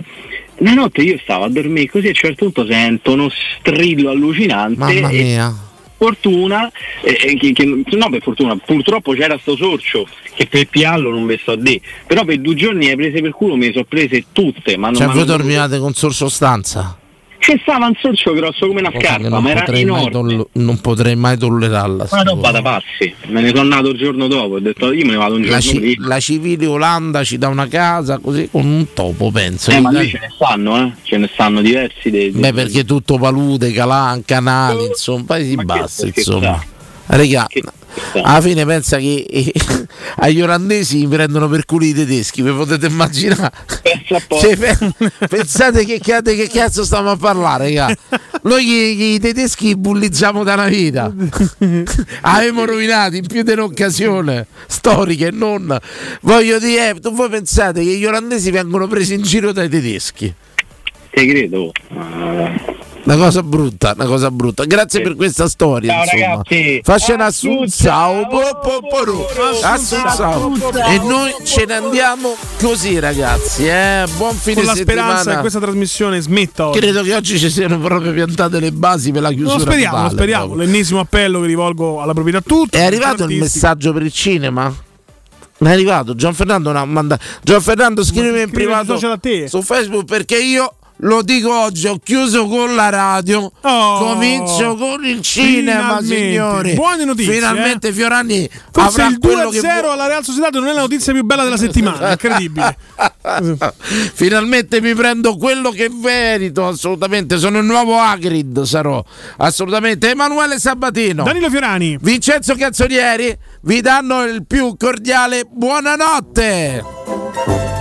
Una notte io stavo a dormire così a un certo punto sento uno strillo allucinante. Mamma e mia. Fortuna, eh, che, che- no per fortuna, purtroppo c'era sto sorcio che per piallo non vi sto a dire, però per due giorni le prese per culo me le sono prese tutte, ma non Cioè, voi dormivate con sorcio stanza? C'è stava un sorcio grosso come una Cosa scarpa, non ma era enorme. toll- non potrei mai tollerarla. Roba cosa. da pazzi, me ne sono nato il giorno dopo, ho detto io me ne vado un La, giorno ci- prima. la civile Olanda ci dà una casa così con un topo, penso. Eh, ma lì ce ne stanno, eh? Ce ne stanno diversi dei, dei- Beh, perché tutto palude, calan, canali, insomma, poi si basta, insomma. Regà, alla fine pensa che eh, agli olandesi prendono per culo i tedeschi, vi potete immaginare? Cioè, pe- pensate che, che cazzo stiamo a parlare, regà? Noi i, tedeschi bullizziamo da una vita. Avevamo rovinato in più di un'occasione storica e non. Voglio dire, eh, voi pensate che gli olandesi vengono presi in giro dai tedeschi? Te credo. Una cosa brutta, una cosa brutta. Grazie per questa storia. Ciao, insomma. ragazzi. Faccia Assunzao. Assunzao. E noi ce ne andiamo così, ragazzi. Eh? Buon fine Con la settimana. speranza che questa trasmissione smetta oggi. Credo che oggi ci siano proprio piantate le basi per la chiusura. No, speriamo, totale, speriamo. proprio. L'ennesimo appello che rivolgo alla proprietà tutta. È arrivato il messaggio per il cinema? È arrivato. Gian Fernando non ha mandato. Gian Fernando, scrivimi in privato su Facebook perché io lo dico oggi, ho chiuso con la radio, comincio con il cinema, Finalmente. signori. Buone notizie, Finalmente eh. Fiorani Forse avrà il quello che 2-0 alla Real Sociedad non è la notizia più bella della settimana, incredibile. Finalmente mi prendo quello che merito, assolutamente. Sono il nuovo Agrid, sarò assolutamente. Emanuele Sabatino, Danilo Fiorani, Vincenzo Canzonieri vi danno il più cordiale buonanotte.